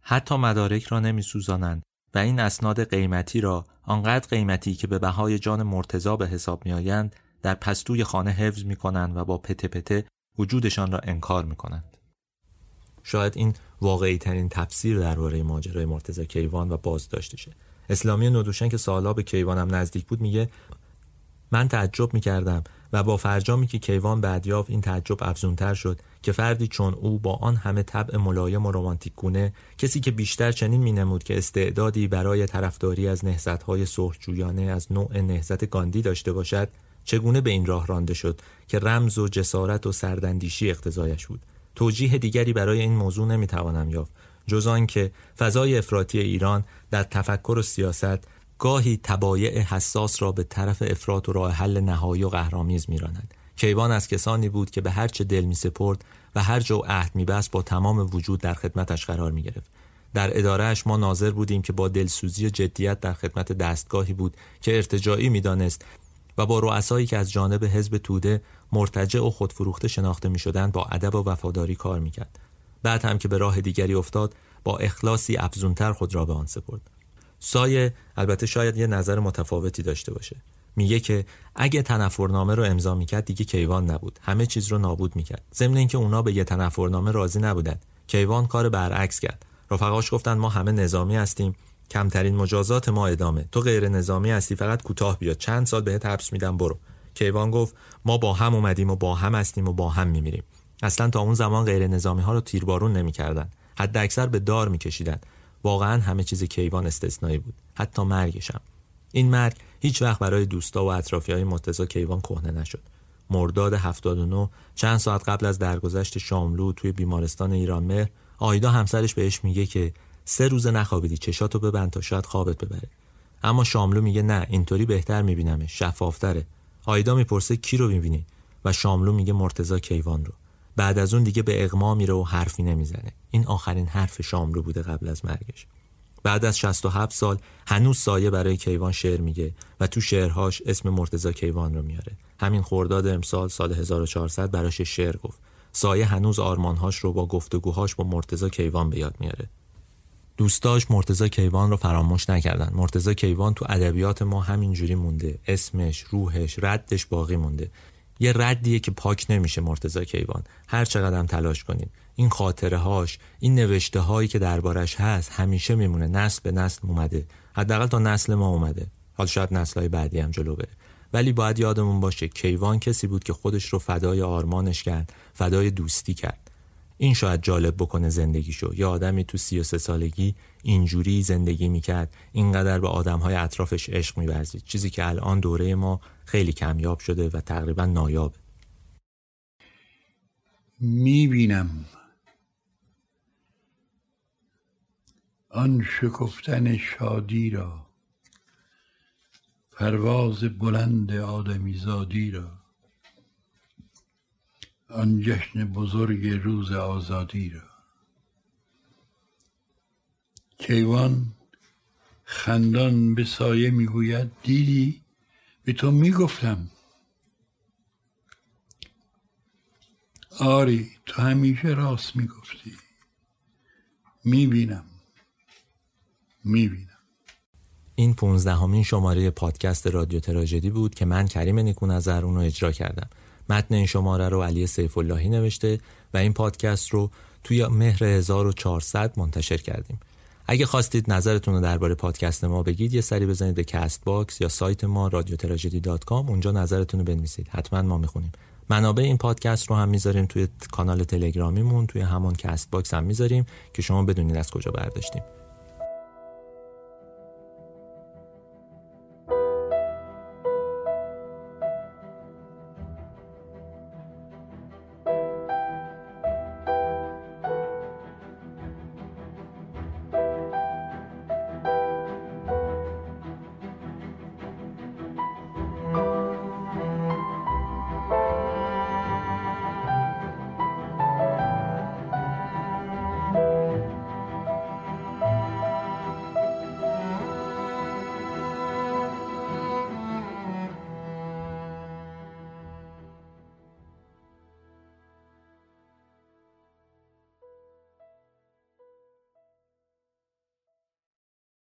حتی مدارک را نمیسوزانند و این اسناد قیمتی را آنقدر قیمتی که به بهای جان مرتزا به حساب میآیند در پستوی خانه حفظ می کنند و با پته پته وجودشان را انکار می کنند. شاید این واقعی ترین تفسیر درباره ماجرای مرتضی کیوان و بازداشتشه اسلامی ندوشن که سالها به کیوانم نزدیک بود میگه من تعجب می‌کردم و با فرجامی که کیوان بعد این تعجب افزونتر شد که فردی چون او با آن همه طبع ملایم و رمانتیک گونه کسی که بیشتر چنین مینمود که استعدادی برای طرفداری از نهضت‌های سرخجویانه از نوع نهضت گاندی داشته باشد چگونه به این راه رانده شد که رمز و جسارت و سردندیشی اقتضایش بود؟ توجیه دیگری برای این موضوع نمی‌توانم یافت جز که فضای افراطی ایران در تفکر و سیاست گاهی تبایع حساس را به طرف افراط و راه حل نهایی و قهرامیز میراند کیوان از کسانی بود که به هر چه دل می سپرد و هر جا عهد میبست با تمام وجود در خدمتش قرار می گرفت. در ادارهش ما ناظر بودیم که با دلسوزی و جدیت در خدمت دستگاهی بود که ارتجاعی می‌دانست و با رؤسایی که از جانب حزب توده مرتجع و خودفروخته شناخته می شدن با ادب و وفاداری کار می کرد. بعد هم که به راه دیگری افتاد با اخلاصی افزونتر خود را به آن سپرد. سایه البته شاید یه نظر متفاوتی داشته باشه. میگه که اگه تنفرنامه رو امضا می‌کرد دیگه کیوان نبود. همه چیز رو نابود می‌کرد. ضمن اینکه اونا به یه تنفرنامه راضی نبودن. کیوان کار برعکس کرد. رفقاش گفتن ما همه نظامی هستیم. کمترین مجازات ما ادامه. تو غیر نظامی هستی فقط کوتاه بیا چند سال بهت حبس میدم برو. کیوان گفت ما با هم اومدیم و با هم هستیم و با هم میمیریم. اصلا تا اون زمان غیر نظامی ها رو تیربارون نمی‌کردن. حد اکثر به دار میکشیدن. واقعا همه چیز کیوان استثنایی بود. حتی مرگشم این مرگ هیچ وقت برای دوستا و اطرافی های مرتضی کیوان کهنه نشد. مرداد 79 چند ساعت قبل از درگذشت شاملو توی بیمارستان ایران مهر آیدا همسرش بهش میگه که سه روز نخوابیدی چشاتو ببند تا شاید خوابت ببره. اما شاملو میگه نه اینطوری بهتر میبینمش شفافتره. آیدا می‌پرسه کی رو می‌بینی؟ و شاملو میگه مرتضی کیوان رو. بعد از اون دیگه به اغما میره و حرفی نمی‌زنه. این آخرین حرف شاملو بوده قبل از مرگش. بعد از 67 سال هنوز سایه برای کیوان شعر میگه و تو شعرهاش اسم مرتزا کیوان رو میاره. همین خورداد امسال سال 1400 براش شعر گفت. سایه هنوز آرمانهاش رو با گفتگوهاش با مرتزا کیوان به یاد میاره. دوستاش مرتزا کیوان رو فراموش نکردن. مرتزا کیوان تو ادبیات ما همینجوری مونده. اسمش روحش ردش باقی مونده. یه ردیه که پاک نمیشه مرتزا کیوان. هر چقدر تلاش کنیم این خاطره هاش این نوشته هایی که دربارش هست همیشه میمونه. نسل به نسل اومده. حداقل تا نسل ما اومده. حال شاید نسل های بعدی هم جلو بره. ولی باید یادمون باشه کیوان کسی بود که خودش رو فدای آرمانش کرد فدای دوستی کرد. این شاید جالب بکنه زندگیشو. یه آدمی تو سی و سه سالگی اینجوری زندگی می‌کرد. اینقدر به آدمهای اطرافش عشق میورزید. چیزی که الان دوره ما خیلی کمیاب شده و تقریبا نایابه. می‌بینم آن شکفتن شادی را پرواز بلند آدمی زادی را آن جشن بزرگ روز آزادی را. کیوان خندان به سایه می‌گوید دیدی؟ به تو می‌گفتم. آری تو همیشه راست می‌گفتی. می‌بینم. می‌بینم. این پونزدهمین شماره پادکست رادیو تراژدی بود که من کریم نیکون نظر اون رو اجرا کردم. متن این شماره رو علی سیف اللهی نوشته و این پادکست رو توی مهر 1400 منتشر کردیم. اگه خواستید نظرتون رو درباره پادکست ما بگید یه سری بزنید به Castbox یا سایت ما رادیو تراژدی dot اونجا نظرتون رو بنویسید. حتما ما می‌خونیم. منابع این پادکست رو هم می‌ذاریم توی کانال تلگرامیمون توی همون Castbox هم می‌ذاریم که شما بدونید از کجا برداشتیم.